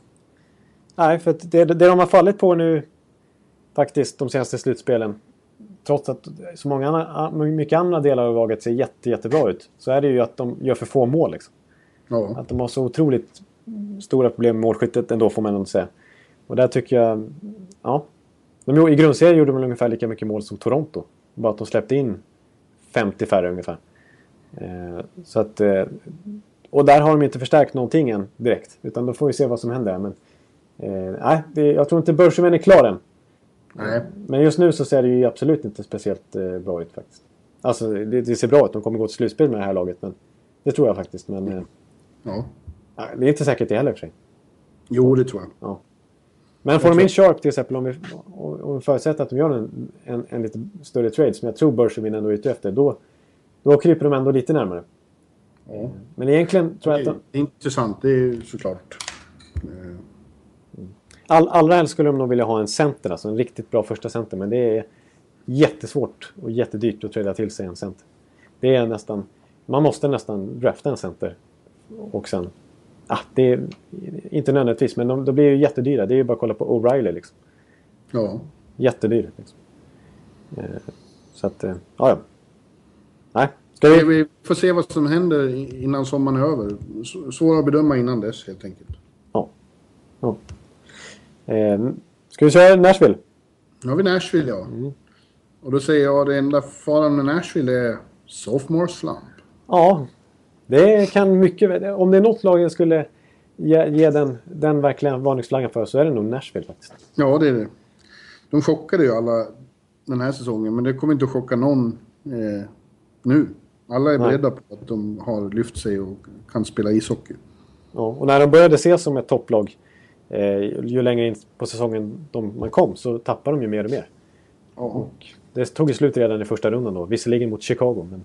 Nej, för det, det de har fallit på nu faktiskt de senaste slutspelen. Trots att så många andra, mycket andra delar av laget ser jätte, jättebra ut. Så är det ju att de gör för få mål. Liksom. Ja, Att de har så otroligt stora problem med målskyttet ändå får man ändå säga. Och där tycker jag... Ja. De, I grundserien gjorde de ungefär lika mycket mål som Toronto. Bara att de släppte in 50 färre ungefär. Eh, så att... Eh, och där har de inte förstärkt någonting än direkt. Utan då får vi se vad som händer. Men, eh, nej, det, jag tror inte Bergevin är klar än. Nej. Men just nu så ser det ju absolut inte speciellt eh, bra ut faktiskt. Alltså det, det ser bra ut. De kommer gå till slutspel med det här laget. Men, det tror jag faktiskt. Men eh, Ja. det är inte säkert det heller i för sig. Jo, det tror jag. Ja. Men får de in Sharp till exempel, om vi, om vi förutsätter att de gör en, en, en lite större trade som jag tror Bergevin ändå är ute efter. Då, då kryper de ändå lite närmare. Ja. Men egentligen tror jag Det att de, är intressant, det är såklart. All, allra helst skulle de nog vilja ha en center, alltså en riktigt bra första center. Men det är jättesvårt och jättedyrt att träda till sig en center. Det är nästan, man måste nästan drafta en center. Och sen, ah, det är inte nödvändigtvis, men de, de blir ju jättedyra. Det är ju bara att kolla på O'Reilly liksom. Ja. Jättedyr. Liksom. Eh, så att, eh, ja, ja. Nej, ska Vi, vi... får se vad som händer innan sommaren är över. S- Svårare att bedöma innan dess helt enkelt. Ja. ja. Eh, ska vi köra Nashville? Nu har vi Nashville ja. Mm. Och då säger jag det enda faran med Nashville är sophomore slump. Ja, det kan mycket... Om det är något lag jag skulle ge, ge den, den verkliga varningsflaggan för så är det nog Nashville faktiskt. Ja, det är det. De chockade ju alla den här säsongen, men det kommer inte att chocka någon eh, nu. Alla är Nej. beredda på att de har lyft sig och kan spela ishockey. Ja, och när de började ses som ett topplag eh, ju längre in på säsongen de, man kom så tappade de ju mer och mer. Ja. Och det tog ju slut redan i första rundan då. Visserligen mot Chicago, men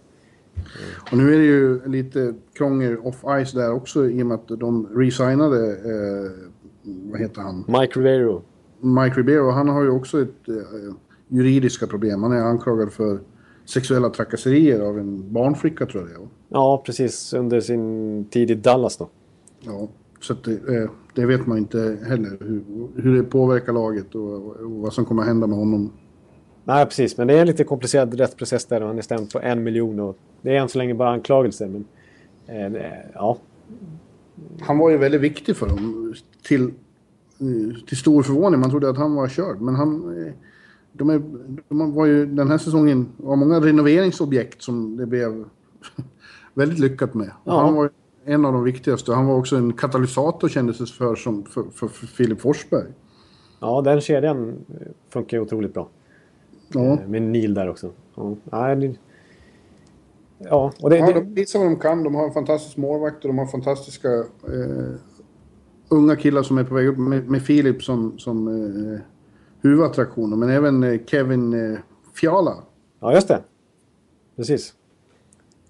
Och nu är det ju lite krångel off-ice där också i och med att de resignade, eh, vad heter han, Mike Rivero. Mike Ribeiro. Han har ju också ett eh, juridiska problem. Han är anklagad för sexuella trakasserier av en barnflicka tror jag det är. Ja, precis under sin tid i Dallas då. Ja, så att det, eh, det vet man inte heller hur, hur det påverkar laget och, och vad som kommer att hända med honom. Nej, precis. Men det är en lite komplicerad rättsprocess där och han är stämd på en miljon. Och det är än så länge bara anklagelser. Men, eh, ja, Han var ju väldigt viktig för dem till, till stor förvåning. Man trodde att han var körd, men han... eh, De, är, de var ju den här säsongen var många renoveringsobjekt som det blev väldigt lyckat med. Ja. Han var en av de viktigaste. Han var också en katalysator kändes det för, som, för, för, för Filip Forsberg. ja, den kedjan funkar ju otroligt bra. Ja. Eh, Med Neil där också. Ja, ja och det, Ja, de visar vad de kan. De har en fantastisk målvakt och de har fantastiska eh, unga killar som är på väg upp med, med Filip som, som eh, huvudattraktion. Men även eh, Kevin eh, Fiala. ja, just det. Precis.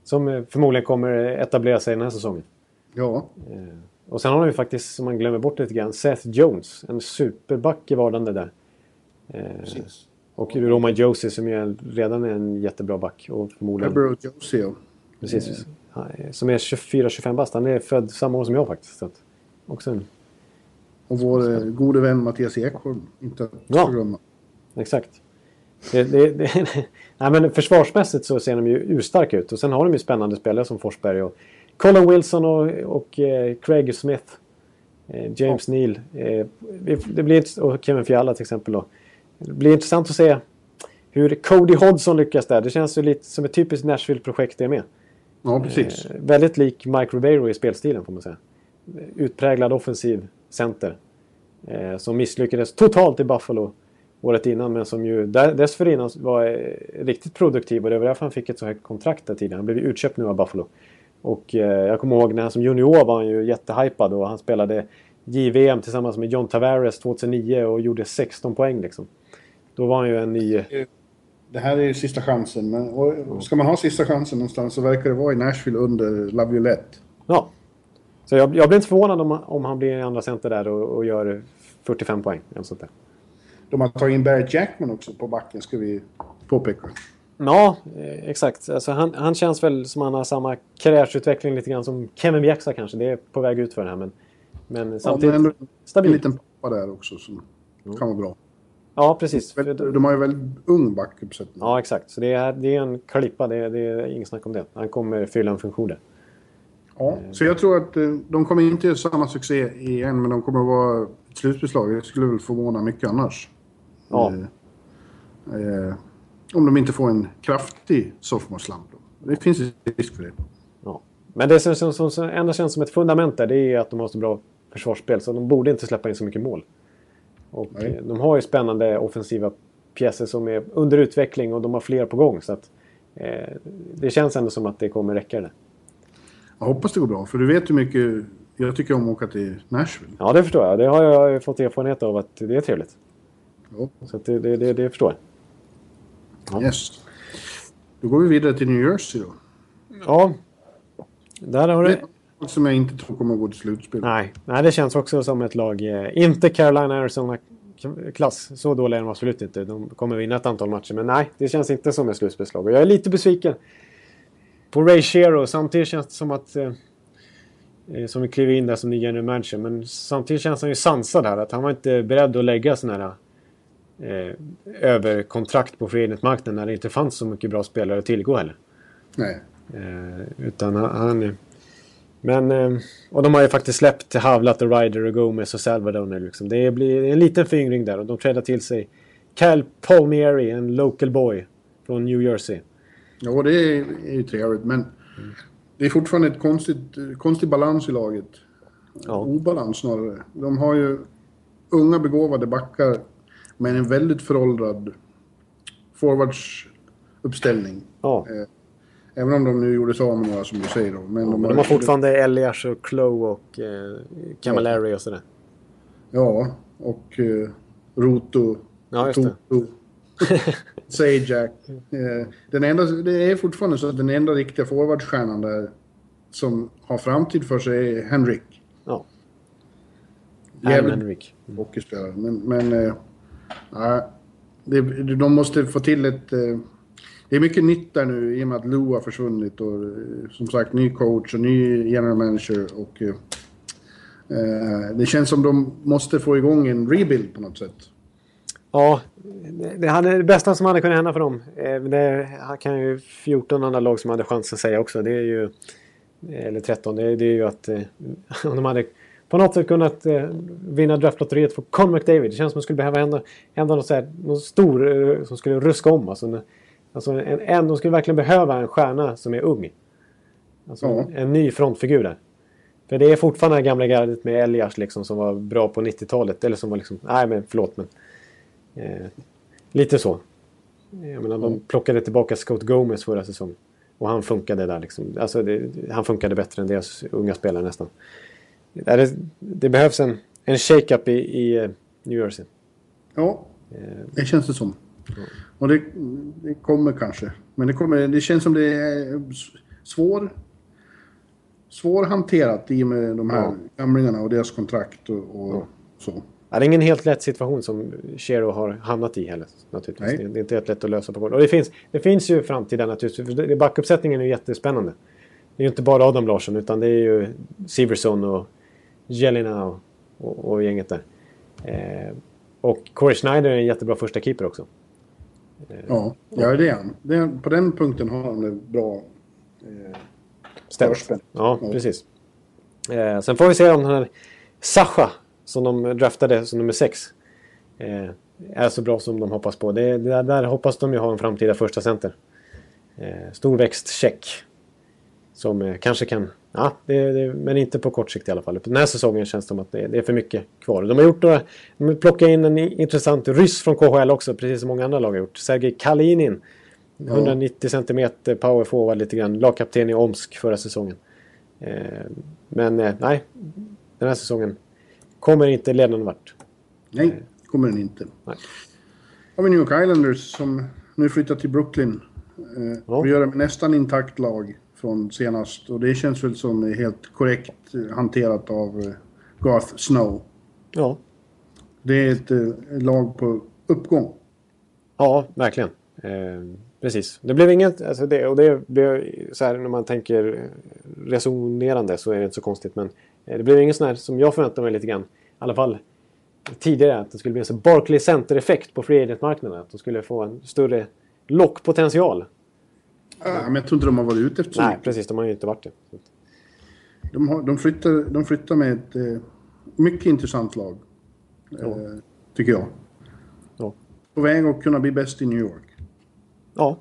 Som eh, förmodligen kommer etablera sig den här säsongen. Ja, Och sen har de ju faktiskt, som man glömmer bort lite grann, Seth Jones. En superback i vardande där. Eh, precis. och Roman Josie som ju är, redan är en jättebra back. Och förmodligen... Weber och Josie. ja. Precis. Är- Som är 24-25 bast. Han är född samma år som jag faktiskt. Så att, också en, Och vår eh, gode vän Mattias Ekholm. Inte att Ja. förglömma. exakt. Det, det, det, nej, men försvarsmässigt så ser de ju urstarka ut. Och sen har de ju spännande spelare som Forsberg och Colin Wilson och, och eh, Craig Smith. Eh, James ja. Neal. Eh, det blir, och Kevin Fiala till exempel. Då. Det blir intressant att se hur Cody Hodgson lyckas där. Det känns ju lite som ett typiskt Nashville-projekt det med. Ja, precis. Eh, väldigt lik Mike Ribeiro i spelstilen får man säga. Utpräglad offensiv center. Eh, som misslyckades totalt i Buffalo året innan men som ju dessförinnan var riktigt produktiv och det var därför han fick ett så högt kontrakt där tidigare. Han blev ju utköpt nu av Buffalo. Och eh, jag kommer ihåg när han som junior var han ju jättehypad och han spelade JVM tillsammans med John Tavares 2009 och gjorde 16 poäng liksom. Då var han ju en ny... Det här är ju sista chansen. Men, och ska man ha sista chansen någonstans så verkar det vara i Nashville under Laviolette. Ja. Så jag, jag blir inte förvånad om, om han blir andra center där och, och gör 45 poäng. Eller sånt där. De har tagit in Barry Jackman också på backen, ska vi påpeka. Ja, eh, exakt. Alltså han, han känns väl som han har samma karriärsutveckling lite grann som Kevin Bjäxa kanske. Det är på väg ut för det här men, men samtidigt ja, men stabil. En liten pappa där också som mm. kan vara bra. Ja, precis. De har ju väldigt ung backuppsättning. Ja, exakt. Så det är, det är en klippa, det är, det är inget snack om det. Han kommer fylla en funktion där. Ja, så jag tror att eh, de kommer inte göra samma succé igen, men de kommer att vara ett slutbeslag. Det skulle väl förvåna mycket annars. Ja. Eh, eh, om de inte får en kraftig sophomore slump. Det finns risk för det. Ja. Men det som, som, som ändå känns som ett fundament där, det är att de har så bra försvarsspel. Så de borde inte släppa in så mycket mål. Och Nej. de har ju spännande offensiva pjäser som är under utveckling och de har fler på gång. Så att, eh, det känns ändå som att det kommer räcka det. Jag hoppas det går bra, för du vet hur mycket jag tycker om att åka till Nashville. Ja, det förstår jag. Det har jag fått erfarenhet av att det är trevligt. Ja. Så det, det, det, det förstår jag. Ja. Yes. Då går vi vidare till New Jersey då. Ja. Där har du... Som jag inte tror kommer att gå till slutspel. Nej. Nej, det känns också som ett lag. Eh, inte Carolina Arizona klass. Så dåliga är de absolut inte. De kommer vinna ett antal matcher. Men nej, det känns inte som ett slutspelslag. Och jag är lite besviken på Ray Shero. Samtidigt känns det som att... Eh, eh som vi kliver in där som ny general manager. Men samtidigt känns han ju sansad här. Att han var inte beredd att lägga sådana här eh, över kontrakt på marknaden när det inte fanns så mycket bra spelare att tillgå heller. Nej. Eh, utan han... men... Eh, och de har ju faktiskt släppt till Havlat och Ryder och Gomez och Salvador nu liksom. Det blir en liten föryngring där och de trädar till sig Cal Palmieri, en local boy från New Jersey. Ja, det är, är ju trevligt men mm. det är fortfarande ett konstigt, konstig balans i laget. Ja. Obalans snarare. De har ju unga begåvade backar men en väldigt föråldrad forwardsuppställning. Ja. Eh, även om de nu gjorde sig av med några som du säger då. Men ja, de, de har fortfarande Elias och Klo och eh, Camilleri ja. och sådär. Ja, och eh, Roto. Ja, just Toto. Sajak. Eh, den enda, det är fortfarande så att den enda riktiga forwardstjärnan där som har framtid för sig är Henrik. Ja. Jävligt Henrik. Hockeyspelare. Men, men eh, Ja, det, de måste få till ett... Eh, det är mycket nytt där nu i och med att Lou har försvunnit och eh, som sagt ny coach och ny general manager och... Eh, eh, det känns som de måste få igång en rebuild på något sätt. Ja, det, hade, det bästa som hade kunnat hända för dem. Det kan ju 14 andra lag som hade chans att säga också. Det är ju... Eller 13. Det, det är ju att om de hade på något sätt kunnat eh, vinna draftlotteriet för Conor McDavid. Det känns som att det skulle behöva hända, hända något, så här, något stor eh, som skulle ruska om. Alltså, alltså en, en, de skulle verkligen behöva en stjärna som är ung. Alltså mm. en, en, ny frontfigur där. För det är fortfarande det gamla gardet med Elias liksom, som var bra på 90-talet. Eller som var liksom, nej men förlåt men. Eh, lite så. Jag menar, de plockade tillbaka Scott Gomez förra säsongen. Och han funkade där liksom. Alltså det, han funkade bättre än deras unga spelare nästan. Det, det behövs en, en shake-up i, i eh, New Jersey. Ja, det känns det som. Och det, det, kommer kanske. Men det, kommer, det känns som det är svår, svårhanterat i och med de här ja. gamlingarna och deras kontrakt och, och ja. så. Ja, det är ingen helt lätt situation som Chero har hamnat i heller. Naturligtvis. Nej. Det är inte helt lätt att lösa på gården. Och det finns, det finns ju framtida naturligtvis. Backuppsättningen är jättespännande. Det är ju inte bara Adam Larsson utan det är ju Siverson och Jelina och, och, och gänget där. Eh, och Corey Schneider är en jättebra första keeper också. Ja, ja det är han. Det är, på den punkten har han det bra. Eh. Ja, Ja. precis. Eh, sen får vi se om den här Sasha, som de draftade som nummer sex, eh, är så bra som de hoppas på. Det, det, där hoppas de ju ha en framtida första center. Eh, storväxt check. Som eh, kanske kan... Ja, det, det, men inte på kort sikt i alla fall. Den här säsongen känns det som att det, det är för mycket kvar. De har gjort några... De har plockat in en intressant ryss från KHL också, precis som många andra lag har gjort. Sergej Kalinin. 190 cm power forward lite grann. Lagkapten i Omsk förra säsongen. Eh, men eh, nej, den här säsongen kommer inte leda någon vart. nej, kommer den inte. Nej. har vi New York Islanders som nu flyttar till Brooklyn. Eh, Ja. Vi gör det med nästan intakt lag från senast. Och det känns väl som helt korrekt hanterat av eh, Garth Snow. Ja, Det är ett eh, lag på uppgång. ja verkligen. Eh, precis. Det blev inget... Alltså det, och det blev så här när man tänker eh, resonerande så är det inte så konstigt. Men det blev ingen sån här som jag förväntade mig lite grann. I alla fall tidigare. Att det skulle bli en Barclay Center-effekt på free agent-marknaden. Att de skulle få en större lockpotential. Ja, men jag tror inte de har varit ute efter så Nej, precis. De har ju inte varit det. De, har, de, flyttar, de flyttar med ett eh, mycket intressant lag. Eh, tycker jag. Ja. På väg att kunna bli bäst i New York. Ja.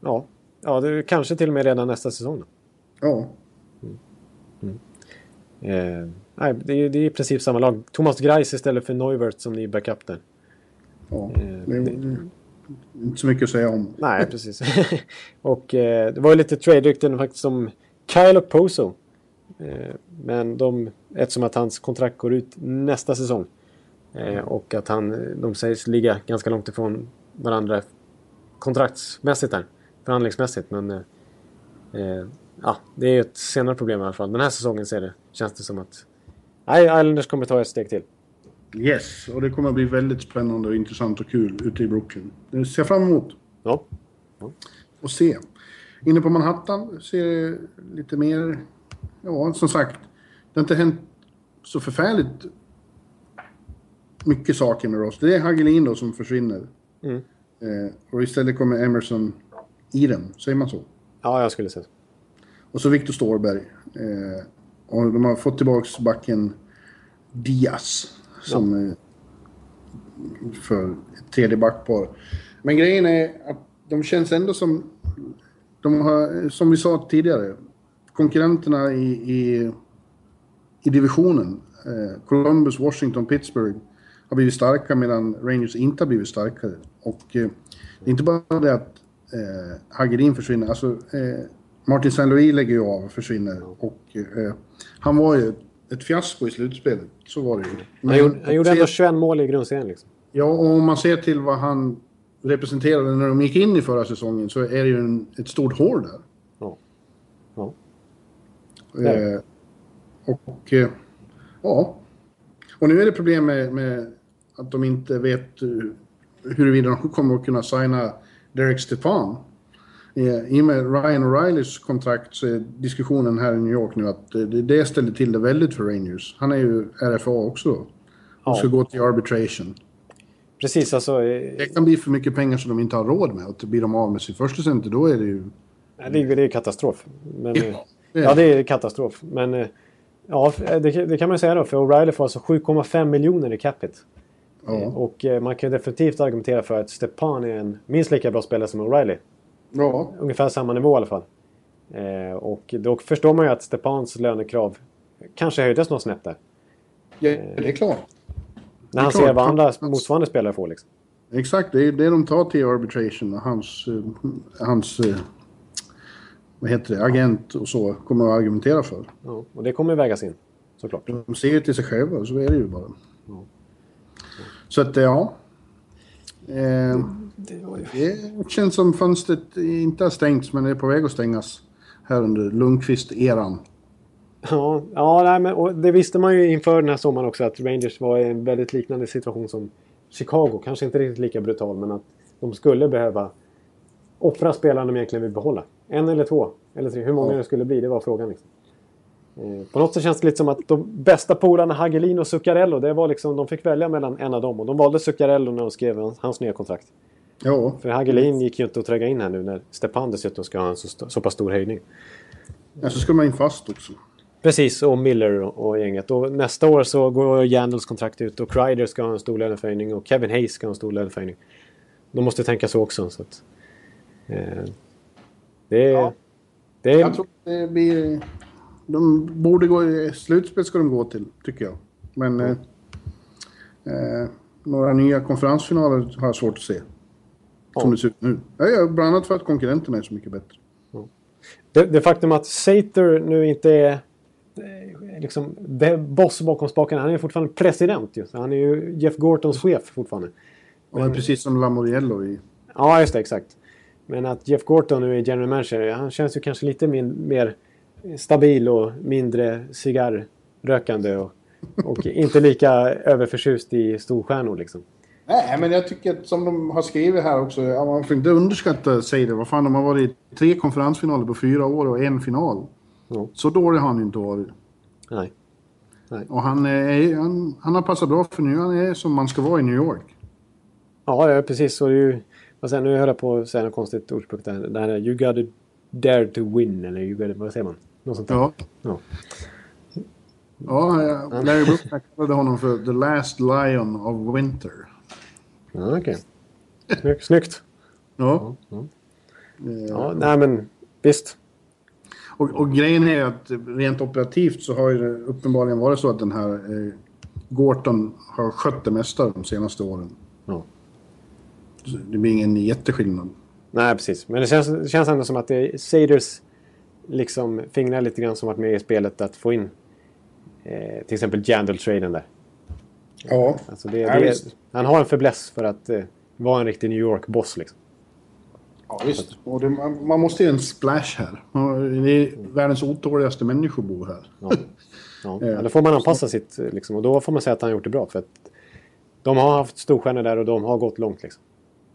Ja. Ja, det är kanske till och med redan nästa säsong. Då. Ja, Eh, nej, det är, det är i princip samma lag. Thomas Greis istället för Neuvert som ny backup där. ja. Eh, Det är inte så mycket att säga om. Nej, precis. och eh, det var ju lite trade-rykten faktiskt om Kyle Oposo. Eh, men de, eftersom att hans kontrakt går ut nästa säsong. Eh, och att han, de sägs ligga ganska långt ifrån varandra kontraktsmässigt där. Förhandlingsmässigt. Men eh, eh, ja, det är ju ett senare problem i alla fall. Den här säsongen ser det, känns det som att nej, Islanders kommer ta ett steg till. Yes, och det kommer att bli väldigt spännande och intressant och kul ute i Brooklyn. Det ser jag fram emot Ja, att se. Inne på Manhattan ser lite mer... Ja, som sagt. Det har inte hänt så förfärligt mycket saker med Ross. Det är Hagelin då som försvinner. Mm. Eh, och istället kommer Emerson Eden, säger man så? ja jag skulle säga så. Och så Viktor Stårberg. Eh, och de har fått tillbaks backen Diaz. Som eh, för ett tredje backpar. Men grejen är att de känns ändå som... De har, som vi sa tidigare, konkurrenterna i, i, i divisionen. Eh, Columbus, Washington, Pittsburgh har blivit starka medan Rangers inte har blivit starkare. Och eh, det är inte bara det att eh, Hagelin försvinner. Alltså, eh, Martin Saint Louis lägger ju av och försvinner. Och eh, han var ju ett fiasko i slutspelet. Så var det ju. Men Han gjorde, han gjorde ändå 21 mål i grundserien. Liksom. Ja, och om man ser till vad han representerade när de gick in i förra säsongen så är det ju en, ett stort hål där. Ja. Ja. Eh, och eh, ja. Och nu är det problem med, med att de inte vet eh, huruvida de kommer att kunna signa Derek Stefan. I och med Ryan O'Reillys kontrakt så är diskussionen här i New York nu att eh, det, det ställer till det väldigt för Rangers. Han är ju RFA också. Och ska Ja. gå till arbitration. Precis, alltså. eh, Det kan bli för mycket pengar som de inte har råd med. Och blir de av med sin första center, då är det ju... Det, är- det är katastrof. Men, Ja, det är ja, det är katastrof. Men ja, det, det kan man ju säga då. För O'Reilly får alltså 7,5 miljoner i capita. Ja. Och eh, man kan definitivt argumentera för att Stepan är en minst lika bra spelare som O'Reilly. Ja. Ungefär samma nivå i alla fall. Eh, och då förstår man ju att Stepans lönekrav kanske höjdes något snäpp där. ja, det är klart. När han klart. ser vad andra motsvarande spelare får. Liksom. Exakt, det är det de tar till arbitration. Hans, eh, hans eh, vad heter det, agent och så kommer att argumentera för. Ja, och det kommer vägas in. Såklart. De ser ju till sig själva, så är det ju bara. Så att, ja. Eh, det känns som fönstret inte har stängts, men det är på väg att stängas. Här under Lundqvist-eran. Ja, ja nej, men, det visste man ju inför den här sommaren också att Rangers var i en väldigt liknande situation som Chicago. Kanske inte riktigt lika brutal, men att de skulle behöva offra spelare de egentligen vill behålla. En eller två, eller tre. Hur många Ja. det skulle bli, det var frågan. Liksom. Eh, På något sätt känns det lite som att de bästa polarna Hagelin och Zuccarello, det var liksom, de fick välja mellan en av dem. Och de valde Zuccarello när de skrev hans- hans nya kontrakt. Ja, För Hagelin gick ju inte att tränga in här nu när Stepan dessutom ska ha en så, så pass stor höjning. ja så ska man in fast också. Precis, och Miller och, gänget. Och nästa år så går Jandals kontrakt ut och Kreider ska ha en stor löneförhöjning och Kevin Hayes ska ha en stor löneförhöjning. De måste tänka så också. Så att, eh, det, Ja. det. Jag tror det blir... De borde gå... Slutspel ska de gå till, tycker jag. Men... Eh, eh, några nya konferensfinaler har jag svårt att se. Som det ser ut nu. Ja, ja, bland annat för att konkurrenterna är så mycket bättre. Det, det faktum att Sater nu inte är eh, liksom, boss bakom spakarna. Han är fortfarande president ju. Så Han är ju Jeff Gortons chef fortfarande. Och är precis som Lamoriello i... Ja, just det. Exakt. Men att Jeff Gorton nu är general manager. Han känns ju kanske lite min, mer stabil och mindre cigarrrökande. Och, och inte lika överförtjust i storstjärnor liksom. Nej, men jag tycker att som de har skrivit här också, man får inte underskatta Seider. Vad fan, de har varit i tre konferensfinaler på fyra år och en final. Ja. Så dålig har han inte varit. Nej. Och han, är, han, han har passat bra för nu. Han är som man ska vara i New York. Ja, ja precis. Är ju, vad säger, nu höll jag på att säga något konstigt ordspråk där. Det här är you gotta dare to win. Eller you gotta, vad säger man? Något sånt där. Ja. Ja. Ja, ja, Larry Brook kallade honom för the last lion of winter. Ja, okej. Snyggt. Snyggt. Ja. Ja, nej men visst. Och, och grejen är att rent operativt så har ju det uppenbarligen varit så att den här eh, Gorton har skött det mesta de senaste åren. Ja. Det blir ingen jätteskillnad. Nej, precis. Men det känns, det känns ändå som att det är Saders liksom fingrar lite grann som varit med i spelet att få in eh, till exempel Jandal-traden där. Ja. Alltså det, Ja, det. Han har en fäbless för att eh, vara en riktig New York-boss. Liksom. Ja, visst. Och det, man, man måste ju en splash här. Man- Det är världens otåligaste människor bor här. Ja. Ja. ja, då får man anpassa sitt eh, liksom, och då får man säga att han har gjort det bra. För att de har haft storstjärnor där och de har gått långt. Liksom.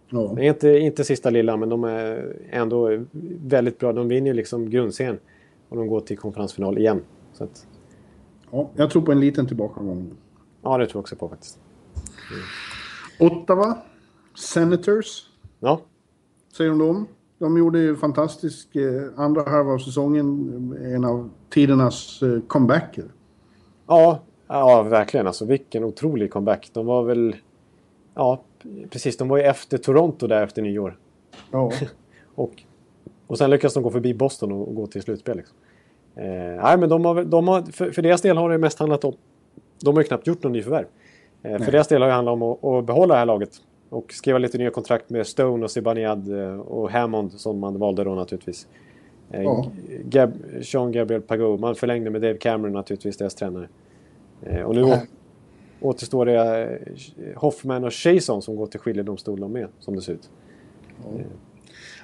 Ja. Det är inte, inte sista lilla, men de är ändå väldigt bra. De vinner ju liksom grundserien och de går till konferensfinal igen. Att, Ja, jag tror på en liten tillbakagång. ja, det tror jag också på faktiskt. Ottawa. Senators. Ja, Säger de dem. De gjorde ju fantastisk eh, andra halva av säsongen. En av tidernas eh, comebacker. Ja, ja, verkligen. Alltså, vilken otrolig comeback. De var väl... Ja, precis. De var ju efter Toronto där efter nyår. Ja. Och, och sen lyckas de gå förbi Boston och, och gå till slutspel. Liksom. Eh, nej, men de har, de har, för, för deras del har det mest handlat om... De har ju knappt gjort någon nyförvärv. Eh, för deras del har det handlat om att, att behålla det här laget. Och skriva lite nya kontrakt med Stone och Zibanejad eh, och Hammond som man valde då naturligtvis. Eh, Ja. Gab, Sean Gabriel Pagot. Man förlängde med Dave Cameron naturligtvis, deras tränare. Och nu Ja. återstår det Hoffman och Chason som går till skiljedomstol de med, som det ser ut.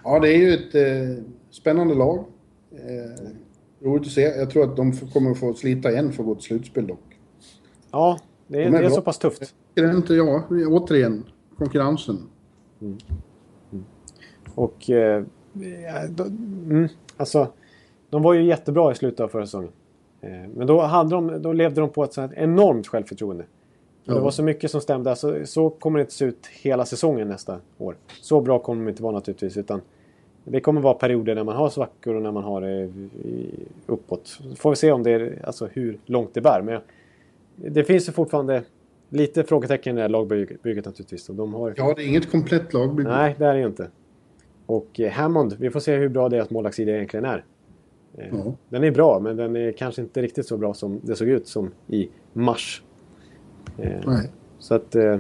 ja, det är ju ett eh, spännande lag. Eh, roligt att se. Jag tror att de kommer att få slita igen för att gå till slutspel dock. Ja, det är, De är det är så pass tufft. Är det inte, ja, återigen, konkurrensen. Och... Eh, ja, då, mm, alltså, de var ju jättebra i slutet av förra säsongen. Eh, men då, hade de, då levde de på ett sånt här enormt självförtroende. Och Det Ja. var så mycket som stämde. Alltså, så kommer det inte se ut hela säsongen nästa år. Så bra kommer de inte vara naturligtvis. Utan det kommer vara perioder när man har svackor och när man har det uppåt. Får vi se om det är, alltså, hur långt det bär. Men jag- det finns ju fortfarande lite frågetecken i det här lagbygget naturligtvis. Och de har, Ja, det är inget komplett lagbygge. Nej, det är det inte. Och eh, Hammond, vi får se hur bra deras målvaktssida egentligen är. Eh, Ja. Den är bra, men den är kanske inte riktigt så bra som det såg ut som i mars. Eh, Nej. Så att... Eh,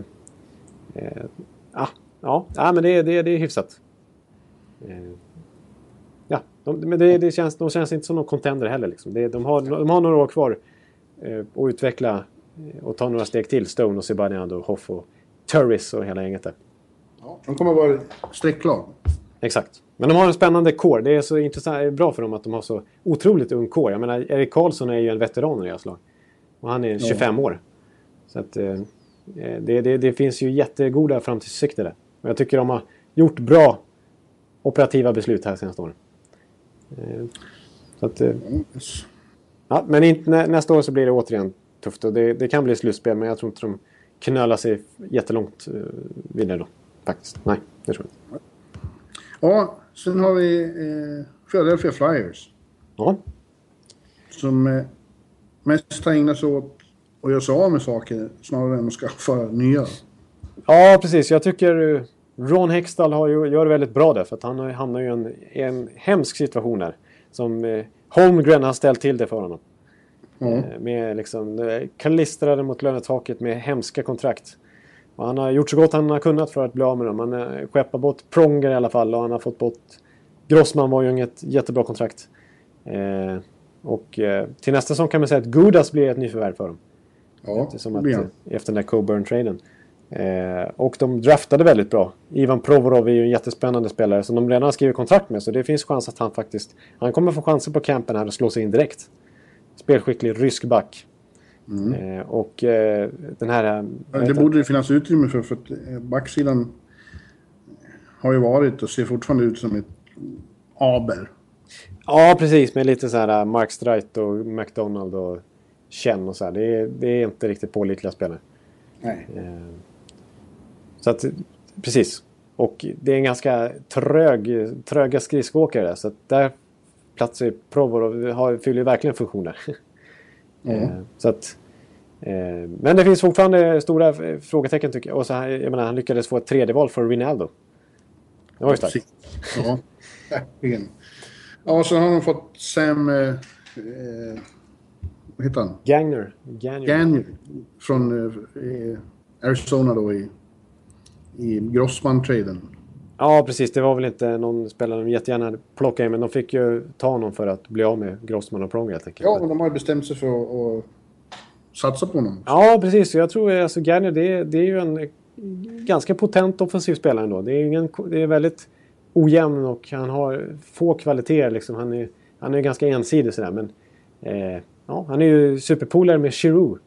ah, ja, ja, men det, är- det, är- det är hyfsat. Ja, de, men det, det känns, de känns inte som någon contender heller. Liksom. Det, de, har, de har några år kvar eh, att utveckla eh, och ta några steg till. Stone och Zibanejad och Hoff och Turris och hela gänget där. Ja, de kommer att vara strecklag. Exakt. Men de har en spännande core. Det är så intressant, bra för dem att de har så otroligt ung core. Jag menar, Erik Karlsson är ju en veteran i deras lag. Och han är 25 år. Så att, eh, det, det, det finns ju jättegoda framtidsutsikter där. Och jag tycker de har gjort bra operativa beslut här senaste åren. Eh, så att, eh, Yes. Ja, men inte, nä, nästa år så blir det återigen tufft. Och det, det kan bli slutspel, men jag tror inte de knölar sig jättelångt eh, vidare då. faktiskt. Nej, det tror jag inte. Ja, sen har vi eh, Philadelphia Flyers. Ja, Som eh, mest har ägnat sig åt att göra sig av med saker snarare än att skaffa nya. Ja, precis. Jag tycker eh, Ron Hextall har ju, gör det väldigt bra där. För att han hamnar ju i en, en hemsk situation där. Som eh, Holmgren har ställt till det för honom. Ja. Eh, Med liksom eh, klistrade mot lönetaket med hemska kontrakt. Och han har gjort så gott han har kunnat för att bli av med dem. Han har skeppat bort Pronger i alla fall och han har fått bort... Grossman var ju inget jättebra kontrakt. Eh, och eh, till nästa säsong kan man säga att Gudas blir ett nyförvärv för dem. Ja, att, eh, efter den där Coburn-traden. Eh, och de draftade väldigt bra. Ivan Provorov är ju en jättespännande spelare som de redan har skrivit kontrakt med. Så det finns chans att han faktiskt... Han kommer få chanser på campen här och slå sig in direkt. Spelskicklig rysk back. Eh, och eh, den här... eh, Det heter- borde det finnas utrymme för, för att eh, backsidan har ju varit och ser fortfarande ut som ett aber. Ja, precis. Med lite så här eh, Mark Streit och McDonald och Chen och så här. Det är, det är inte riktigt pålitliga spelare. Nej. Så att, precis. Och det är en ganska trög, tröga skridskoåkare. Så att där platsar Provorov, har, fyller verkligen funktioner. Eh, Så att, eh, men det finns fortfarande stora eh, frågetecken tycker jag. Och så jag menar, han lyckades få ett tredje val för Rinaldo. Det var ju starkt. Ja, verkligen. Ja, så har de fått Sam... Eh, eh, vad heter han? Gagner. Gagner. Gagner från eh, Arizona då i, i Grossman-traden. Ja, precis. Det var väl inte någon spelare de jättegärna hade plockat in. Men de fick ju ta honom för att bli av med Grossman och Pronger helt enkelt. Ja, men de har ju bestämt sig för att, att satsa på honom. Ja, precis. Jag tror alltså Garnier, det, är- det är ju en ganska potent offensiv spelare ändå. Det är, ingen, det är väldigt ojämn och han har få kvaliteter. Liksom. Han, är, han är ganska ensidig sådär. Men eh, ja, han är ju superpolare med Giroud.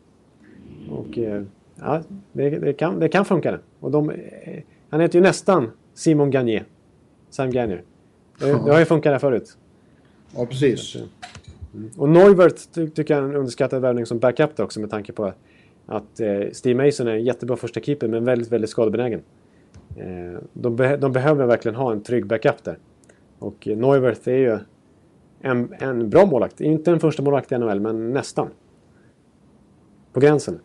Och eh, ja, det, det, kan, det kan funka det. Och de, han heter ju nästan Simon Gagné. Sam Gagner. Det, det har ju funkat där förut. Ja, precis. Och Neuvert ty tycker jag är en underskattad värvning som backup också med tanke på att eh, Steve Mason är en jättebra första keeper men väldigt, väldigt skadebenägen. Eh, de, be de behöver verkligen ha en trygg backup där. Och eh, Neuvert är ju en, en bra målvakt. Inte en första målvakt i NHL, men nästan. På gränsen.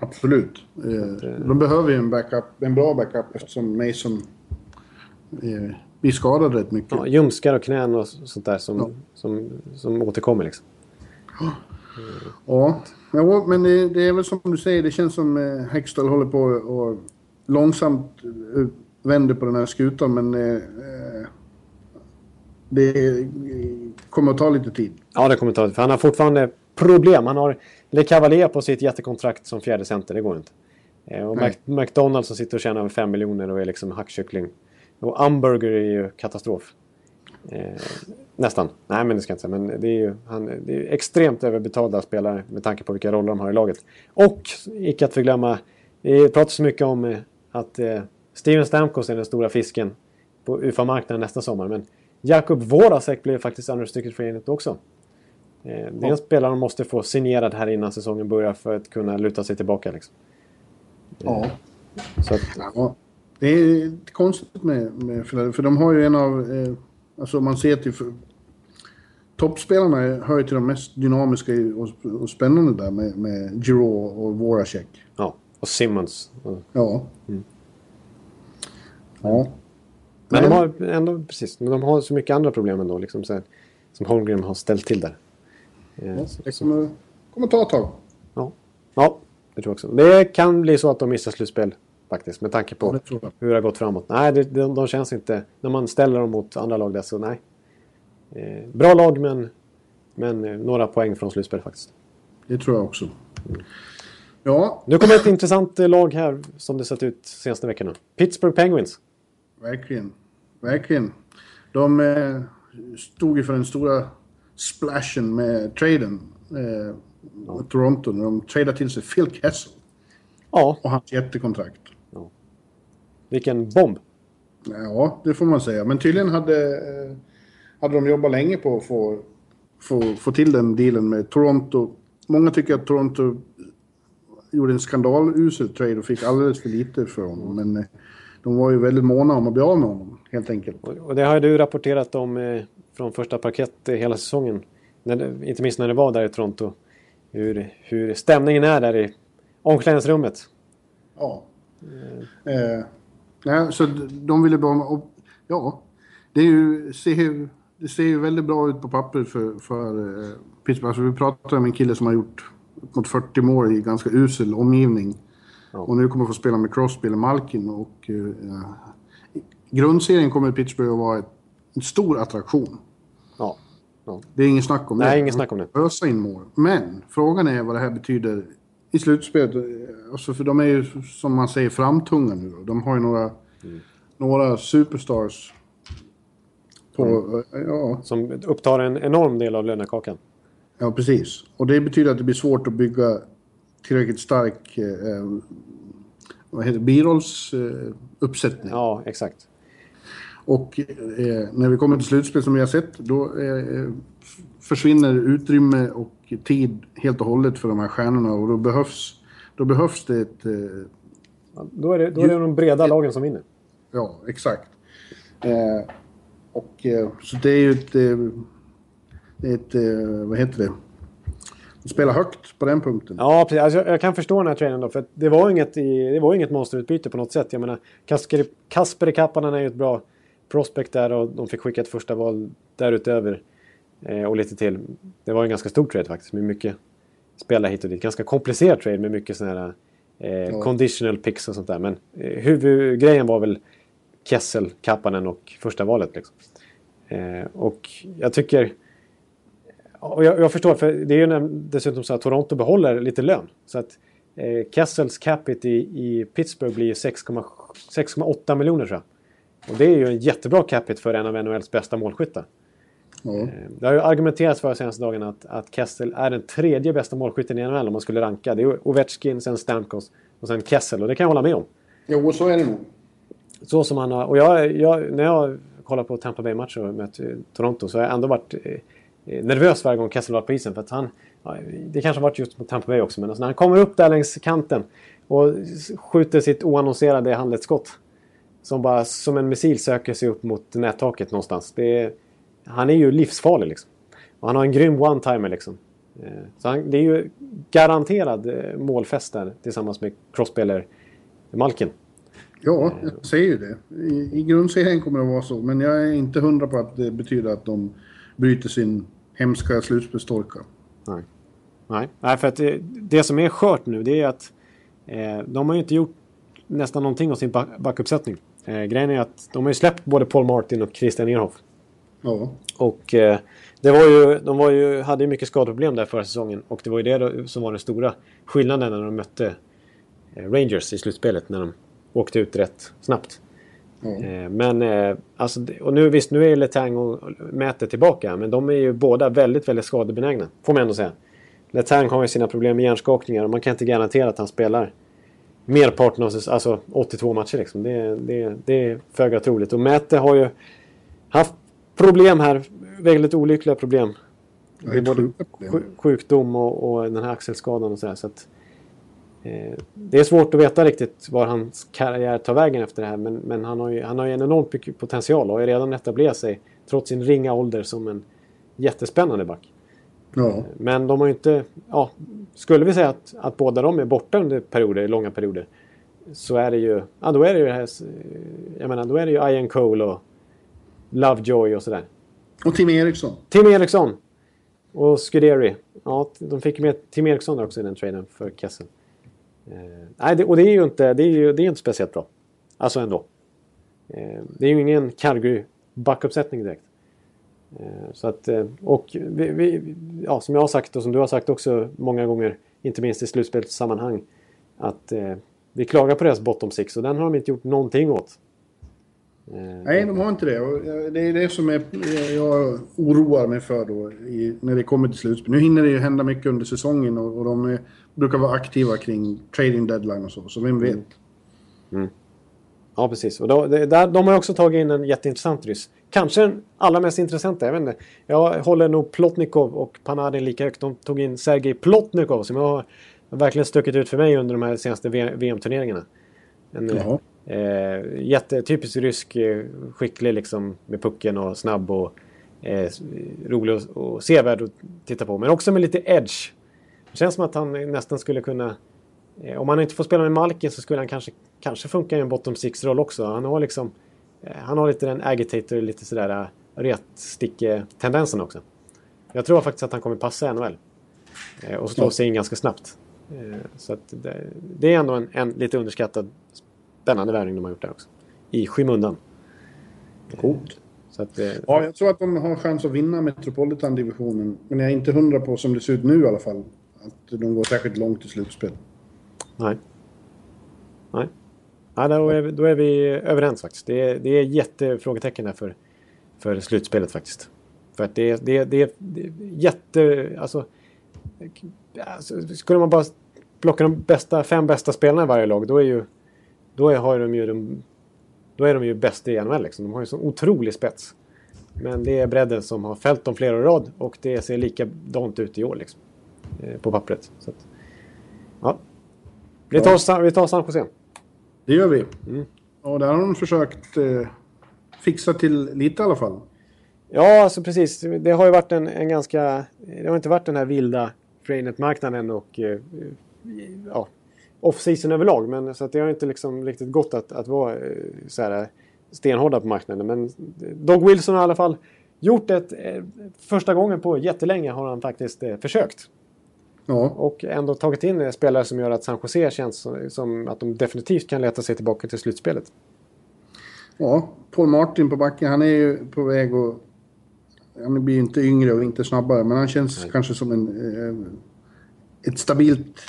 Absolut. Eh, de behöver ju en, backup, en bra backup eftersom Mason eh, blir skadad rätt mycket. Ja, ljumskar och knän och sånt där som, som, som återkommer liksom. Ja, ja men det, det är väl som du säger, det känns som eh, Hextall håller på och långsamt eh, vänder på den här skutan, men eh, eh, det eh, kommer att ta lite tid. Ja, det kommer ta för han har fortfarande problem. Han har Le Cavalier på sitt jättekontrakt som fjärde center, det går inte. Eh, Och Nej. McDonalds som sitter och tjänar över 5 miljoner och är liksom hackkyckling. Och Umburger är ju katastrof. Eh, nästan. Nej, men det ska jag inte säga. Men det är ju han, det är extremt överbetalda spelare med tanke på vilka roller de har i laget. Och, icke att förglömma, det pratas så mycket om eh, att eh, Steven Stamkos är den stora fisken på UFA-marknaden nästa sommar. Men Jakub Vorasek blev faktiskt unrestricted free agent också. Eh, Det är en spelare de måste få signerad här innan säsongen börjar för att kunna luta sig tillbaka. Liksom. Ja. Så att, ja. Det är lite konstigt med, med för de har ju en av, eh, alltså man ser till för, toppspelarna hör ju till de mest dynamiska och, och spännande där med, med Giroud och Voracek. ja. Och Simmons. Ja. Ja. Ja. Men Nej. de har ändå, precis, men de har så mycket andra problem ändå. Liksom, så här, som Holmgren har ställt till där. Eh, så- Det kommer, kommer ta ett tag. Ja. ja, det tror jag också. Det kan bli så att de missar slutspel faktiskt. Med tanke på Ja, hur det har gått framåt. Nej, det, de, de känns inte... När man ställer dem mot andra lag där så nej. Eh, bra lag men, men eh, några poäng från slutspel faktiskt. Det tror jag också. Ja, Nu kommer ett intressant eh, lag här som det sett ut senaste veckorna. Pittsburgh Penguins. verkligen. Verkligen. De eh, stod ju för den stora splashen med traden. Eh, med Toronto när de tradade till sig Phil Kessel Ja, och hans jättekontrakt. vilken bomb. Ja, det får man säga. Men tydligen hade, eh, hade de jobbat länge på att få, få, få till den dealen med Toronto. Många tycker att Toronto gjorde en skandalusel trade och fick alldeles för lite för honom. Men eh, de var ju väldigt måna om att bli av med honom, helt enkelt. Och, och det har ju du rapporterat om eh, från första parkett hela säsongen. När inte minst när det var där i Toronto. Hur, hur stämningen är där i omklädningsrummet. Ja. Eh, nej, så de ville bara... Ja, det, är ju, ser, ju- det ser ju väldigt bra ut på pappret för, för eh, Pittsburgh. Alltså, vi pratar om en kille som har gjort mot 40 mål i ganska usel omgivning. Ja. Och nu kommer få spela med Crosby eller Malkin. Och, eh, grundserien kommer Pittsburgh att vara ett, en stor attraktion. Ja. ja. Det är ingen snack om det. Nej, ingen snack om det. Ösa in mål. Men frågan är vad det här betyder i slutspelet. Alltså för de är ju som man säger framtunga nu. då. De har ju några, Mm. några superstars. På, Mm. ja, Som upptar en enorm del av lönekakan. ja, precis. Och det betyder att det blir svårt att bygga tillräckligt stark eh, vad heter det, birolls eh, uppsättning. Ja, exakt. Och eh, när vi kommer till slutspel som vi har sett, då eh, försvinner utrymme och tid helt och hållet för de här stjärnorna och då behövs, då behövs det ett... Eh, Ja, Då är det, då är det de breda lagen som vinner. ja, exakt. Eh, och eh, så det är ju ett... Eh, ett vad heter det? De spelar högt på den punkten. Ja, precis. Alltså, jag kan förstå den här traden då. För det var inget, i, det var inget monsterutbyte på något sätt. Jag menar, Kasper, Kasper Kappanen är ju ett bra prospect där och de fick skicka ett första val därutöver. Eh, och lite till. Det var en ganska stor trade faktiskt med mycket spelare hit och dit. Ganska komplicerad trade med mycket sådana här eh, conditional picks och sånt där. Men eh, huvudgrejen var väl Kessel, Kappanen och första valet. Liksom. Eh, och jag tycker... Och jag, jag förstår, för det är ju dessutom så att Toronto behåller lite lön. Så att eh, Kessels capita i, i Pittsburgh blir ju 6,7 6,8 miljoner tror jag. Och det är ju en jättebra capita för en av NHLs bästa målskyttar. Eh, Det har ju argumenterats för de senaste dagarna att, att Kessel är den tredje bästa målskytten i NHL om man skulle ranka. Det är Ovechkin, sen Stamkos och sen Kessel. Och det kan jag hålla med om. Jo, så är det nog. Så som han har, och jag, jag, när jag kollar på Tampa Bay-matcher och mött eh, Toronto så har jag ändå varit eh, nervös varje gång Kessel var på isen. För att han, ja, det kanske har varit just mot Tampa Bay också, men alltså när han kommer upp där längs kanten och skjuter sitt oannonserade handledsskott. Som bara som en missil söker sig upp mot nättaket någonstans. Är, han är ju livsfarlig liksom. Och han har en grym one-timer liksom. Eh, Så han, det är ju garanterad eh, målfest där tillsammans med Crosby eller Malkin. Ja, jag säger ju det. I, I grundserien kommer det att vara så, men jag är inte hundra på att det betyder att de bryter sin hemska slutspelstorka. Nej. Nej, Nej för att det, det som är skört nu det är att eh, de har ju inte gjort nästan någonting av sin back, backuppsättning. Eh, grejen är att de har ju släppt både Paul Martin och Christian Ehrhoff. Ja, Och eh, det var ju, de var ju, hade ju mycket skadeproblem där förra säsongen. Och det var ju det då, som var den stora skillnaden när de mötte eh, Rangers i slutspelet. När de åkte ut rätt snabbt. Eh, Men eh, alltså, och nu visst, nu är Letang och Mäter tillbaka. Men de är ju båda väldigt, väldigt skadebenägna. Får man ändå säga. Letang har ju sina problem med hjärnskakningar och man kan inte garantera att han spelar merparten av alltså 82 matcher. Liksom. Det, det, det är föga troligt. Och Mäter har ju haft problem här. Väldigt olyckliga problem. Det är både sjukdom och, och den här axelskadan och sådär. Så att, eh, det är svårt att veta riktigt var hans karriär tar vägen efter det här. Men, men han, har ju, han har ju en mycket potential och har ju redan etablerat sig, trots sin ringa ålder, som en jättespännande back. Ja. Men de har ju inte... Ja, skulle vi säga att, att båda de är borta under perioder, långa perioder, så är det ju... Ja, då är det ju det här... Jag menar, då är det ju Ian Cole och Lovejoy och sådär. Och Tim Eriksson. Tim Eriksson och Scuderi. Ja, de fick med Tim Eriksson också i den traden för Kessel. Eh, nej, det, och det är ju inte, det är ju, det är inte speciellt bra. Alltså ändå. Eh, det är ju ingen Calgary backuppsättning direkt. Eh, så att, eh, och vi, vi, ja, som jag har sagt och som du har sagt också många gånger, inte minst i slutspelssammanhang, att eh, vi klagar på deras bottom six och den har de inte gjort någonting åt. Nej, de har inte det. Det är det som är, jag oroar mig för då i, när det kommer till slutspel. Nu hinner det ju hända mycket under säsongen och, och de är, brukar vara aktiva kring trading deadline och så. Så vem vet? Ja, precis. Och då, det, där, de har också tagit in en jätteintressant ryss. Kanske den allra mest intressanta, jag vet inte. Jag håller nog Plotnikov och Panadin lika högt. De tog in Sergej Plotnikov som har verkligen stuckit ut för mig under de här senaste VM-turneringarna. En, eh, Ja. Jättetypiskt rysk, eh, skicklig liksom med pucken och snabb och eh, rolig och, och sevärd att titta på. Men också med lite edge. Det känns som att han nästan skulle kunna... Eh, om han inte får spela med Malkin så skulle han kanske, kanske funka i en bottom six-roll också. Han har liksom... Eh, han har lite den agitator, lite sådär uh, retsticke-tendensen också. Jag tror faktiskt att han kommer passa i NHL. Eh, och slå sig in ganska snabbt. Eh, så det, det, är ändå en, en, lite underskattad spännande värvning de har gjort där också. I skymundan. Coolt. Så att, eh, ja, jag tror att de har chans att vinna Metropolitan-divisionen. Men jag är inte hundra på, som det ser ut nu i alla fall, att de går särskilt långt i slutspel. Nej. Nej. Ja, då, är, då är vi överens faktiskt. Det är, det är jättefrågetecken där för, för slutspelet faktiskt. För att det, det, det, det är jätte... Alltså, alltså, skulle man bara plocka de bästa, fem bästa spelarna i varje lag, då är ju... Då är, har de ju de, då är de ju bäst i NHL liksom. De har ju så otrolig spets. Men det är bredden som har fällt dem flera år i rad och det ser likadant ut i år liksom. Eh, på pappret. Så att, ja. Vi tar, vi tar San Jose. Det gör vi. Mm. Och där har de försökt eh, fixa till lite i alla fall. Ja, alltså precis. Det har ju varit en, en ganska... Det har inte varit den här vilda Frainet-marknaden och eh, ja, off-season överlag. Men, så att det har inte liksom riktigt gått att, att vara eh, så här, stenhårda på marknaden. Men Dog Wilson har i alla fall gjort det. Eh, första gången på jättelänge har han faktiskt eh, försökt. Ja. Och ändå tagit in spelare som gör att San Jose känns som, att de definitivt kan leta sig tillbaka till slutspelet. Ja, Paul Martin på backen, han är ju på väg att... Han blir ju inte yngre och inte snabbare, men han känns Nej. kanske som en... Eh, ett stabilt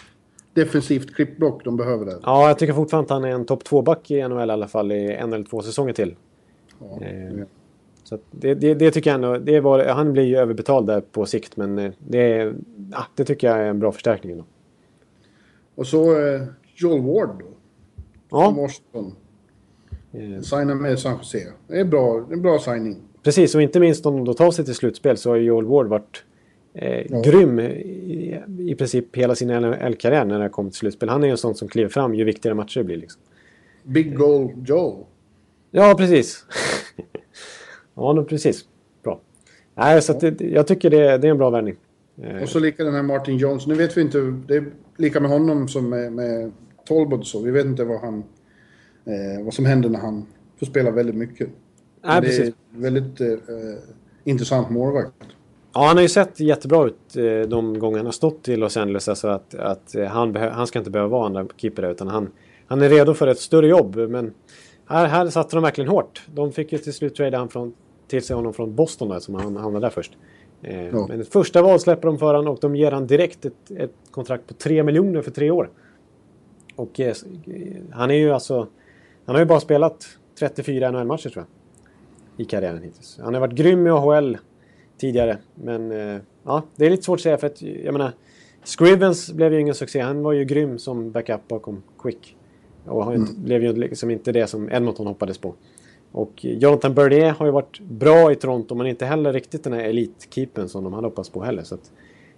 defensivt klippblock de behöver där. Ja, jag tycker fortfarande att han är en topp 2-back i NHL i alla fall i en eller två säsonger till. Ja, så det, det, det, tycker jag ändå, det var, han blir ju överbetald där på sikt men eh, det, ja, det tycker jag är en bra förstärkning. Ändå. Och så eh, Joel Ward då. Ja. Washington. Eh. Signa med San Jose. Det är bra, en bra signing. Precis, och inte minst om de då tar sig till slutspel så har Joel Ward varit eh, ja. grym i, i princip hela sin NHL-karriär när det kommer till slutspel. Han är ju en sån som kliver fram ju viktigare matcher det blir. Liksom. Big Goal Joe. Ja, precis. ja, precis. Bra. Nej, så det, jag tycker det, det, är en bra värvning. Eh. Och så lika den här Martin Jones. Nu vet vi inte, det är lika med honom som med, med Tolbod så. Vi vet inte vad, han, eh, vad som händer när han får spela väldigt mycket. Nej, det är väldigt eh, intressant målvakt. Ja, han har ju sett jättebra ut eh, de gånger han har stått i Los Angeles. Alltså att, att eh, han, han ska inte behöva vara andra keeper där, utan han, han är redo för ett större jobb. Men här, här satte de verkligen hårt. De fick ju till slut trada han från, till sig honom från Boston där, som han hamnade där först. Eh, ja. Men ett första val släpper de för honom och de ger han direkt ett, ett kontrakt på 3 miljoner för tre år. Och eh, han är ju alltså... Han har ju bara spelat 34 NHL-matcher tror jag. I karriären hittills. Han har varit grym i AHL tidigare. Men eh, ja, det är lite svårt att säga för att jag menar Scrivens blev ju ingen succé. Han var ju grym som backup bakom Quick. Och han mm. blev ju liksom inte det som Edmonton hoppades på. Och Jonathan Bernier har ju varit bra i Toronto men inte heller riktigt den här elitkeepern som de hade hoppats på heller. Så att,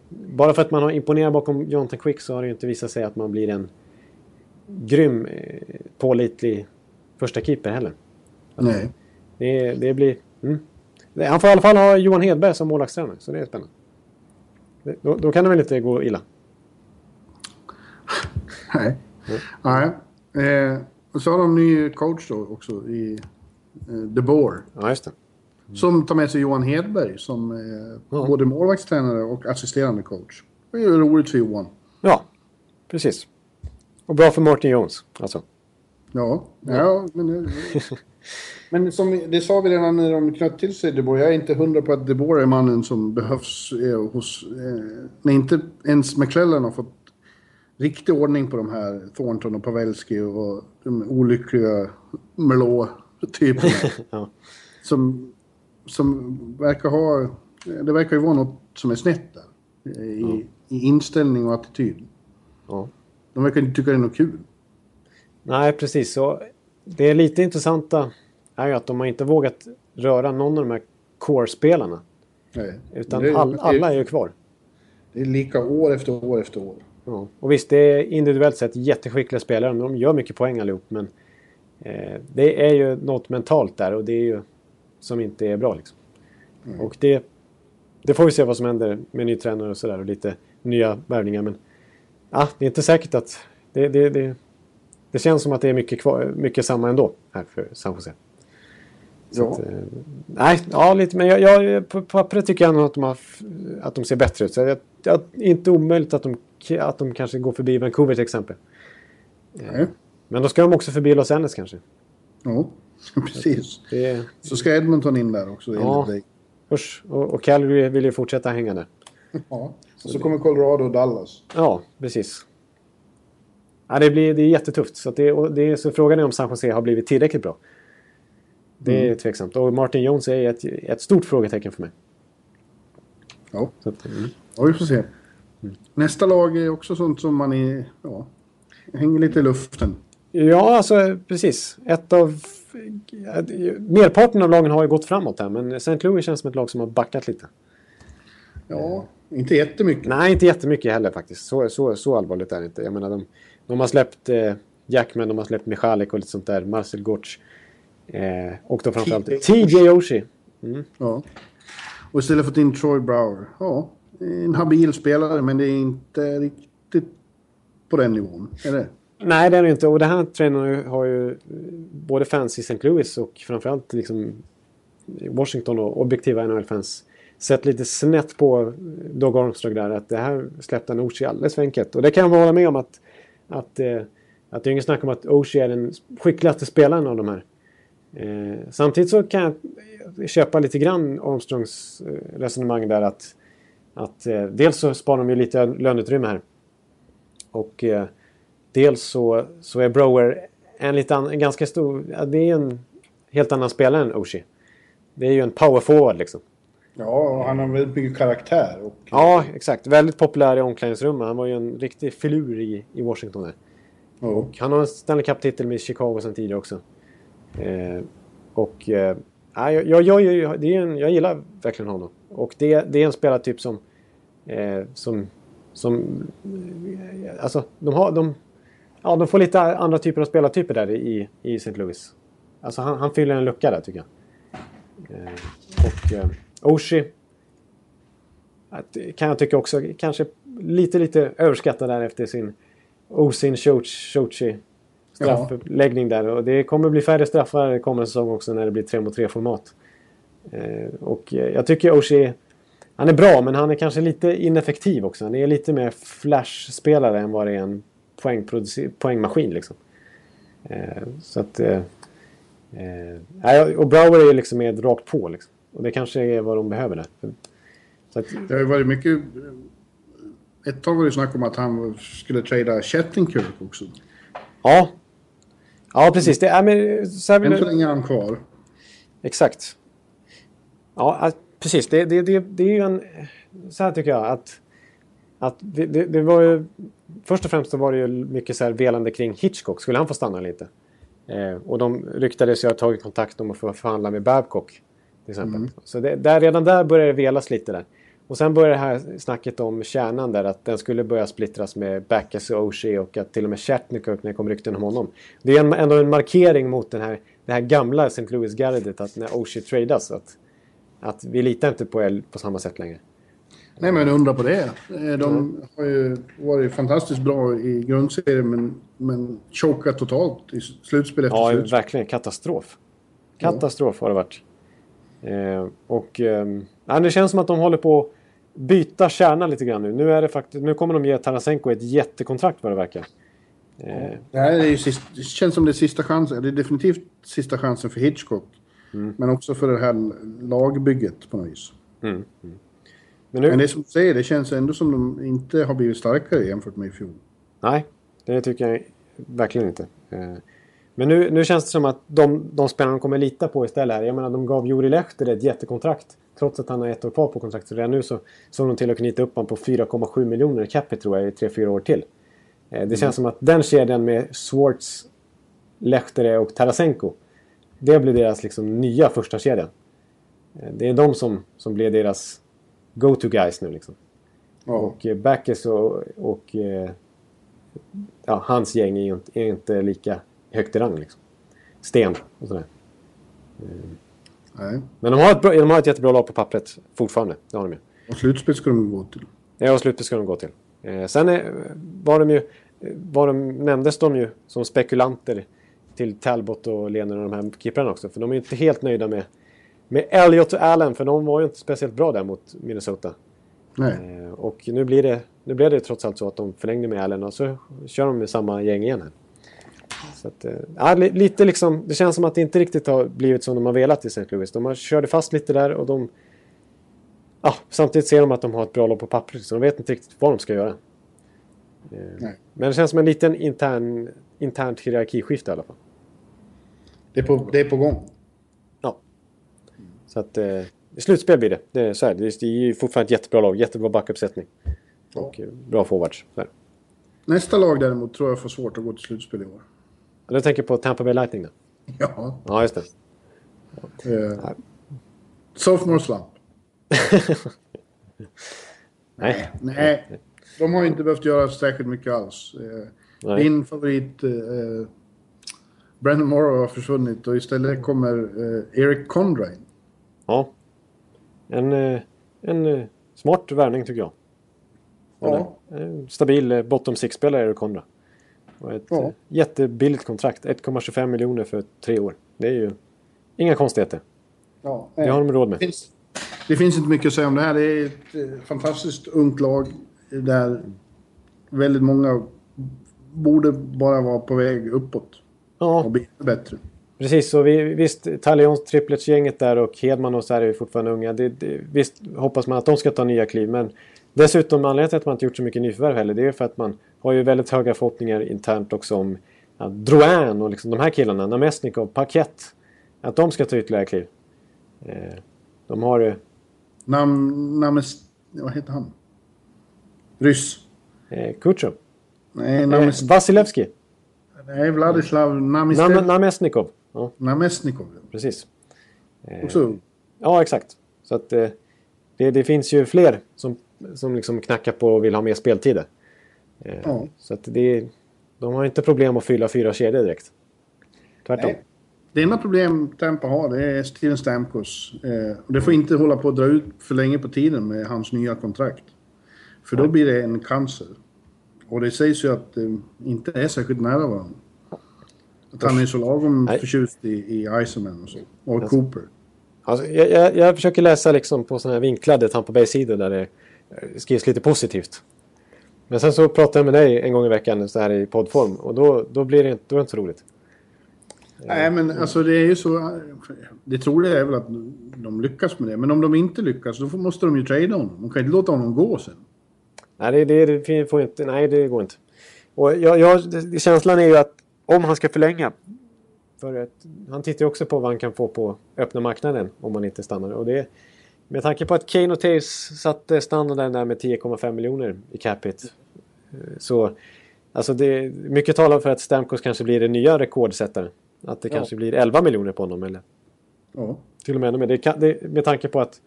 bara för att man har imponerat bakom Jonathan Quick så har det ju inte visat sig att man blir en grym, eh, pålitlig första keeper heller. Nej. Det, det blir... Mm. Han får i alla fall ha Johan Hedberg som målvaktstränare, så det är spännande. Då, då, kan det väl inte gå illa? Nej. Nej. Eh, och så har de ny coach då också i eh, De Boer. Ja, just det. Mm. Som tar med sig Johan Hedberg som ja. både målvaktstränare och assisterande coach. Det är ju roligt för Johan. Ja, precis. Och bra för Martin Jones, alltså. Ja, ja, ja men... Men som, det sa vi redan när de knöt till sig DeBoer. Jag är inte hundra på att DeBoer är mannen som behövs eh, hos... Eh, när inte ens McClellan har fått riktig ordning på de här Thornton och Pavelski och de olyckliga Merlot-typerna. ja. Som, som verkar ha... Det verkar ju vara något som är snett där. I, ja. i inställning och attityd. Ja. De verkar inte tycka det är något kul. Nej, precis. Så det är lite intressanta är ju att de har inte vågat röra någon av de här core-spelarna. Nej. Utan det, all, alla är ju kvar. Det är lika år efter år efter år. Ja. Och visst, det är individuellt sett jätteskickliga spelare. De gör mycket poäng allihop. Men det är ju något mentalt där och det är ju som inte är bra. Liksom. Och det, det får vi se vad som händer med ny tränare och sådär och lite nya värvningar. Men ja, det är inte säkert att... Det, det, det, känns som att det är mycket, kvar, mycket samma ändå här för San Jose. Så Ja. att, eh, nej, ja lite. Men jag, jag, på pappret tycker jag nog att de, har, att de ser bättre ut. Så jag, jag, inte omöjligt att de, att de kanske går förbi Vancouver till exempel. Nej. Men då ska de också förbi Los Angeles kanske. Ja, precis. Det Så ska Edmonton in där också Ja. enligt dig. usch, och, och Calgary vill ju fortsätta hänga där. Ja. Och så kommer Colorado och Dallas. Ja, precis. Ja, det, blir, det är jättetufft. Så, det, det så frågan är om San Jose har blivit tillräckligt bra. Det är tveksamt. Och Martin Jones är ett, ett stort frågetecken för mig. Ja, Så mm. ja vi får se. Nästa lag är också sånt som man är, ja, hänger lite i luften. Ja, alltså precis. Ett av... Merparten av lagen har ju gått framåt här, men St. Louis känns som ett lag som har backat lite. Ja, inte jättemycket. Nej, inte jättemycket heller faktiskt. Så, så, så allvarligt är det inte. Jag menar, de, de har släppt eh, Jackman, de har släppt Michalik och lite sånt där. Marcel Gortz. Eh, och då framförallt TJ Oshie. Ja. Och istället fått in Troy Brower. Ja, en habil spelare, men det är inte riktigt på den nivån. Är det? Nej, det är det inte. Och det här tränaren har ju eh, både fans i St. Louis och framförallt liksom i Washington och objektiva NHL-fans sett lite snett på eh, Doug Armstrong där. Att det här släppte han Oshie alldeles för enkelt. Och det kan jag hålla med om att, att, eh, att det är inget snack om att Oshie är den skickligaste spelaren av de här. Eh, samtidigt så kan jag köpa lite grann Armstrongs resonemang där att, att eh, dels så sparar de ju lite löneutrymme här. Och eh, dels så, så är Brower en, lite an, en ganska stor... Ja, det är en helt annan spelare än Oshie. Det är ju en power forward liksom. Ja, och han har väldigt mycket karaktär. Och, Ja, exakt. Väldigt populär i omklädningsrummet. Han var ju en riktig filur i, i Washington där. ja. Han har en Stanley Cup-titel med Chicago sen tidigare också. Eh, och eh, ja, jag, jag, jag, det är en, jag gillar verkligen honom. Och det, det är en spelartyp som... Eh, som, som eh, alltså, de, har, de, ja, de får lite andra typer av spelartyper där i, i St. Louis. Alltså han, han fyller en lucka där tycker jag. Eh, och eh, Oshie kan jag tycka också kanske lite, lite överskattad där efter sin Osin Shochi straffläggning där. Och det kommer bli färre straffar kommande säsong också när det blir 3 mot 3 format. Eh, och eh, jag tycker Oshie, han är bra men han är kanske lite ineffektiv också. Han är lite mer flash-spelare än vad det är en poängmaskin liksom. Eh, så att... Eh, eh, och Brower är ju liksom med rakt på liksom. Och det kanske är vad de behöver där. Så att, Det har ju varit mycket... Ett tag var det snack om att han skulle trada Chattenkirk också. ja. Ja, precis. Det är, men, så här vill Än så länge är han kvar. Exakt. Ja, att- precis. Det, det, det, det är ju en... Så här tycker jag att... att det, det, det var ju... Först och främst så var det ju mycket så här velande kring Hitchcock. Skulle han få stanna eller inte? Eh, och de ryktades ju ha tagit kontakt om att få förhandla med Babcock. Till exempel. Så det, där, redan där började det velas lite där. Och sen började det här snacket om kärnan där. Att den skulle börja splittras med Backus och Oshie och att till och med Shatnerkirk när det kom rykten om honom. Det är en, ändå en markering mot den här, det här gamla St. Louis-gardet att när Oshie tradas. Att, att vi litar inte på er på samma sätt längre. Nej, men undra på det. Eh, De har ju varit fantastiskt bra i grundserien, men, men chokat totalt i slutspel efter Ja, slutspel. verkligen katastrof. Katastrof har det varit. Eh, och eh, ja, det känns som att de håller på att byta kärna lite grann nu. Nu, är det faktiskt, nu kommer de ge Tarasenko ett jättekontrakt vad det verkar. Eh, Det här är ju sist, det känns som det är sista chansen. Det är definitivt sista chansen för Hitchcock. Mm. Men också för det här lagbygget på något vis. Men nu, Men det som du säger, det känns ändå som de inte har blivit starkare jämfört med i fjol. Nej, det tycker jag verkligen inte. Eh, Men nu, nu känns det som att de, de spelarna kommer lita på istället här. Jag menar, de gav Juri Lehter ett jättekontrakt. Trots att han har ett år kvar på kontraktet. Redan nu så såg de till att knyta upp honom på 4,7 miljoner i capita tror jag i 3-4 år till. Eh, Det känns som att den kedjan med Swartz, Lehtere och Tarasenko. Det blir deras liksom nya första kedja. Eh, Det är de som, som blir deras go-to guys nu liksom. Ja. Och eh, Backes och, och eh, ja, hans gäng är inte, är inte lika högt i rang. Liksom. sten och sådär. Nej. Men de har, ett bra, de har ett jättebra lag på pappret fortfarande. Det har de ju. Och slutspel ska de gå till. Ja, och slutet ska de gå till. Eh, sen är, var de ju, var de, nämndes de ju som spekulanter till Talbot och Lener och de här keeprarna också. För de är ju inte helt nöjda med, med Elliot och Allen, för de var ju inte speciellt bra där mot Minnesota. Eh, och nu blir, det, nu blev det trots allt så att de förlängde med Allen och så kör de med samma gäng igen här. Så att, eh, lite liksom, det känns som att det inte riktigt har blivit som de har velat i St. Louis. De har körde fast lite där och de... Ja, samtidigt ser de att de har ett bra lag på pappret så de vet inte riktigt vad de ska göra. Eh. Men det känns som en liten intern, internt hierarkiskifte i alla fall. Det är på, det är på gång. Ja. Så att eh, slutspel blir det. Det är, så här, det är ju fortfarande ett jättebra lag, jättebra backuppsättning. Och eh, bra forwards. Nästa lag däremot tror jag får svårt att gå till slutspel i år. Och Du tänker på Tampa Bay Lightning då? Ja. Ja, just det. Eh, sophomore slump. Nej. Nej. De har inte behövt göra särskilt mycket alls. Eh, din favorit eh, eh, Brandon Morrow har försvunnit och istället kommer eh, Eric Condrain. Ja. En, eh, en eh, smart värvning tycker jag. Ja. En stabil eh, bottom six-spelare är Konra. Och ett Ja. jättebilligt kontrakt. 1,25 miljoner för tre år. Det är ju inga konstigheter. Ja, Det har de råd med. Det finns, det finns inte mycket att säga om det här. Det är ett fantastiskt ungt lag där väldigt många borde bara vara på väg uppåt och Ja, bli ännu bättre. Precis. Så vi, visst, Talions triplets-gänget där och Hedman och så här är fortfarande unga. Det, det, visst hoppas man att de ska ta nya kliv. Men dessutom anledningen till att man inte gjort så mycket nyförvärv heller. Det är för att man har ju väldigt höga förhoppningar internt också om ja, Drouin och liksom de här killarna. Namestnikov, Paket. Att de ska ta ytterligare kliv. Eh, de har ju Nam, names, vad heter han? Ryss. eh, Kutjov. Nej, Eh, names, Vasilevski. nej Vladislav Nam, Namestnikov. Ja, Namestnikov. precis. Också ung. Ja, exakt. Så att eh, det, det finns ju fler som, som liksom knackar på och vill ha mer speltider. Eh, Ja. Så att det, de har inte problem att fylla fyra kedjor direkt. Tvärtom. Nej. Det enda problem Tampa har det är Steven Stamkos. Eh, och det får inte hålla på att dra ut för länge på tiden med hans nya kontrakt. För då blir det en cancer. Och det sägs ju att det inte är särskilt nära varandra. Att han är så lagom Nej. förtjust i, i Iceman och så. Och Cooper. Alltså, jag, jag, jag försöker läsa liksom på sådana här vinklade Tampa Bay-sidor där det eh, skrivs lite positivt. Men sen så pratar jag med dig en gång i veckan så här i poddform och då, då blir det inte, då är det inte så roligt. Nej men alltså det är ju så. Det troliga är väl att de lyckas med det. Men om de inte lyckas då måste de ju trada honom. De kan inte låta honom gå sen. Nej, det, det, det får inte, nej, det går inte. Och jag, jag, känslan är ju att om han ska förlänga. För att, han tittar också på vad han kan få på öppna marknaden om han inte stannar. Och det, med tanke på att Kane och Taves satte standarden där med 10,5 miljoner i capita. Så alltså det, mycket talar för att Stamkos kanske blir den nya rekordsättaren. Att det Ja. kanske blir 11 miljoner på honom. Eller Ja. till och med ännu mer. Det kan, det, med tanke på att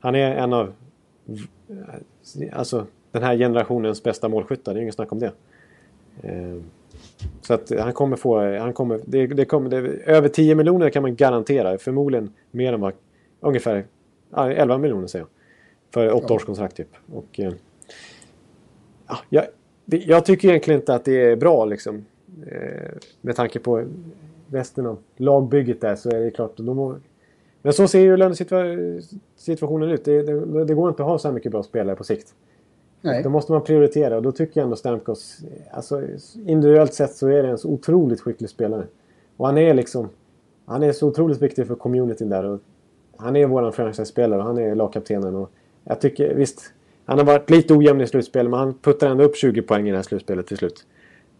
han är en av alltså, den här generationens bästa målskyttar. Det är inget snack om det. Eh, så att han kommer få... Han kommer, det, det kommer, det, över 10 miljoner kan man garantera. Förmodligen mer än vad... Ungefär ja, 11 miljoner säger jag. För åtta års kontrakt typ. Och, eh, ja, jag, det, jag tycker egentligen inte att det är bra liksom. Eh, med tanke på resten av lagbygget där så är det klart. De må, men så ser ju lönesituationen ut. Det, det, det går inte att ha så här mycket bra spelare på sikt. Nej. Då måste man prioritera och då tycker jag ändå Stamkos, alltså individuellt sett så är det en så otroligt skicklig spelare. Och han är liksom, han är så otroligt viktig för communityn där. Och han är våran franchise-spelare och han är lagkaptenen. Och jag tycker, visst, han har varit lite ojämn i slutspel men han puttar ändå upp 20 poäng i det här slutspelet till slut.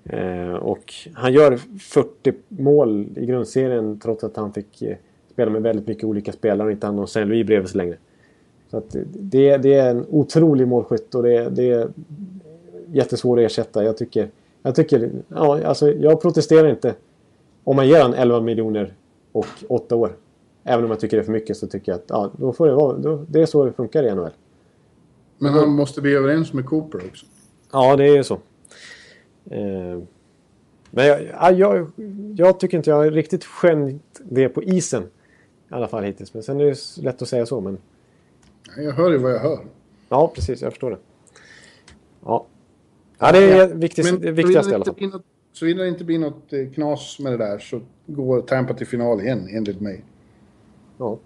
Eh, och han gör 40 mål i grundserien trots att han fick eh, spela med väldigt mycket olika spelare och inte hade någon Saint Louis bredvid sig längre. Så att det, det är en otrolig målskytt och det, det är jättesvår att ersätta. Jag tycker, jag tycker, ja alltså jag protesterar inte. Om man ger han 11 miljoner och 8 år. Även om jag tycker det är för mycket så tycker jag att ja, då får det vara, då, det är så det funkar i NHL. Men han måste bli överens med Cooper också. Ja, det är ju så. Eh, Men jag, ja, jag, jag tycker inte jag riktigt skönjt det på isen. I alla fall hittills. Men sen är det lätt att säga så. Men Jag hör ju vad jag hör. ja, precis. Jag förstår det. Ja, ja det är viktigt, Men det viktigaste i alla fall. något, såvida det inte blir något eh, knas med det där så går Tampa till final igen, enligt mig. Ja.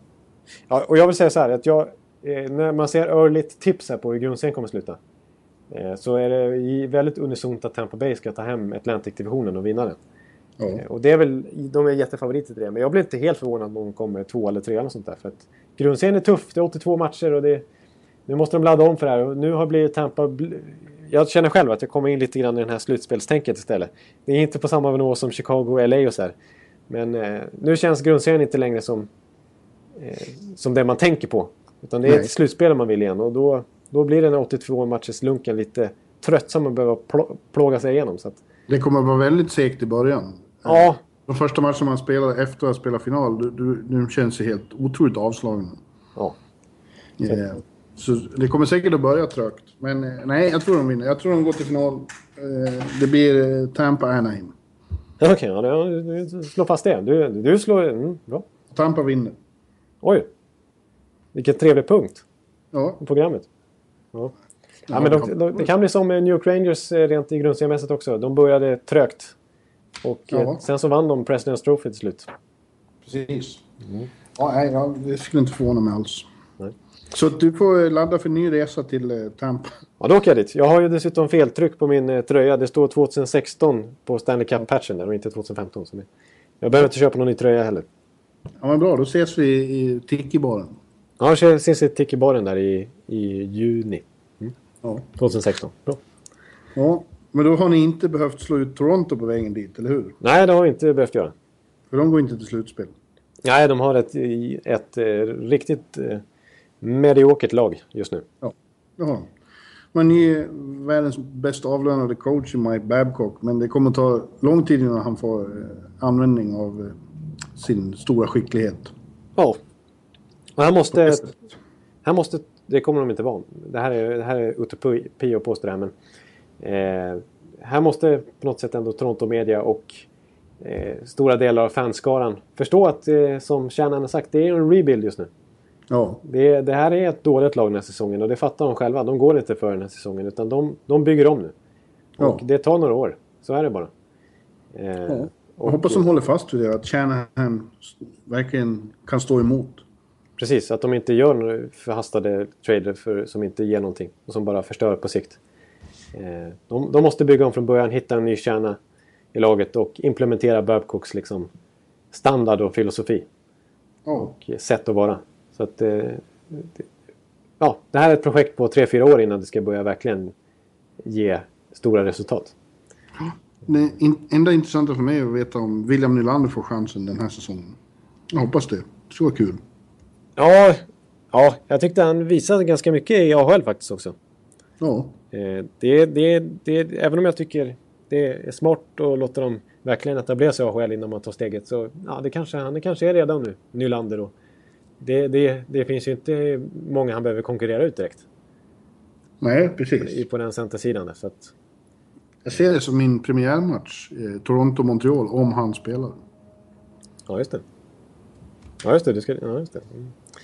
Ja, och jag vill säga så här att jag, eh, när man ser earligt tips här på hur grundserien kommer att sluta. Eh, så är det väldigt unisont att Tampa Bay ska ta hem Atlantic-divisionen och vinna den. Ja. Eh, och det är väl, de är jättefavoriter till det. Men jag blir inte helt förvånad om de kommer två eller tre eller sånt där. För att grundserien är tuff, det är 82 matcher och det, nu måste de ladda om för det här. Och nu har blivit Tampa... Jag känner själv att jag kommer in lite grann i det här slutspelstänket istället. Det är inte på samma nivå som Chicago och LA och så här. Men eh, nu känns grundserien inte längre som, eh, som det man tänker på. Utan det är Nej. ett slutspel man vill igen och då, då blir den här 82 matchers lunken lite tröttsam att behöva plå- plåga sig igenom. Så att, Det kommer att vara väldigt segt i början. Ja, De första matcherna man spelar efter att spela final, du, du, du känns ju helt otroligt avslagna. ja. Eh, Så det kommer säkert att börja trögt. Men eh, nej, jag tror de vinner. Jag tror de går till final. Eh, Det blir eh, Tampa Anaheim. Okej, ja, du, slår fast det. Du, du slår... Mm, bra. Tampa vinner. Oj! Vilken trevlig punkt Ja, på programmet. Ja. Ja, men de, de, det kan bli som New York Rangers rent i grundseriemässigt också. De började trögt. Och eh, Ja. sen så vann de President's Trophy till slut. precis. Ja, nej, ja, det skulle inte förvåna mig alls. Nej. Så du får eh, ladda för ny resa till eh, Tampa. Ja, då åker jag dit. Jag har ju dessutom feltryck på min eh, tröja. Det står 2016 på Stanley Cup-patchen där och inte 2015. Så jag behöver inte köpa någon ny tröja heller. Ja, men bra. Då ses vi i Tiki-baren. Ja, jag ses i Tiki-baren där i, i juni Ja. 2016. Bra. ja. Men då har ni inte behövt slå ut Toronto på vägen dit, eller hur? Nej, det har vi inte behövt göra. För de går inte till slutspel. Nej, de har ett, ett, eh, riktigt eh, mediokert lag just nu. Ja, det har de. Men ni är världens bäst avlönade coach i Mike Babcock. Men det kommer ta lång tid innan han får eh, användning av sin stora skicklighet. Ja. Och här måste... Här måste det kommer de inte vara. Det här är, det här är utopi att påstå det här, men... Eh, här måste på något sätt ändå Toronto Media och eh, stora delar av fanskaran förstå att, eh, som kärnan har sagt, det är en rebuild just nu. Ja, Det, det här är ett dåligt lag den här säsongen och det fattar de själva. De går inte för den här säsongen utan de, de bygger om nu. Ja. Och det tar några år. Så är det bara. Eh, jag och- hoppas de håller fast vid det. Att Shanahan verkligen kan stå emot. Precis, att de inte gör några förhastade trader för, som inte ger någonting och som bara förstör på sikt. Eh, de, de måste bygga om från början, hitta en ny kärna i laget och implementera Babcocks liksom, standard och filosofi Ja, och sätt att vara. Så att, eh, det, ja, det här är ett projekt på 3-4 år innan det ska börja verkligen ge stora resultat. det enda intressanta för mig är att veta om William Nylander får chansen den här säsongen. Jag hoppas det. Det skulle vara kul. Ja, ja, jag tyckte han visade ganska mycket i AHL faktiskt också. Ja, det, det, det, även om jag tycker det är smart att låta dem verkligen etablera sig i AHL innan man tar steget så ja, det kanske, han kanske är redan nu, Nylander. Och det, det, det finns ju inte många han behöver konkurrera ut direkt nej precis. på den centersidan. Så att, Jag ser det som min premiärmatch. Eh, Toronto-Montreal, om han spelar. ja, just det. Ja, just det. Du ska, ja, just det.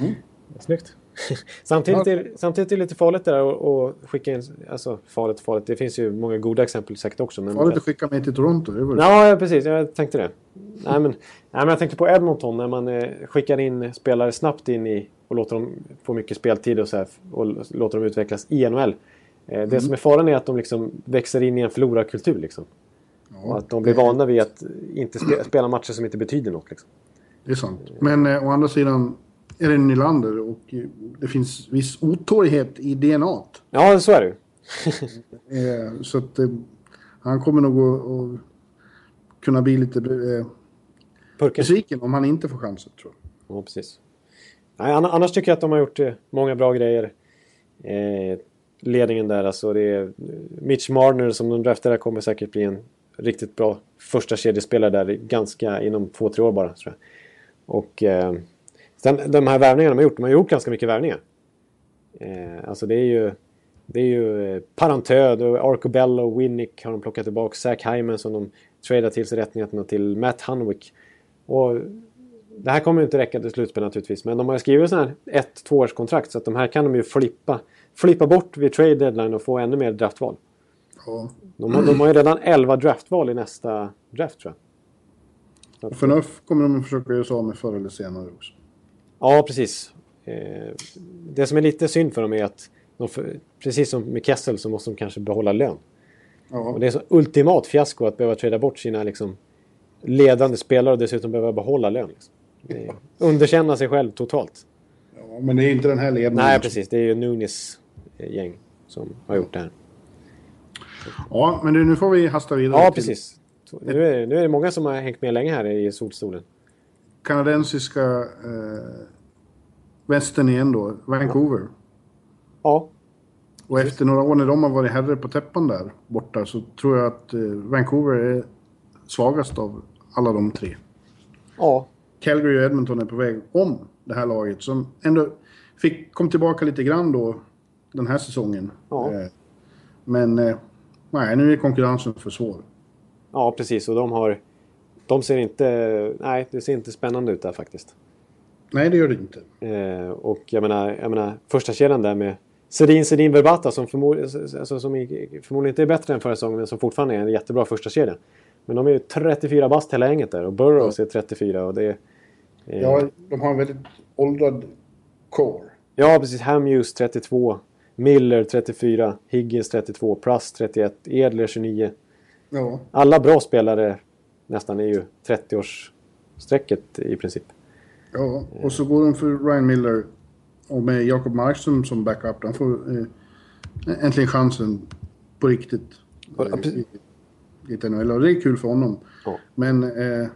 Mm. Snyggt. samtidigt, är, samtidigt är det lite farligt det där att- skicka in... Alltså farligt farligt. Det finns ju många goda exempel säkert också. Men, Farligt att skicka mig till Toronto. Det var Ja, ja, precis. Jag tänkte det. Nej, men, nej, men jag tänkte på Edmonton när man eh, skickar in spelare snabbt in i och låter dem få mycket speltid och, så här, och låter dem utvecklas i NHL. Eh, det som är faran är att de liksom växer in i en förlorarkultur. Liksom. och att de blir vana vid att inte spe, spela matcher som inte betyder något. Liksom. Det är sant. Men eh, å andra sidan är det Nylander och det finns viss otålighet i DNA. Ja, så är det. Eh, så att eh, han kommer nog att, att kunna bli lite eh, Purken. besviken om han inte får chansen tror jag. Ja, precis. Nej, ann- annars tycker jag att de har gjort eh, många bra grejer. Eh, ledningen där, alltså det är Mitch Marner som de draftade kommer säkert bli en riktigt bra första kedjespelare där ganska inom två, tre år bara. Tror jag. Och eh, sen de här värvningarna de har gjort, de har gjort ganska mycket värvningar. Eh, alltså det är ju det är ju eh, Parantöd och Arcobello, Winnick har de plockat tillbaka. Zach Hyman som de tradar till sig rättigheterna till Matt Hunwick. Och det här kommer ju inte räcka till slutspel naturligtvis, men de har ju skrivit sådana här ett tvåårskontrakt så att de här kan de ju flippa, flippa bort vid trade deadline och få ännu mer draftval. Ja. De har, de har ju redan 11 draftval i nästa draft tror jag. Och Förnuft kommer de att försöka göra sig av med förr eller senare också. Ja, precis. Eh, det som är lite synd för dem är att de, för- precis som med Kessel så måste de kanske behålla lön. Ja. Och det är så ultimat fiasko att behöva träda bort sina liksom, ledande spelare och dessutom behöva behålla lön. Liksom. Är, underkänna sig själv totalt. ja, men det är inte den här ledningen. Nej, precis. Det är ju Nunis eh, gäng som har gjort det här. Ja, men nu får vi hasta vidare Ja, till precis. Nu är, nu är det många som har hängt med länge här i solstolen. Kanadensiska eh, västern igen då, Vancouver. Ja, Och efter några år när de har varit herre på täppan där borta så tror jag att eh, Vancouver är svagast av alla de tre. ja, Calgary och Edmonton är på väg om det här laget som ändå fick, kom tillbaka lite grann då den här säsongen. Ja. Eh, men eh, nej, nu är konkurrensen för svår. ja, precis. Och de har... De ser inte... Nej, det ser inte spännande ut där faktiskt. Nej, det gör det inte. Eh, och jag menar, jag menar första kedjan där med Sedin, Sedin, Verbata som, förmod, alltså, som förmodligen inte är bättre än förra säsongen men som fortfarande är en jättebra första kedja. Men de är ju 34 bast hela gänget där och Burrows är 34 och det är... Eh, Ja, de har en väldigt åldrad core. ja, precis. Hamhughes 32, Miller 34, Higgins 32, Pruss 31, Edler 29. Ja, Alla bra spelare nästan är ju 30-årsstrecket i princip. ja. och så går de för Ryan Miller och med Jakob Markström som backup. Han får eh, äntligen chansen på riktigt. Ja, i, i NHL. Och det är kul för honom. Ja. Men eh,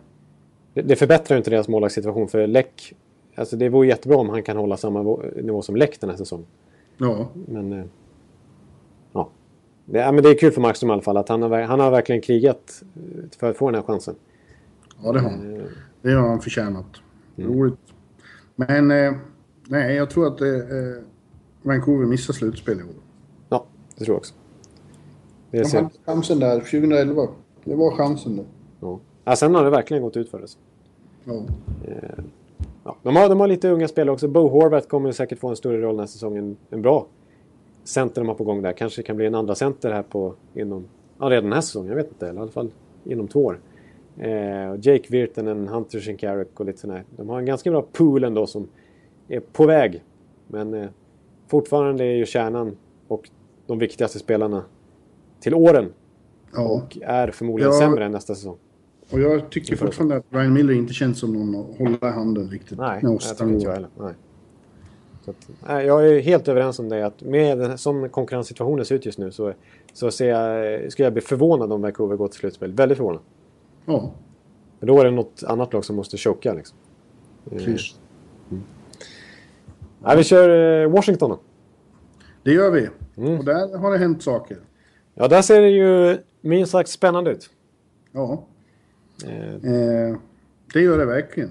Det, det förbättrar ju inte deras målvaktssituation för Läck... Alltså det vore jättebra om han kan hålla samma nivå som Läck den här säsongen. ja, Men... eh. Det, ja, men det är kul för Markström i alla fall att han har, han har verkligen krigat eh, för att få den här chansen. ja, det har han. Det har han förtjänat. Roligt. Men eh, nej, jag tror att eh, eh, Vancouver missar slutspel i år. Ja, det tror jag också. Det är De hade chansen där 2011. Det var chansen då. Ja. Ja, sen har det verkligen gått ut för det. Ja. Ja, de, har, de har lite unga spelare också. Bo Horvath kommer säkert få en större roll den här säsongen. En bra center de har på gång där. Kanske kan bli en andra center här på inom... Ja, redan den här säsongen. Jag vet inte. Eller i alla fall inom två år. Eh, Jake Virtanen, Hunter Shinkaruk och lite sådär. De har en ganska bra pool ändå som är på väg. Men eh, fortfarande är ju kärnan och de viktigaste spelarna till åren. ja. Och är förmodligen Ja. sämre än nästa säsong. Och jag tycker fortfarande att Ryan Miller inte känns som någon att hålla i handen riktigt. Nej, med jag oss tycker inte jag heller. Nej. Så att, jag är helt överens om det. Att med den, som konkurrenssituationen ser ut just nu så, så ser jag, skulle jag bli förvånad om Vancouver går till slutspel. Väldigt förvånad. Ja, För då är det något annat lag som måste choka. Liksom. precis. Nej, vi kör eh, Washington då. Det gör vi. Mm. Och där har det hänt saker. Ja, där ser det ju minst sagt spännande ut. Ja, Eh, eh, det gör det verkligen.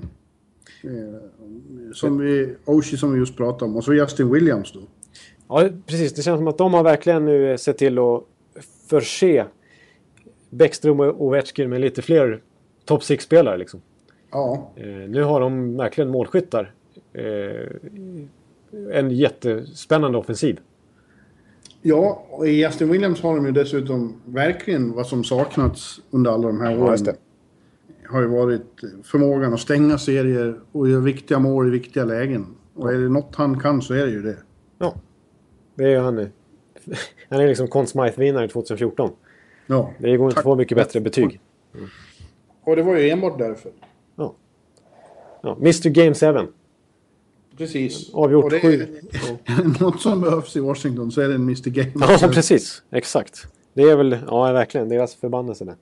Eh, som vi, Oshie som vi just pratade om. Och så Justin Williams då. ja, precis. Det känns som att de har verkligen nu sett till att förse Bäckström och Ovechkin med lite fler top 6-spelare. Liksom. Ja, Eh, nu har de verkligen målskyttar. Eh, en jättespännande offensiv. ja och i Justin Williams har de ju dessutom verkligen vad som saknats under alla de här åren. det. Har ju varit förmågan att stänga serier och göra viktiga mål i viktiga lägen. Och är det något han kan så är det ju det. Ja. Det är ju han. Han är liksom Conn Smythe-vinnare 2014. Ja. Det går inte att få mycket bättre betyg. Och det var ju enbart därför. Ja. Ja, Mr Game 7. Precis. Avgjort Och det sju. är något som behövs i Washington så är det en Mr Game. Ja, precis. Exakt. Det är väl, ja verkligen, deras förbannelse där.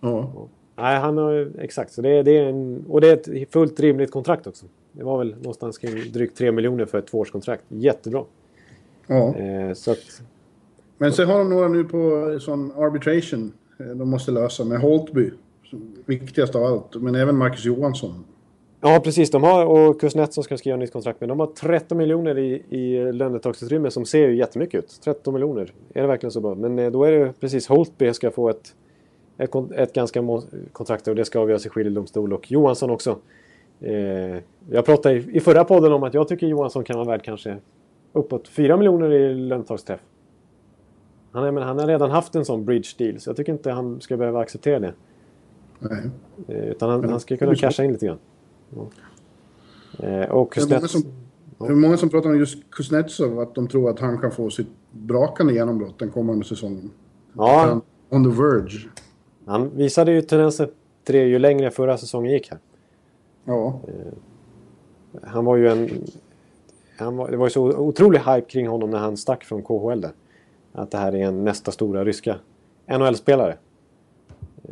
Ja. Nej, han har exakt. Så det, det är en, och det är ett fullt rimligt kontrakt också. Det var väl någonstans kring drygt 3 miljoner för ett tvåårskontrakt. Jättebra. ja. Eh, så att, Men så har de några nu på sån arbitration eh, de måste lösa med Holtby. Viktigast av allt. Men även Marcus Johansson. Ja, precis. De har, och Kuznetsov ska skriva nytt kontrakt, men de har 13 miljoner i, i lönetaksutrymme som ser ju jättemycket ut. 13 miljoner. Är det verkligen så bra? Men eh, då är det precis Holtby ska få ett ett, ett ganska kontrakt och det ska avgöras i skiljedomstol. Och Johansson också. Eh, jag pratade i, i förra podden om att jag tycker Johansson kan vara värd kanske uppåt 4 miljoner i löntagsträff. Han, är, men han har redan haft en sån bridge deal så jag tycker inte han ska behöva acceptera det. Nej. Eh, utan han, Men- han ska kunna casha in lite grann. Eh, och Det är många Kuznets... som, det är många som pratar om just Kuznetsov, att de tror att han kan få sitt brakande genombrott den kommande säsongen. Ja, On the verge. Han visade ju tendenser till det ju längre förra säsongen gick här. Ja, Han var ju en... Han var, det var ju så otrolig hype kring honom när han stack från KHL där. Att det här är en nästa stora ryska NHL-spelare. Eh,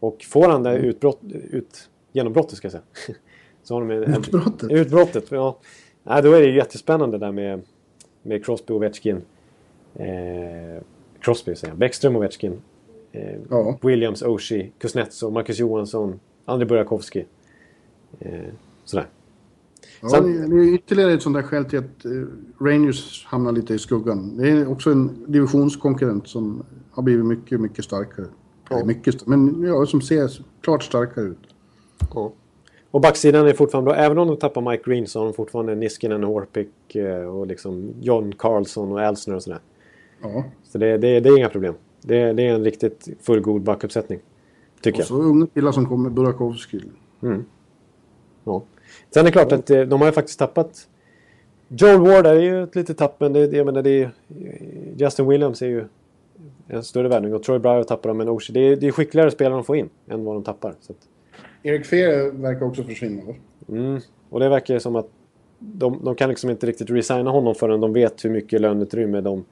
Och får han det utbrott, ut, genombrottet ska jag säga. Så har de en, en, Utbrottet? Utbrottet, ja. Nej, då är det ju jättespännande där med, med Crosby, Ovechkin. Eh, Crosby säger jag. Bäckström, Ovechkin. Eh, Ja. Williams, Oshie, Kuznetsov, Marcus Johansson, Andrei Burakovsky. Eh, sådär. ja Sen- det är ytterligare ett sånt där skäl till att eh, Rangers hamnar lite i skuggan. Det är också en divisionskonkurrent som har blivit mycket, mycket starkare. Ja. Mycket, men ja, som ser klart starkare ut. Ja. Och backsidan är fortfarande bra. Även om de tappar Mike Green så har de fortfarande Niskanen, Horpik eh, och liksom John Carlson och Elsner och sådär. Ja. Så det, det, det är inga problem. Det, det är en riktigt fullgod backuppsättning. Tycker Och jag. så unga killar som kommer, Burakovsky. Ja. Sen är det klart att eh, de har ju faktiskt tappat... Joel Ward är ju ett litet tapp, men det, jag menar, det är, Justin Williams är ju en större värvning och Troy Breyer tappar de, men Oshie, det är, det är skickligare spelare de får in än vad de tappar. Så att, Erik Fehr verkar också försvinna. va? mm. Och det verkar ju som att de, de kan liksom inte riktigt resigna honom förrän de vet hur mycket löneutrymme de,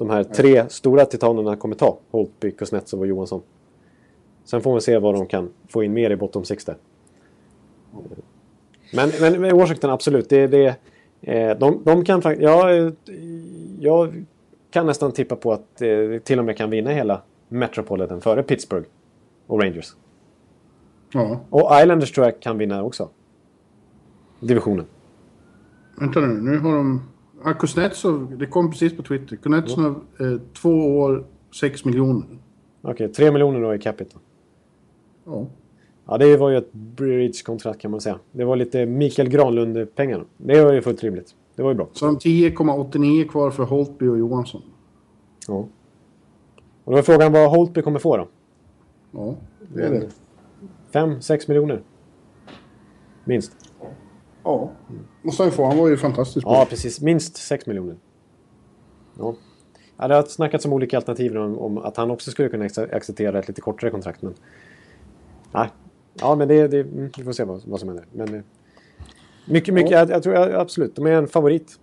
de här tre stora titanerna kommer ta. Holtby, Kuznetsov och Johansson. Sen får vi se vad de kan få in mer i bottom six där. Men, men Washington, absolut. Det, det, eh, de, de kan faktiskt... Jag, jag kan nästan tippa på att eh, till och med kan vinna hela Metropolitan före Pittsburgh och Rangers. Ja. Och Islanders tror jag kan vinna också. Divisionen. Vänta nu, nu har de... Ah, Kuznetsov, det kom precis på Twitter. Kuznetsov, eh, två år, sex miljoner. Okej, tre miljoner då i capita. Ja. Ja, det var ju ett bridge-kontrakt kan man säga. Det var lite Mikael Granlund-pengar. Det var ju fullt rimligt. Det var ju bra. Så de 10,89 kvar för Holtby och Johansson. Ja. Och då är frågan vad Holtby kommer få då? Ja, det är det. 5-6 miljoner? Minst. Ja, måste han ju få. Han var ju fantastisk. Ja, precis. Minst 6 miljoner. Ja. Ja, det har snackats om olika alternativ om, om att han också skulle kunna ac- acceptera ett lite kortare kontrakt. Men... Nej. Ja, men det, det, mm, vi får se vad, vad som händer. Men, eh, mycket, mycket, jag, jag tror jag, absolut. De är en favorit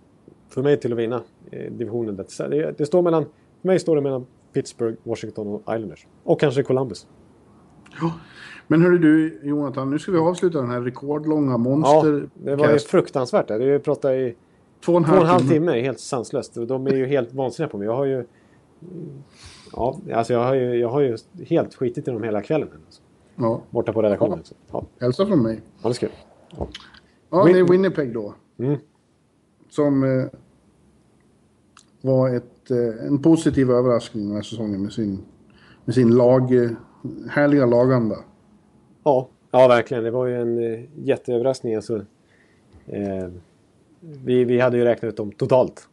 för mig till att vinna eh, divisionen. Det, det, det står mellan, för mig står det mellan Pittsburgh, Washington och Islanders. Och kanske Columbus. Men hörru du, Jonathan, nu ska vi avsluta den här rekordlånga monster... Ja, det var ju fruktansvärt. Vi pratade i två och en två och en halv halv timme. timme. Helt sanslöst. De är ju helt vansinniga på mig. Jag har ju... Ja, alltså jag har ju, jag har ju helt skitit i dem hela kvällen. Alltså. Ja, Borta på redaktionen. Så, ja, hälsa från mig. ja, det ska ja. Ja, Win- det är Winnipeg då. Mm. Som eh, var ett, eh, en positiv överraskning den här säsongen med sin, med sin lag, eh, härliga laganda. Ja, ja, verkligen. Det var ju en eh, jätteöverraskning. Alltså, eh, vi, vi hade ju räknat ut dem totalt.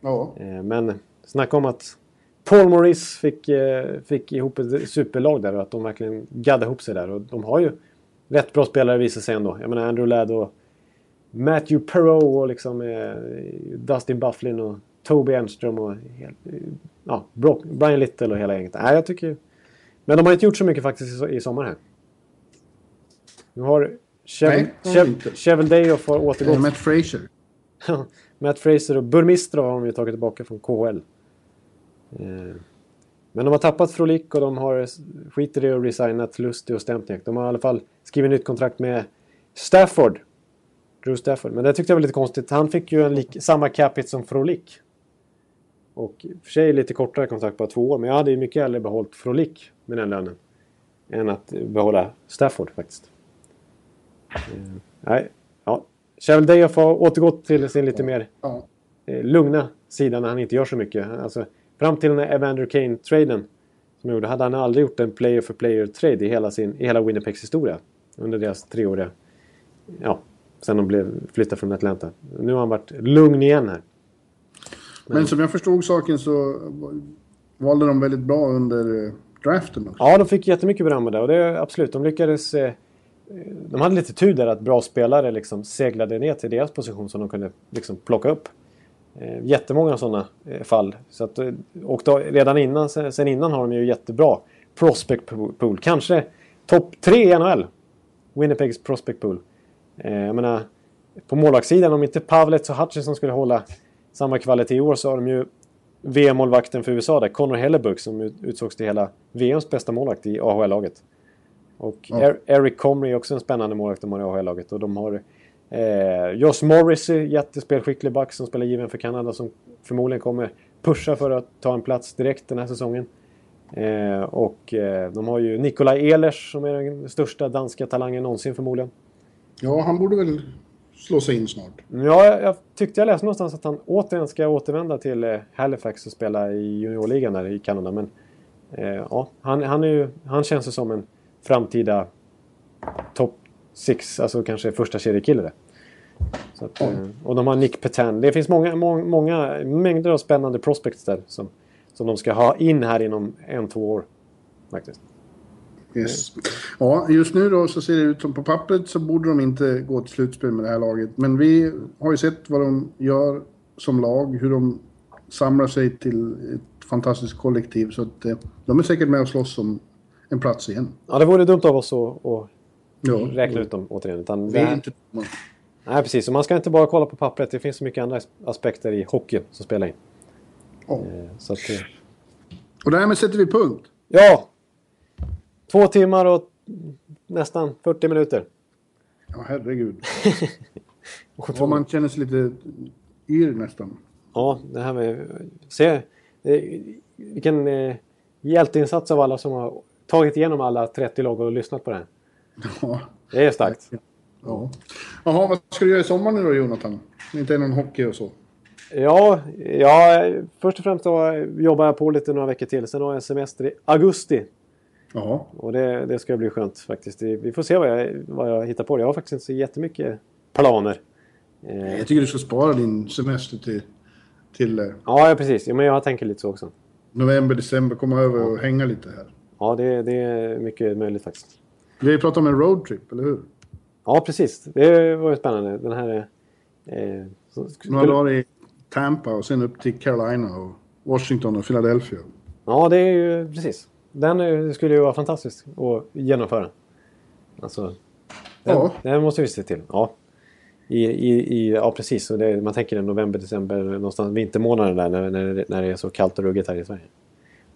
Ja, Eh, men snacka om att Paul Maurice fick, eh, fick ihop ett superlag där och att de verkligen gaddade ihop sig där. Och de har ju rätt bra spelare visar sig ändå. Jag menar Andrew Ladd och Matthew Perreault och liksom eh, Dustin Bufflin och Toby Enström och ja, Brian Little och hela gänget. Nej, jag tycker... Men de har inte gjort så mycket faktiskt i sommar här. Nu har Chevel, Chev, har eh, återgått. Matt Fraser. Matt Fraser och Burmistrov har de ju tagit tillbaka från KHL. Eh, Men de har tappat Frolik och de har skiter i att resignat Lustig och Stempniak. De har i alla fall skrivit nytt kontrakt med Stafford. Drew Stafford. Men det tyckte jag var lite konstigt. Han fick ju en lik, samma capita som Frolik. Och för sig lite kortare kontrakt, bara två år. Men jag hade ju mycket hellre behållit Frolik med den lönen. Än att behålla Stafford faktiskt. Nej, ja. Cheveldayoff har återgått till sin lite mer Ja. eh, lugna sida när han inte gör så mycket. Alltså, fram till den här Evander Kane-traden Som gjorde, hade han aldrig gjort en player for player trade i hela, sin, i hela Winnipegs historia. Under deras treåriga... Ja, sen de blev flyttade från Atlanta. Nu har han varit lugn igen här. Men som jag förstod saken så valde de väldigt bra under eh, draften också. Ja, de fick jättemycket beröm det. Och det är absolut, de lyckades... Eh, de hade lite tur där att bra spelare liksom seglade ner till deras position som de kunde liksom plocka upp. Eh, jättemånga sådana eh, fall. Så att, eh, och då, redan innan, sen, innan har de ju jättebra prospect pool. Kanske topp tre i NHL. Winnipegs prospect pool. Eh, jag menar, på målvaktssidan, om inte Pavlets och Hutchinson skulle hålla samma kvalitet i år så har de ju VM-målvakten för USA där, Connor Hellebuck, som utsågs till hela VMs bästa målvakt i AHL-laget. Och Ja. Eric Comrie är också en spännande målvakt de har i AHL-laget. Och de har eh, Josh Morrissey, jättespelskicklig back som spelar given för Kanada som förmodligen kommer pusha för att ta en plats direkt den här säsongen. Eh, och eh, de har ju Nikolaj Ehlers som är den största danska talangen någonsin förmodligen. Ja, han borde väl slå sig in snart. Ja, jag, jag tyckte jag läste någonstans att han återigen ska återvända till eh, Halifax och spela i juniorligan där i Kanada. Men eh, ja, han, han, ju, han känns ju som en framtida topp 6, alltså kanske första kedjekille där. Så att, eh, och de har Nick Petan. Det finns många, må, många mängder av spännande prospects där som, som de ska ha in här inom en, två år. Faktiskt. Yes. Ja, just nu då så ser det ut som på pappret så borde de inte gå till slutspel med det här laget. Men vi har ju sett vad de gör som lag, hur de samlar sig till ett fantastiskt kollektiv. Så att eh, de är säkert med och slåss om en plats igen. Ja, det vore dumt av oss att, att Ja, räkna ut dem återigen. Utan Vi är inte dumma. Nej, precis. Och man ska inte bara kolla på pappret. Det finns så mycket andra as- aspekter i hockeyn som spelar in. Eh, Så att, eh, Och därmed sätter vi punkt. ja! Två timmar och nästan 40 minuter. Ja, herregud. Och man känner sig lite yr nästan. Ja, det här med... Se vilken eh, hjälteinsats av alla som har tagit igenom alla 30 lag och lyssnat på här. Ja. Det är starkt. ja. Jaha, vad ska du göra i sommar nu då, Jonathan? Inte någon hockey och så? Ja, ja, först och främst jobbar jag på lite några veckor till. Sen har jag semester i augusti. Jaha. Och det, det ska bli skönt faktiskt. Vi får se vad jag, vad jag hittar på. Jag har faktiskt inte så jättemycket planer. Eh, Jag tycker du ska spara din semester till, till eh, ja, ja, precis. Ja, men jag tänker lite så också. november, december. Komma över och hänga lite här. Ja, det, det är mycket möjligt faktiskt. Vi pratat om en roadtrip, eller hur? Ja, precis. Det var ju spännande. Den här... Eh, så- Några dagar i Tampa och sen upp till Carolina och Washington och Philadelphia. Ja, det är ju precis. Den skulle ju vara fantastisk att genomföra. Alltså, den, Ja. den måste vi se till. Ja, I, i, i, ja precis. Det, man tänker november, december, någonstans vintermånaden där när, när, när det är så kallt och ruggigt här i Sverige.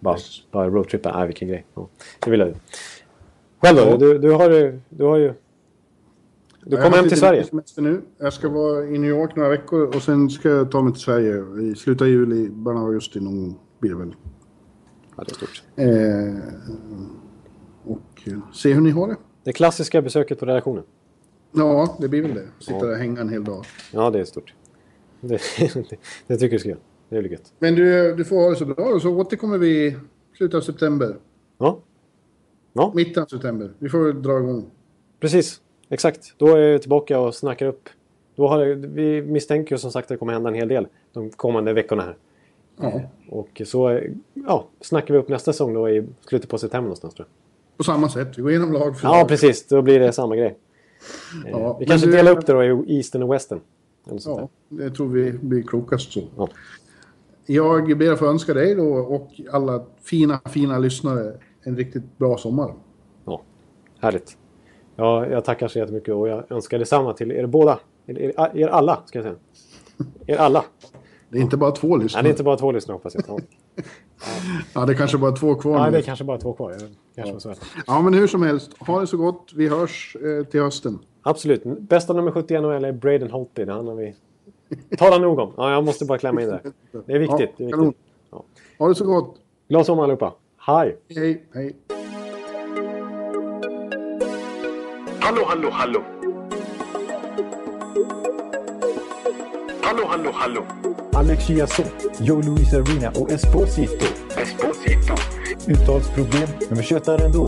Bara, bara roadtrippa. Nej, vilken grej. Ja, det vill jag ju. Själv då? Du, du, har, ju- du har ju... Du kommer hem till Sverige. nu. Jag ska vara i New York några veckor och sen ska jag ta mig till Sverige i slutet av juli, början av augusti någon gång blir det väl. Ja, det är stort. Eh, och eh, se hur ni har det. Det klassiska besöket på redaktionen. Ja, det blir väl det. Sitta Ja. där och hänga en hel dag. Ja, det är stort. Det, det, det tycker jag ska göra. Det blir gött. Men du, du får ha det så bra och så återkommer vi i slutet av september. Ja, ja Mitten av september. Vi får dra igång. precis. Exakt. Då är jag tillbaka och snackar upp. Då har det, vi misstänker som sagt att det kommer hända en hel del de kommande veckorna här. Ja. Och så ja, snackar vi upp nästa säsong då i slutet på september någonstans tror jag. På samma sätt. Vi går igenom lag för Ja, lag. precis. Då blir det samma grej. Eh, Ja, vi men kanske du- delar upp det då i Eastern och Western. Ja, det tror vi blir klokast så. Ja. Jag ber att få önska dig då och alla fina, fina lyssnare en riktigt bra sommar. ja, härligt. Ja, jag tackar så jättemycket och jag önskar detsamma till er båda. Er, er, alla, ska jag säga. Er alla. Det är inte bara två Nej, lyssnare. det är inte bara två lyssnare hoppas jag. Ja. Ja, det är kanske bara två kvar Nej, nu. det är kanske bara två kvar. Kanske här. Ja, men hur som helst. Ha det så gott. Vi hörs eh, till hösten. Absolut. Bästa nummer 70 i NHL är Braden Holtby. Det han har vi talat nog om. Ja, jag måste bara klämma in det. Det är viktigt. Det är viktigt. Ja. Ha det så gott. Glad sommar allihopa. Hej! Hej, hej. Hallå, hallå, hallå. Hallå, hallå, hallå. Alex Chiazot, Joe Luis Arena och Esposito. Esposito. uttalsproblem, men vi tjötar ändå.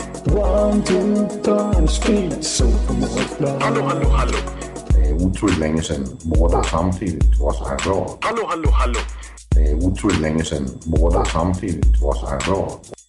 One, two, time, speed, so Hallå, hallå, hallå. Det er utroligt længe siden mor, der samtidig trods har råd. Hallå, hallå, hallå. Det er utroligt længe siden mor, der samtidig trods har råd.